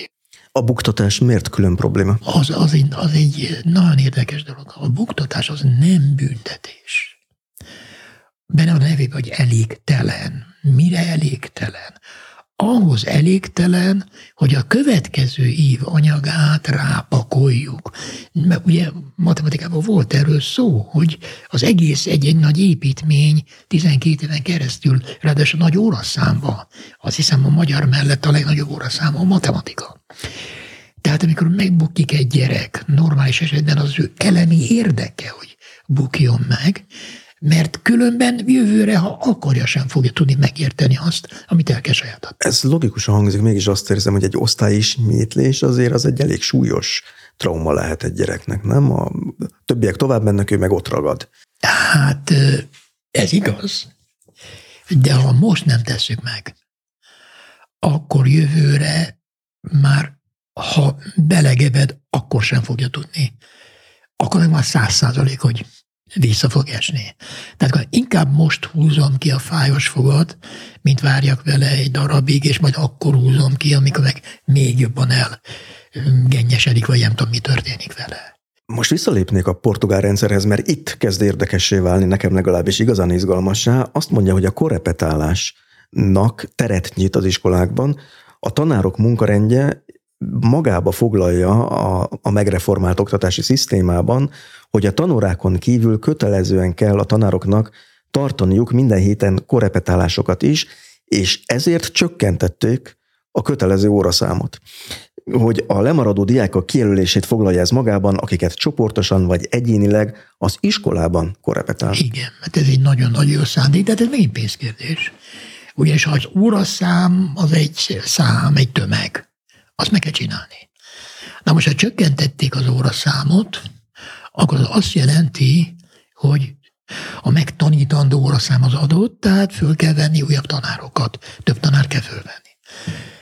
A buktatás miért külön probléma? Az, az, egy, az egy nagyon érdekes dolog. A buktatás az nem büntetés. Benne a nevében, hogy elégtelen. Mire elégtelen? Ahhoz elégtelen, hogy a következő év anyagát rápakoljuk. Mert ugye matematikában volt erről szó, hogy az egész egy-egy nagy építmény 12 éven keresztül, ráadásul nagy óraszámba, azt hiszem a magyar mellett a legnagyobb óraszáma a matematika. Tehát amikor megbukik egy gyerek, normális esetben az ő elemi érdeke, hogy bukjon meg, mert különben jövőre, ha akarja, sem fogja tudni megérteni azt, amit el kell sajátítani. Ez logikusan hangzik, mégis azt érzem, hogy egy osztályismétlés azért az egy elég súlyos trauma lehet egy gyereknek, nem? A többiek tovább mennek, ő meg ott ragad. Hát ez igaz, de ha most nem tesszük meg, akkor jövőre már, ha belegeved, akkor sem fogja tudni. Akkor meg már száz százalék, hogy vissza fog esni. Tehát inkább most húzom ki a fájos fogat, mint várjak vele egy darabig, és majd akkor húzom ki, amikor meg még jobban el gennyesedik, vagy nem tudom, mi történik vele. Most visszalépnék a portugál rendszerhez, mert itt kezd érdekessé válni nekem legalábbis igazán izgalmassá. Azt mondja, hogy a korrepetálásnak teret nyit az iskolákban, a tanárok munkarendje magába foglalja a, a megreformált oktatási szisztémában, hogy a tanórákon kívül kötelezően kell a tanároknak tartaniuk minden héten korepetálásokat is, és ezért csökkentették a kötelező óraszámot. Hogy a lemaradó diákok kijelölését foglalja ez magában, akiket csoportosan vagy egyénileg az iskolában korepetál. Igen, mert ez egy nagyon nagy jó szándék, de ez még pénzkérdés. Ugyanis az óraszám az egy szám, egy tömeg. Azt meg kell csinálni. Na most, ha csökkentették az óraszámot, akkor az azt jelenti, hogy a megtanítandó óraszám az adott, tehát föl kell venni újabb tanárokat, több tanár kell fölvenni.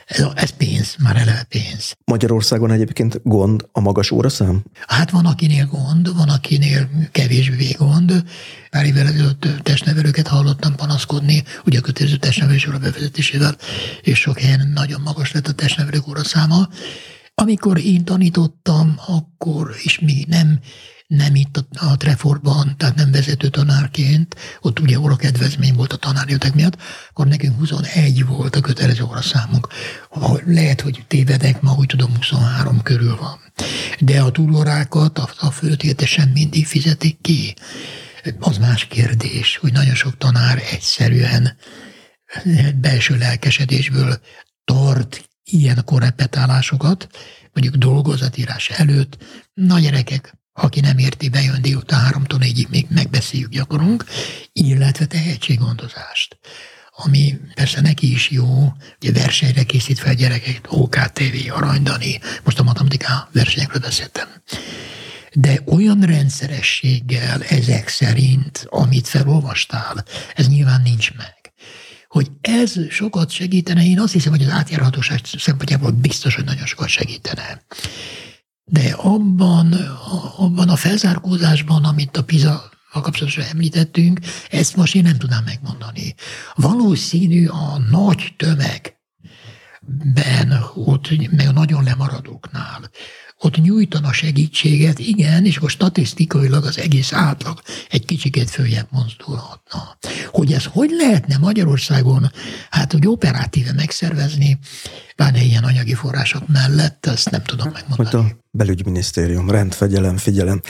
Ez, ez pénz, már eleve pénz. Magyarországon egyébként gond a magas óraszám? Hát van, akinél gond, van, akinél kevésbé gond. Pár évvel ezelőtt testnevelőket hallottam panaszkodni, ugye a kötelező testnevelés óra bevezetésével, és sok helyen nagyon magas lett a testnevelők óraszáma. Amikor én tanítottam, akkor is mi nem nem itt a, a Trefortban, tehát nem vezető tanárként, ott ugye óra kedvezmény volt a tanárjötek miatt, akkor nekünk 21 volt a kötelező óra számunk. Lehet, hogy tévedek, ma úgy tudom 23 körül van. De a túlórákat, a, a föltétesen mindig fizetik ki. Az más kérdés, hogy nagyon sok tanár egyszerűen belső lelkesedésből tart ilyen korrepetálásokat, mondjuk dolgozatírás előtt, na gyerekek, aki nem érti, bejön délután háromtól négyig még megbeszéljük, gyakorunk, illetve tehetséggondozást ami persze neki is jó, ugye versenyre készít fel gyerekeket, OKTV, Aranydani, most a matematika versenyekről beszéltem. De olyan rendszerességgel ezek szerint, amit felolvastál, ez nyilván nincs meg. Hogy ez sokat segítene, én azt hiszem, hogy az átjárhatóság szempontjából biztos, hogy nagyon sokat segítene. De abban, abban a felzárkózásban, amit a PISA kapcsolatosan említettünk, ezt most én nem tudnám megmondani. Valószínű a nagy tömegben, ott meg a nagyon lemaradóknál, ott nyújtana segítséget, igen, és akkor statisztikailag az egész átlag egy kicsikét följebb mozdulhatna. Hogy ez hogy lehetne Magyarországon, hát hogy operatíve megszervezni, pláne ilyen anyagi források mellett, ezt nem tudom megmondani. Hogy a belügyminisztérium, rendfegyelem, figyelem.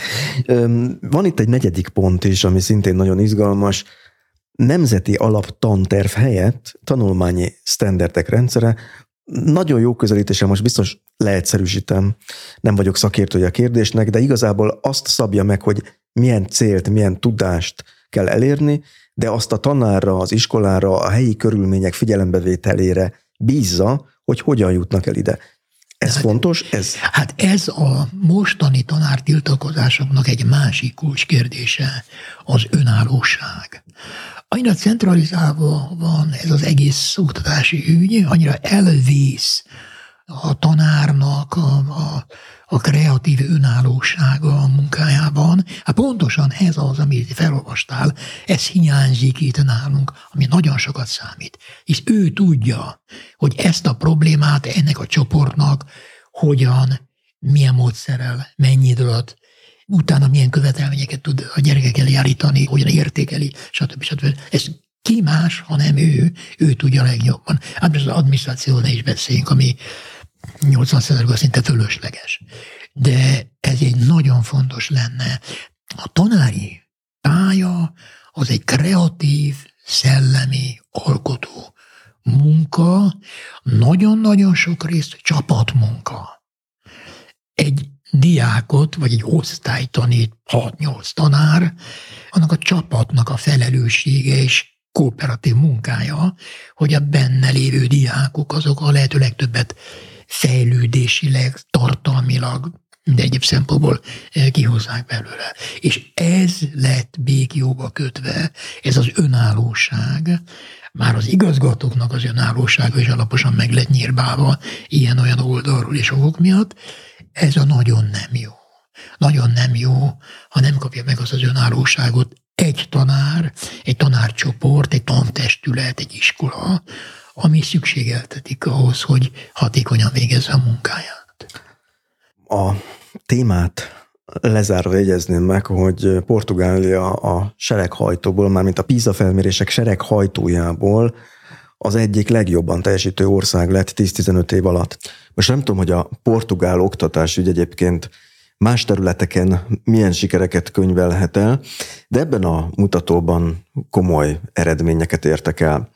Van itt egy negyedik pont is, ami szintén nagyon izgalmas, nemzeti alaptanterv helyett tanulmányi sztenderdek rendszere, nagyon jó közelítése, most biztos leegyszerűsítem, nem vagyok szakértője a kérdésnek, de igazából azt szabja meg, hogy milyen célt, milyen tudást kell elérni, de azt a tanárra, az iskolára, a helyi körülmények figyelembevételére bízza, hogy hogyan jutnak el ide. Ez hát, fontos? Ez... Hát ez a mostani tanártiltakozásoknak egy másik kulcskérdése, az önállóság. Annyira centralizálva van ez az egész oktatási ügy, annyira elvész a tanárnak a, a, a kreatív önállósága a munkájában. Hát pontosan ez az, amit felolvastál, ez hiányzik itt nálunk, ami nagyon sokat számít. És ő tudja, hogy ezt a problémát ennek a csoportnak hogyan, milyen módszerrel, mennyi idő alatt utána milyen követelményeket tud a gyerekek elé állítani, hogyan értékeli, stb. stb. Ez ki más, hanem ő, ő tudja legjobban. Hát az adminisztrációval ne is beszéljünk, ami 80%-ban szinte fölösleges. De ez egy nagyon fontos lenne. A tanári pálya az egy kreatív, szellemi, alkotó munka, nagyon-nagyon sok részt csapatmunka. Egy diákot, vagy egy osztály tanít, 6-8 tanár, annak a csapatnak a felelőssége és kooperatív munkája, hogy a benne lévő diákok azok a lehető legtöbbet fejlődésileg, tartalmilag, de egyéb szempontból eh, kihozzák belőle. És ez lett békjóba kötve, ez az önállóság, már az igazgatóknak az önállósága is alaposan meg lett nyírbálva ilyen-olyan oldalról és okok miatt, ez a nagyon nem jó. Nagyon nem jó, ha nem kapja meg az az önállóságot egy tanár, egy tanárcsoport, egy tantestület, egy iskola, ami szükségeltetik ahhoz, hogy hatékonyan végezze a munkáját. A témát lezárva jegyezném meg, hogy Portugália a sereghajtóból, mármint a PISA felmérések sereghajtójából az egyik legjobban teljesítő ország lett 10-15 év alatt. Most nem tudom, hogy a portugál oktatásügy egyébként más területeken milyen sikereket könyvelhet el, de ebben a mutatóban komoly eredményeket értek el.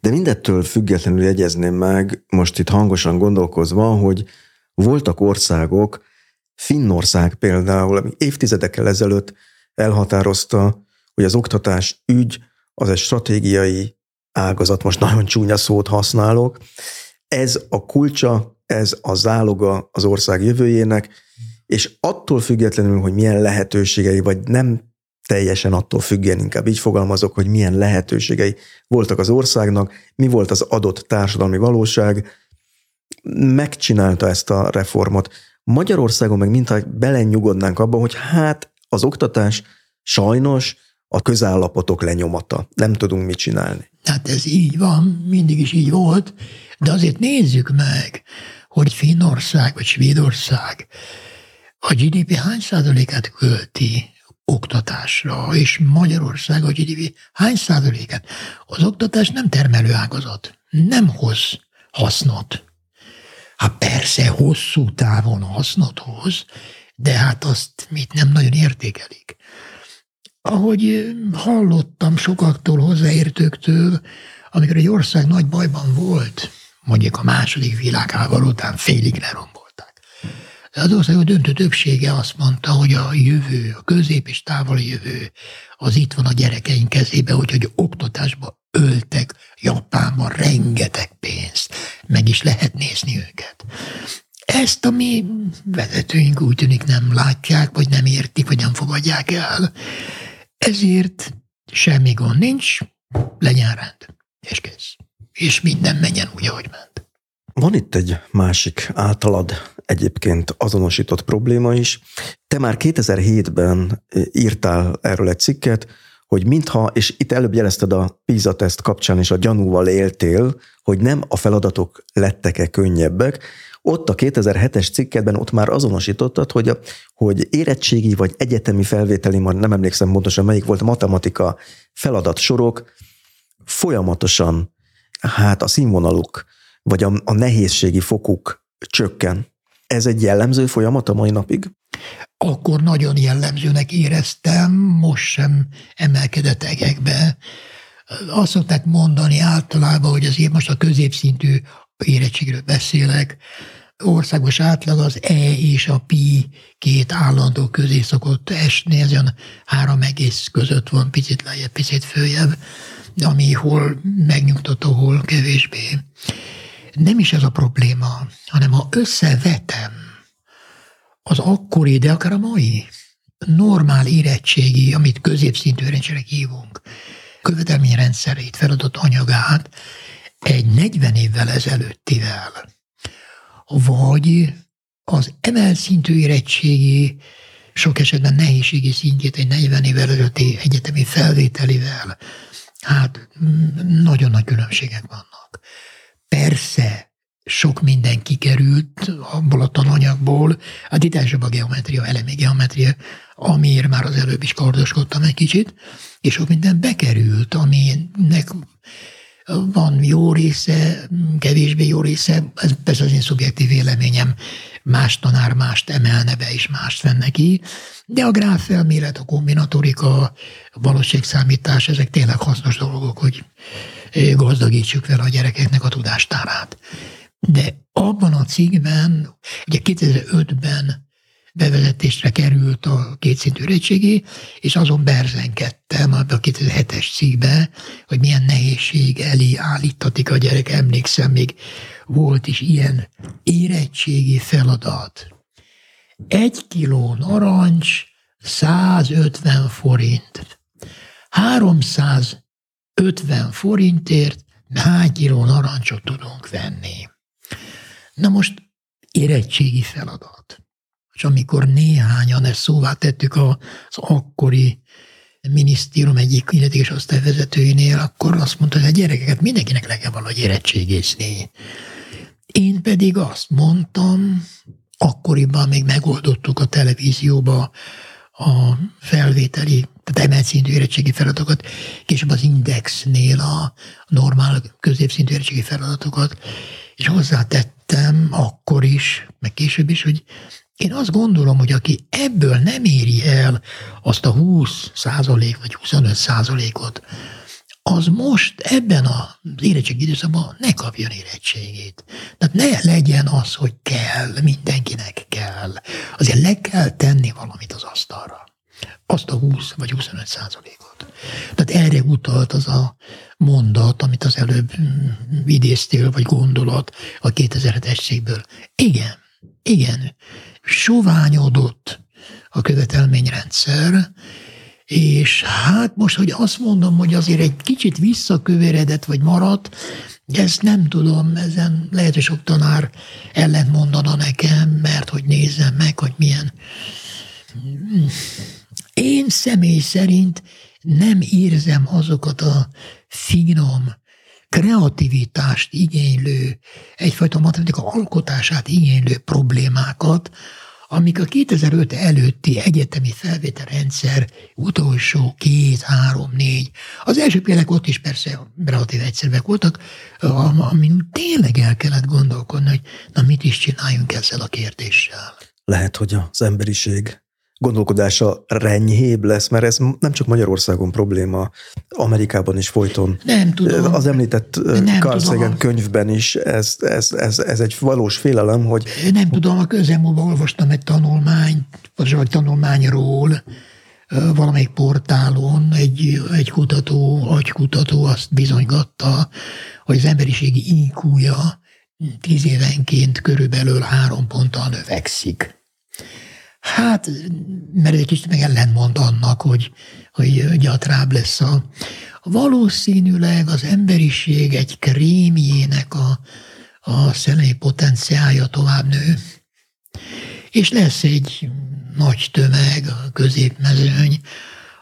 De mindettől függetlenül jegyezném meg, most itt hangosan gondolkozva, hogy voltak országok, Finnország például, ami évtizedekkel ezelőtt elhatározta, hogy az oktatás ügy az egy stratégiai ágazat, most nagyon csúnya szót használok. Ez a kulcsa, ez a záloga az ország jövőjének, és attól függetlenül, hogy milyen lehetőségei, vagy nem teljesen attól függően, inkább így fogalmazok, hogy milyen lehetőségei voltak az országnak, mi volt az adott társadalmi valóság, megcsinálta ezt a reformot. Magyarországon meg mintha belenyugodnánk abba, hogy hát az oktatás sajnos a közállapotok lenyomata. Nem tudunk mit csinálni. Hát ez így van, mindig is így volt, de azért nézzük meg, hogy Finnország vagy Svédország a GDP hány százalékát költi oktatásra, és Magyarország a GDP hány százalékát. Az oktatás nem termelő ágazat, nem hoz hasznot. Hát persze hosszú távon hasznot hoz, de hát azt mit nem nagyon értékelik. Ahogy hallottam sokaktól, hozzáértőktől, amikor egy ország nagy bajban volt, mondjuk a második világháború után félig lerombolták. De az ország döntő többsége azt mondta, hogy a jövő, a közép és távoli jövő, az itt van a gyerekeink kezébe, úgyhogy oktatásba öltek Japánban rengeteg pénzt, meg is lehet nézni őket. Ezt a mi vezetőink úgy tűnik nem látják, vagy nem értik, vagy nem fogadják el. Ezért semmi gond nincs, legyen rend, és kész. És minden menjen úgy, ahogy ment. Van itt egy másik általad egyébként azonosított probléma is. Te már 2007-ben írtál erről egy cikket, hogy mintha, és itt előbb jelezted a PISA teszt kapcsán is a gyanúval éltél, hogy nem a feladatok lettek-e könnyebbek, ott a 2007-es cikkedben ott már azonosítottad, hogy, a, hogy érettségi vagy egyetemi felvételi, már nem emlékszem pontosan melyik volt, matematika feladat sorok folyamatosan, hát a színvonaluk, vagy a, a nehézségi fokuk csökken. Ez egy jellemző folyamat a mai napig? Akkor nagyon jellemzőnek éreztem, most sem emelkedett egekbe. Azt szokták mondani általában, hogy azért most a középszintű érettségről beszélek, országos átlag az E és a Pi két állandó közé szokott esni, ez olyan három egész között van, picit lejjebb, picit följebb, ami hol megnyugtató, hol kevésbé. Nem is ez a probléma, hanem ha összevetem az akkori, de akár a mai normál érettségi, amit középszintű érettségnek hívunk, követelményrendszerét, feladott anyagát egy 40 évvel ezelőttivel, vagy az emelt szintű érettségi, sok esetben nehézségi szintjét egy 40 évvel előtti egyetemi felvételivel, hát nagyon nagy különbségek vannak. Persze, sok minden kikerült abból a tananyagból, hát itt elsőbb a geometria, elemi geometria, amiért már az előbb is kardoskodtam egy kicsit, és sok minden bekerült, aminek van jó része, kevésbé jó része, ez persze az én szubjektív véleményem, más tanár mást emelne be és mást venne ki, de a gráfelmélet, a kombinatorika, a valóságszámítás, ezek tényleg hasznos dolgok, hogy gazdagítsuk vele a gyerekeknek a tudástárát. De abban a cikkben, ugye 2005-ben bevezetésre került a kétszintű érettségi, és azon berzenkedtem a 2007-es cikkbe, hogy milyen nehézség elé állítatik a gyerek. Emlékszem, még volt is ilyen érettségi feladat. Egy kiló narancs 150 forint. 350 forintért hány kiló narancsot tudunk venni? Na most érettségi feladat és amikor néhányan ezt szóvá tettük az akkori minisztérium egyik illetékes osztályvezetőinél, akkor azt mondta, hogy a gyerekeket mindenkinek le kell valahogy érettségészni. Én pedig azt mondtam, akkoriban még megoldottuk a televízióba a felvételi, tehát emelt szintű érettségi feladatokat, később az Indexnél a normál középszintű érettségi feladatokat, és hozzátettem akkor is, meg később is, hogy én azt gondolom, hogy aki ebből nem éri el azt a 20 százalék vagy 25 százalékot, az most ebben az érettség időszakban ne kapjon érettségét. Tehát ne legyen az, hogy kell, mindenkinek kell. Azért le kell tenni valamit az asztalra. Azt a 20 vagy 25 százalékot. Tehát erre utalt az a mondat, amit az előbb idéztél, vagy gondolat a 2007-es székből. Igen, igen, soványodott a követelményrendszer, És hát most, hogy azt mondom, hogy azért egy kicsit visszaköveredett, vagy maradt, ezt nem tudom, ezen lehet, hogy sok tanár ellent mondana nekem, mert hogy nézzem meg, hogy milyen. Én személy szerint nem érzem azokat a finom, kreativitást igénylő, egyfajta matematika alkotását igénylő problémákat, amik a 2005 előtti egyetemi felvételrendszer utolsó két, három, négy, az első példák ott is persze relatív egyszerűek voltak, amin tényleg el kellett gondolkodni, hogy na mit is csináljunk ezzel a kérdéssel. Lehet, hogy az emberiség gondolkodása renyhébb lesz, mert ez nem csak Magyarországon probléma, Amerikában is folyton. Nem tudom. Az említett nem Carl Sagan könyvben is ez, ez, ez, ez egy valós félelem, hogy... Nem tudom, a közelmúlva olvastam egy tanulmányt, vagy tanulmányról, valamelyik portálon egy, egy kutató, agykutató azt bizonygatta, hogy az emberiségi IQ-ja tíz évenként körülbelül három ponttal növekszik. Hát, mert egy kicsit meg ellentmond annak, hogy, hogy gyatrább lesz a... Valószínűleg az emberiség egy krémjének a, a szellemi potenciája tovább nő, és lesz egy nagy tömeg, a középmezőny,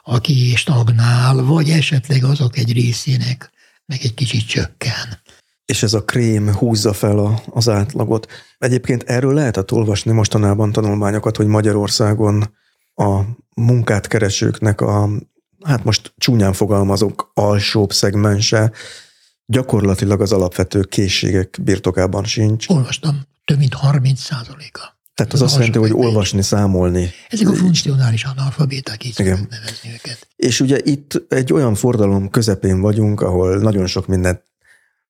aki stagnál, vagy esetleg azok egy részének meg egy kicsit csökken és ez a krém húzza fel a, az átlagot. Egyébként erről lehetett olvasni mostanában tanulmányokat, hogy Magyarországon a munkát keresőknek a, hát most csúnyán fogalmazok, alsóbb szegmense gyakorlatilag az alapvető készségek birtokában sincs. Olvastam, több mint 30 százaléka. Tehát az, az azt jelenti, hogy olvasni, számolni. Ezek a funkcionális analfabéták, így Igen. nevezni őket. És ugye itt egy olyan fordalom közepén vagyunk, ahol nagyon sok mindent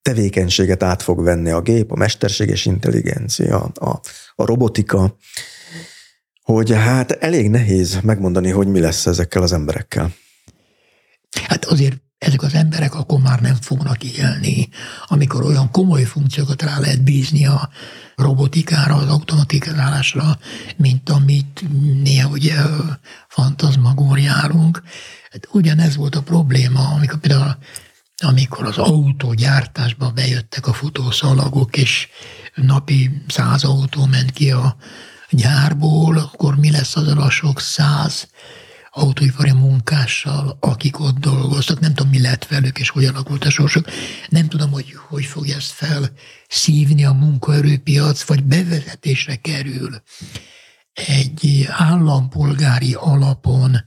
tevékenységet át fog venni a gép, a mesterséges intelligencia, a, a robotika, hogy hát elég nehéz megmondani, hogy mi lesz ezekkel az emberekkel. Hát azért ezek az emberek akkor már nem fognak élni, amikor olyan komoly funkciókat rá lehet bízni a robotikára, az automatizálásra, mint amit néha ugye fantazmagóriálunk. Hát ugyanez volt a probléma, amikor például amikor az autógyártásba bejöttek a futószalagok, és napi száz autó ment ki a gyárból, akkor mi lesz az a sok száz autóipari munkással, akik ott dolgoztak. Nem tudom, mi lett velük, és hogy alakult a sorsok. Nem tudom, hogy hogy fogja ezt felszívni a munkaerőpiac, vagy bevezetésre kerül egy állampolgári alapon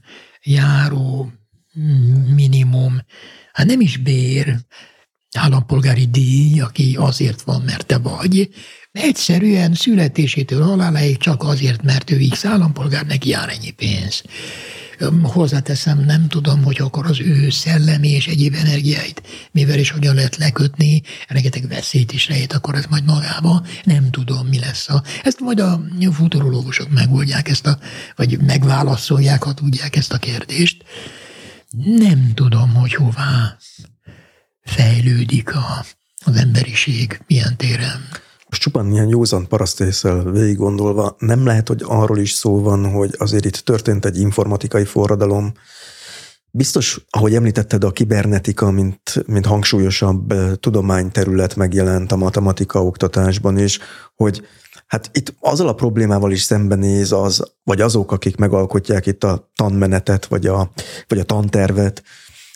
járó minimum hát nem is bér, állampolgári díj, aki azért van, mert te vagy, egyszerűen születésétől haláláig csak azért, mert ő X állampolgár, neki jár ennyi pénz. Hozzáteszem, nem tudom, hogy akkor az ő szellemi és egyéb energiáit mivel is hogyan lehet lekötni, rengeteg veszélyt is rejt, akkor ez majd magába, nem tudom, mi lesz a... Ezt majd a futurológusok megoldják ezt a, vagy megválaszolják, ha tudják ezt a kérdést nem tudom, hogy hová fejlődik a, az emberiség, milyen téren. Most csupán ilyen józan parasztészel végig gondolva, nem lehet, hogy arról is szó van, hogy azért itt történt egy informatikai forradalom. Biztos, ahogy említetted, a kibernetika, mint, mint hangsúlyosabb tudományterület megjelent a matematika oktatásban is, hogy Hát itt azzal a problémával is szembenéz az, vagy azok, akik megalkotják itt a tanmenetet, vagy a, vagy a tantervet,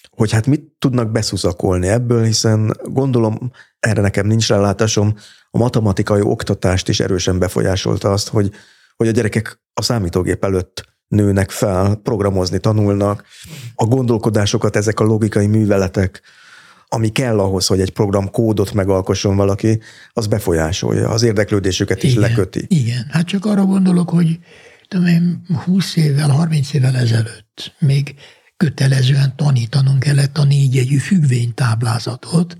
hogy hát mit tudnak beszuszakolni ebből, hiszen gondolom, erre nekem nincs rálátásom, a matematikai oktatást is erősen befolyásolta azt, hogy, hogy a gyerekek a számítógép előtt nőnek fel, programozni tanulnak, a gondolkodásokat, ezek a logikai műveletek, ami kell ahhoz, hogy egy program kódot megalkosson valaki, az befolyásolja, az érdeklődésüket is igen, leköti. Igen, hát csak arra gondolok, hogy tudom én, 20 évvel, 30 évvel ezelőtt még kötelezően tanítanunk kellett a négyjegyű függvénytáblázatot,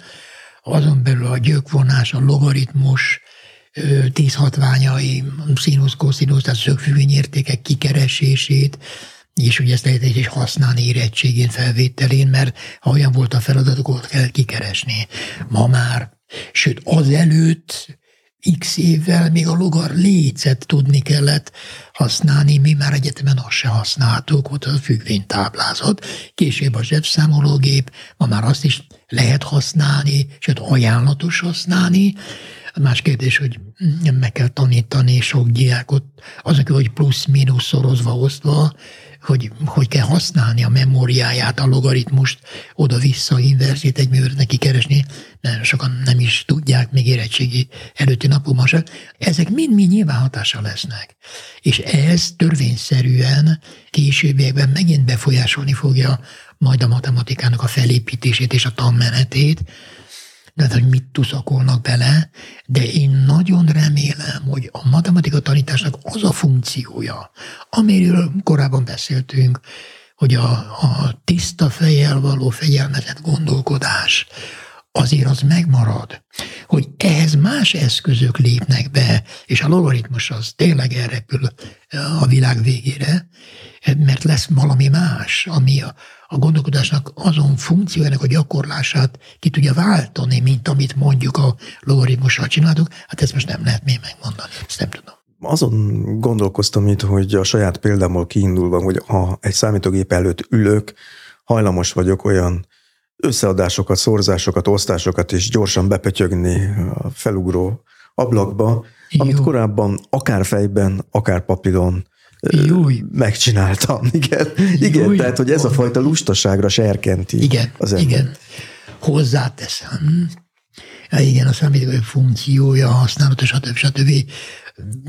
azon belül a gyökvonás, a logaritmus, tíz hatványai, színusz, koszinusz, tehát szögfüggvényértékek kikeresését, és ugye ezt lehet is használni érettségén, felvételén, mert ha olyan volt a feladat, akkor ott kell kikeresni. Ma már, sőt, azelőtt x évvel még a logar lécet tudni kellett használni, mi már egyetemen azt se használtuk, ott a függvénytáblázat, később a zsebszámológép, ma már azt is lehet használni, sőt ajánlatos használni, Más kérdés, hogy meg kell tanítani sok diákot, azok, hogy plusz-mínusz szorozva, osztva, hogy hogy kell használni a memóriáját, a logaritmust oda-vissza, inverzét egy művőt neki keresni. Nagyon sokan nem is tudják, még érettségi előtti napokban sem. Ezek mind-mind nyilván hatása lesznek. És ez törvényszerűen későbbiekben megint befolyásolni fogja majd a matematikának a felépítését és a tanmenetét, de hogy mit tuszakolnak bele, de én nagyon remélem, hogy a matematika tanításnak az a funkciója, amiről korábban beszéltünk, hogy a, a tiszta fejjel való fegyelmezett gondolkodás, azért az megmarad, hogy ehhez más eszközök lépnek be, és a logaritmus az tényleg elrepül a világ végére, mert lesz valami más, ami a, a gondolkodásnak azon funkciójának a gyakorlását ki tudja váltani, mint amit mondjuk a logaritmussal csináltuk, hát ezt most nem lehet még megmondani, ezt nem tudom. Azon gondolkoztam itt, hogy a saját példámmal kiindulva, hogy ha egy számítógép előtt ülök, hajlamos vagyok olyan összeadásokat, szorzásokat, osztásokat is gyorsan bepötyögni a felugró ablakba, Jó. amit korábban akár fejben, akár papíron Júj. megcsináltam. Igen, igen Júj. tehát hogy ez a fajta lustaságra serkenti igen, az ember. Igen, hozzáteszem. Ja, igen, a számítógép funkciója, használata, stb. stb.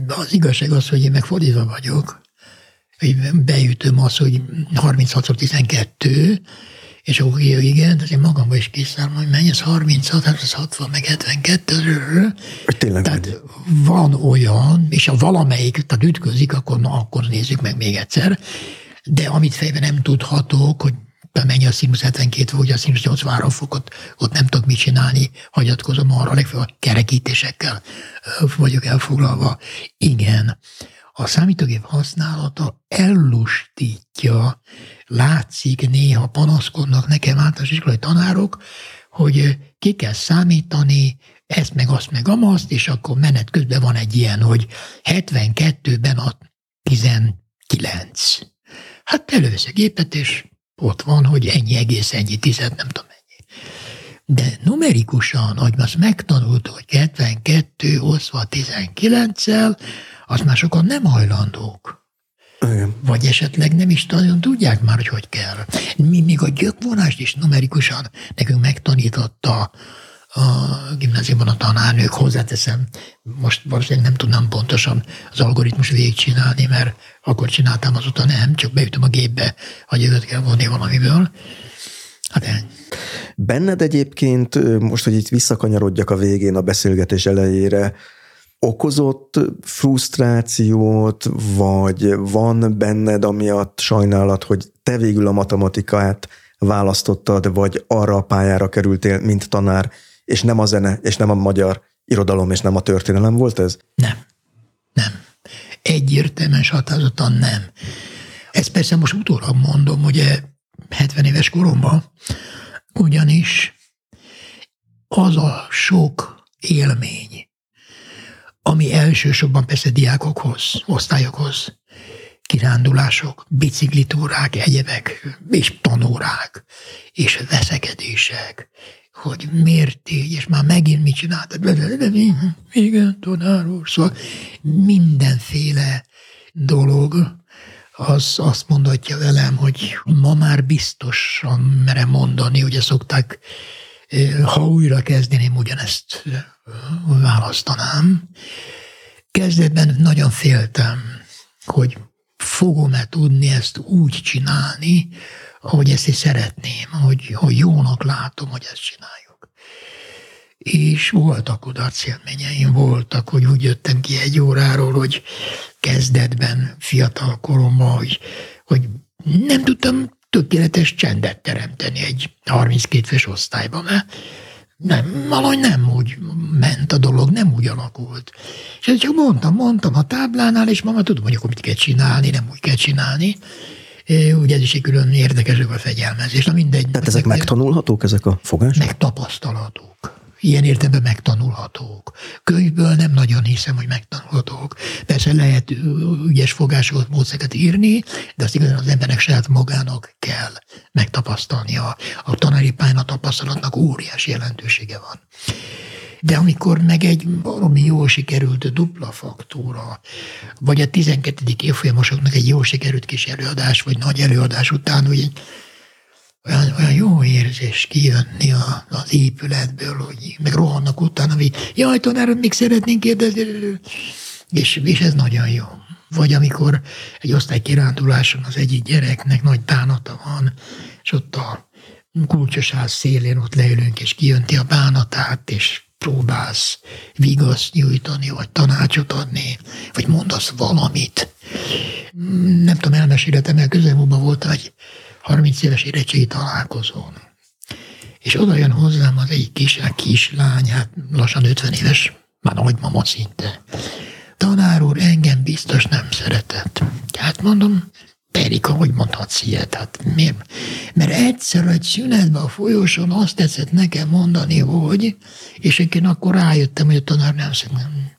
Az igazság az, hogy én megfordítva vagyok. Beütöm azt, hogy 36-12, és akkor jó, igen, de én magamba is kiszállom, hogy mennyi, ez 36, hát ez 60, meg 72. Tényleg tehát vagy. van olyan, és ha valamelyik, tehát ütközik, akkor na, akkor nézzük meg még egyszer. De amit fejben nem tudhatok, hogy mennyi a színusz 72 vagy a színusz 83 fokot, ott nem tudok mit csinálni, hagyatkozom arra, legfeljebb a kerekítésekkel vagyok elfoglalva. Igen, a számítógép használata ellustítja, látszik, néha panaszkodnak nekem általános iskolai tanárok, hogy ki kell számítani, ezt meg azt meg amazt, és akkor menet közben van egy ilyen, hogy 72-ben a 19. Hát elővesz a gépet, és ott van, hogy ennyi egész, ennyi tized, nem tudom ennyi. De numerikusan, hogy azt megtanult, hogy 72 oszva 19-szel, azt már sokan nem hajlandók. Igen. Vagy esetleg nem is nagyon tudják már, hogy hogy kell. Mi még a gyökvonást is numerikusan nekünk megtanította a gimnáziumban a tanárnők, hozzáteszem, most valószínűleg nem tudnám pontosan az algoritmus végigcsinálni, mert akkor csináltam, azóta nem, csak beütöm a gépbe, hogy jövőt kell vonni valamiből. Hát ennyi. Benned egyébként, most, hogy itt visszakanyarodjak a végén a beszélgetés elejére, okozott frusztrációt, vagy van benned amiatt sajnálat, hogy te végül a matematikát választottad, vagy arra a pályára kerültél, mint tanár, és nem a zene, és nem a magyar irodalom, és nem a történelem volt ez? Nem. Nem. Egyértelműen határozottan nem. Ezt persze most utólag mondom, ugye 70 éves koromban, ugyanis az a sok élmény, ami elsősorban persze diákokhoz, osztályokhoz, kirándulások, biciklitúrák, egyebek, és tanórák, és veszekedések, hogy miért így, és már megint mit csináltad, igen, tanár úr, szóval mindenféle dolog, az azt mondatja velem, hogy ma már biztosan merem mondani, ugye szokták, ha újra kezdeném, ugyanezt választanám. Kezdetben nagyon féltem, hogy fogom-e tudni ezt úgy csinálni, ahogy ezt is szeretném, hogy, hogy jónak látom, hogy ezt csináljuk. És voltak kudarc élményeim, voltak, hogy úgy jöttem ki egy óráról, hogy kezdetben, fiatal koromban, hogy, hogy nem tudtam tökéletes csendet teremteni egy 32 fős osztályban, mert nem, valahogy nem úgy ment a dolog, nem úgy alakult. És ezt csak mondtam, mondtam a táblánál, és mama tudom, hogy akkor mit kell csinálni, nem úgy kell csinálni. Ugye ez is egy külön érdekes a fegyelmezés. Na mindegy. Tehát ezek megtanulhatók, ezek a fogások? Megtapasztalhatók. Ilyen értelemben megtanulhatók. Könyvből nem nagyon hiszem, hogy megtanulhatók. Persze lehet ügyes fogásokat, módszereket írni, de azt igazán az embernek saját magának kell megtapasztalnia. A tanári pályán a tapasztalatnak óriási jelentősége van. De amikor meg egy valami jól sikerült dupla faktúra, vagy a 12. évfolyamosoknak egy jól sikerült kis előadás, vagy nagy előadás után, hogy olyan, olyan jó érzés kijönni a, az épületből, hogy meg rohannak utána, hogy jaj, tanár, még szeretnénk kérdezni, és, és ez nagyon jó. Vagy amikor egy osztálykiránduláson az egyik gyereknek nagy bánata van, és ott a kulcsos ház szélén ott leülünk, és kijönti a bánatát, és próbálsz vigaszt nyújtani, vagy tanácsot adni, vagy mondasz valamit. Nem tudom, elmesélhetem, mert közelmúlva volt egy 30 éves érettségi találkozón. És oda jön hozzám az egyik kis, kislány, hát lassan 50 éves, már nagymama szinte. Tanár úr, engem biztos nem szeretett. Hát mondom, Perika, hogy mondhatsz ilyet? Hát miért? Mert egyszer egy szünetben a folyosón azt tetszett nekem mondani, hogy, és én akkor rájöttem, hogy a tanár nem szeretem.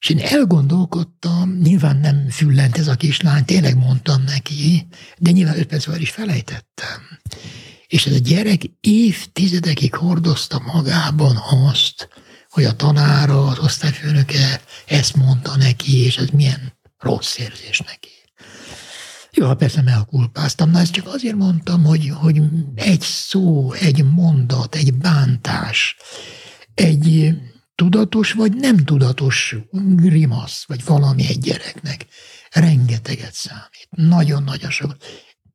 És én elgondolkodtam, nyilván nem füllent ez a kislány, tényleg mondtam neki, de nyilván öt perc is felejtettem. És ez a gyerek évtizedekig hordozta magában azt, hogy a tanára, az osztályfőnöke ezt mondta neki, és ez milyen rossz érzés neki. Jó, hát persze elkulpáztam, de ezt csak azért mondtam, hogy, hogy egy szó, egy mondat, egy bántás, egy tudatos vagy nem tudatos grimasz, vagy valami egy gyereknek rengeteget számít. Nagyon-nagyon sok.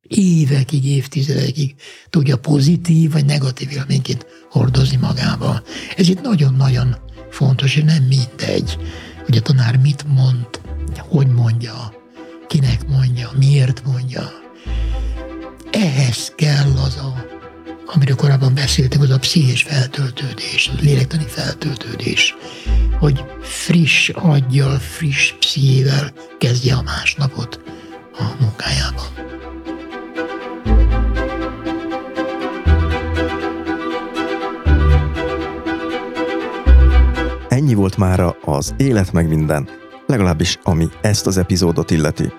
Évekig, évtizedekig tudja pozitív vagy negatív élményként hordozni magába. Ez itt nagyon-nagyon fontos, hogy nem mindegy, hogy a tanár mit mond, hogy mondja, kinek mondja, miért mondja. Ehhez kell az a amiről korábban beszéltünk, az a pszichés feltöltődés, a lélektani feltöltődés, hogy friss aggyal, friss pszichével kezdje a másnapot a munkájában. Ennyi volt mára az Élet meg minden, legalábbis ami ezt az epizódot illeti.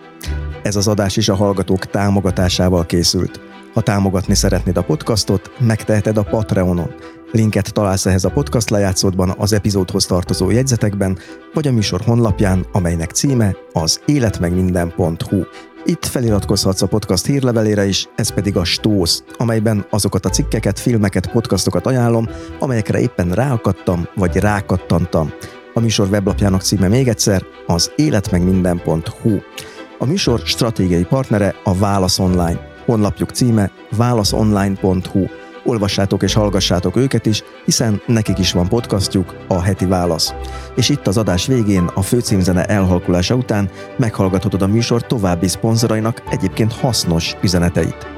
Ez az adás is a hallgatók támogatásával készült – ha támogatni szeretnéd a podcastot, megteheted a Patreonon. Linket találsz ehhez a podcast lejátszódban az epizódhoz tartozó jegyzetekben, vagy a műsor honlapján, amelynek címe az életmegminden.hu. Itt feliratkozhatsz a podcast hírlevelére is, ez pedig a Stósz, amelyben azokat a cikkeket, filmeket, podcastokat ajánlom, amelyekre éppen ráakadtam, vagy rákattantam. A műsor weblapjának címe még egyszer az életmegminden.hu. A műsor stratégiai partnere a Válasz Online – Honlapjuk címe válaszonline.hu. Olvassátok és hallgassátok őket is, hiszen nekik is van podcastjuk, a Heti Válasz. És itt az adás végén, a főcímzene elhalkulása után meghallgathatod a műsor további szponzorainak egyébként hasznos üzeneteit.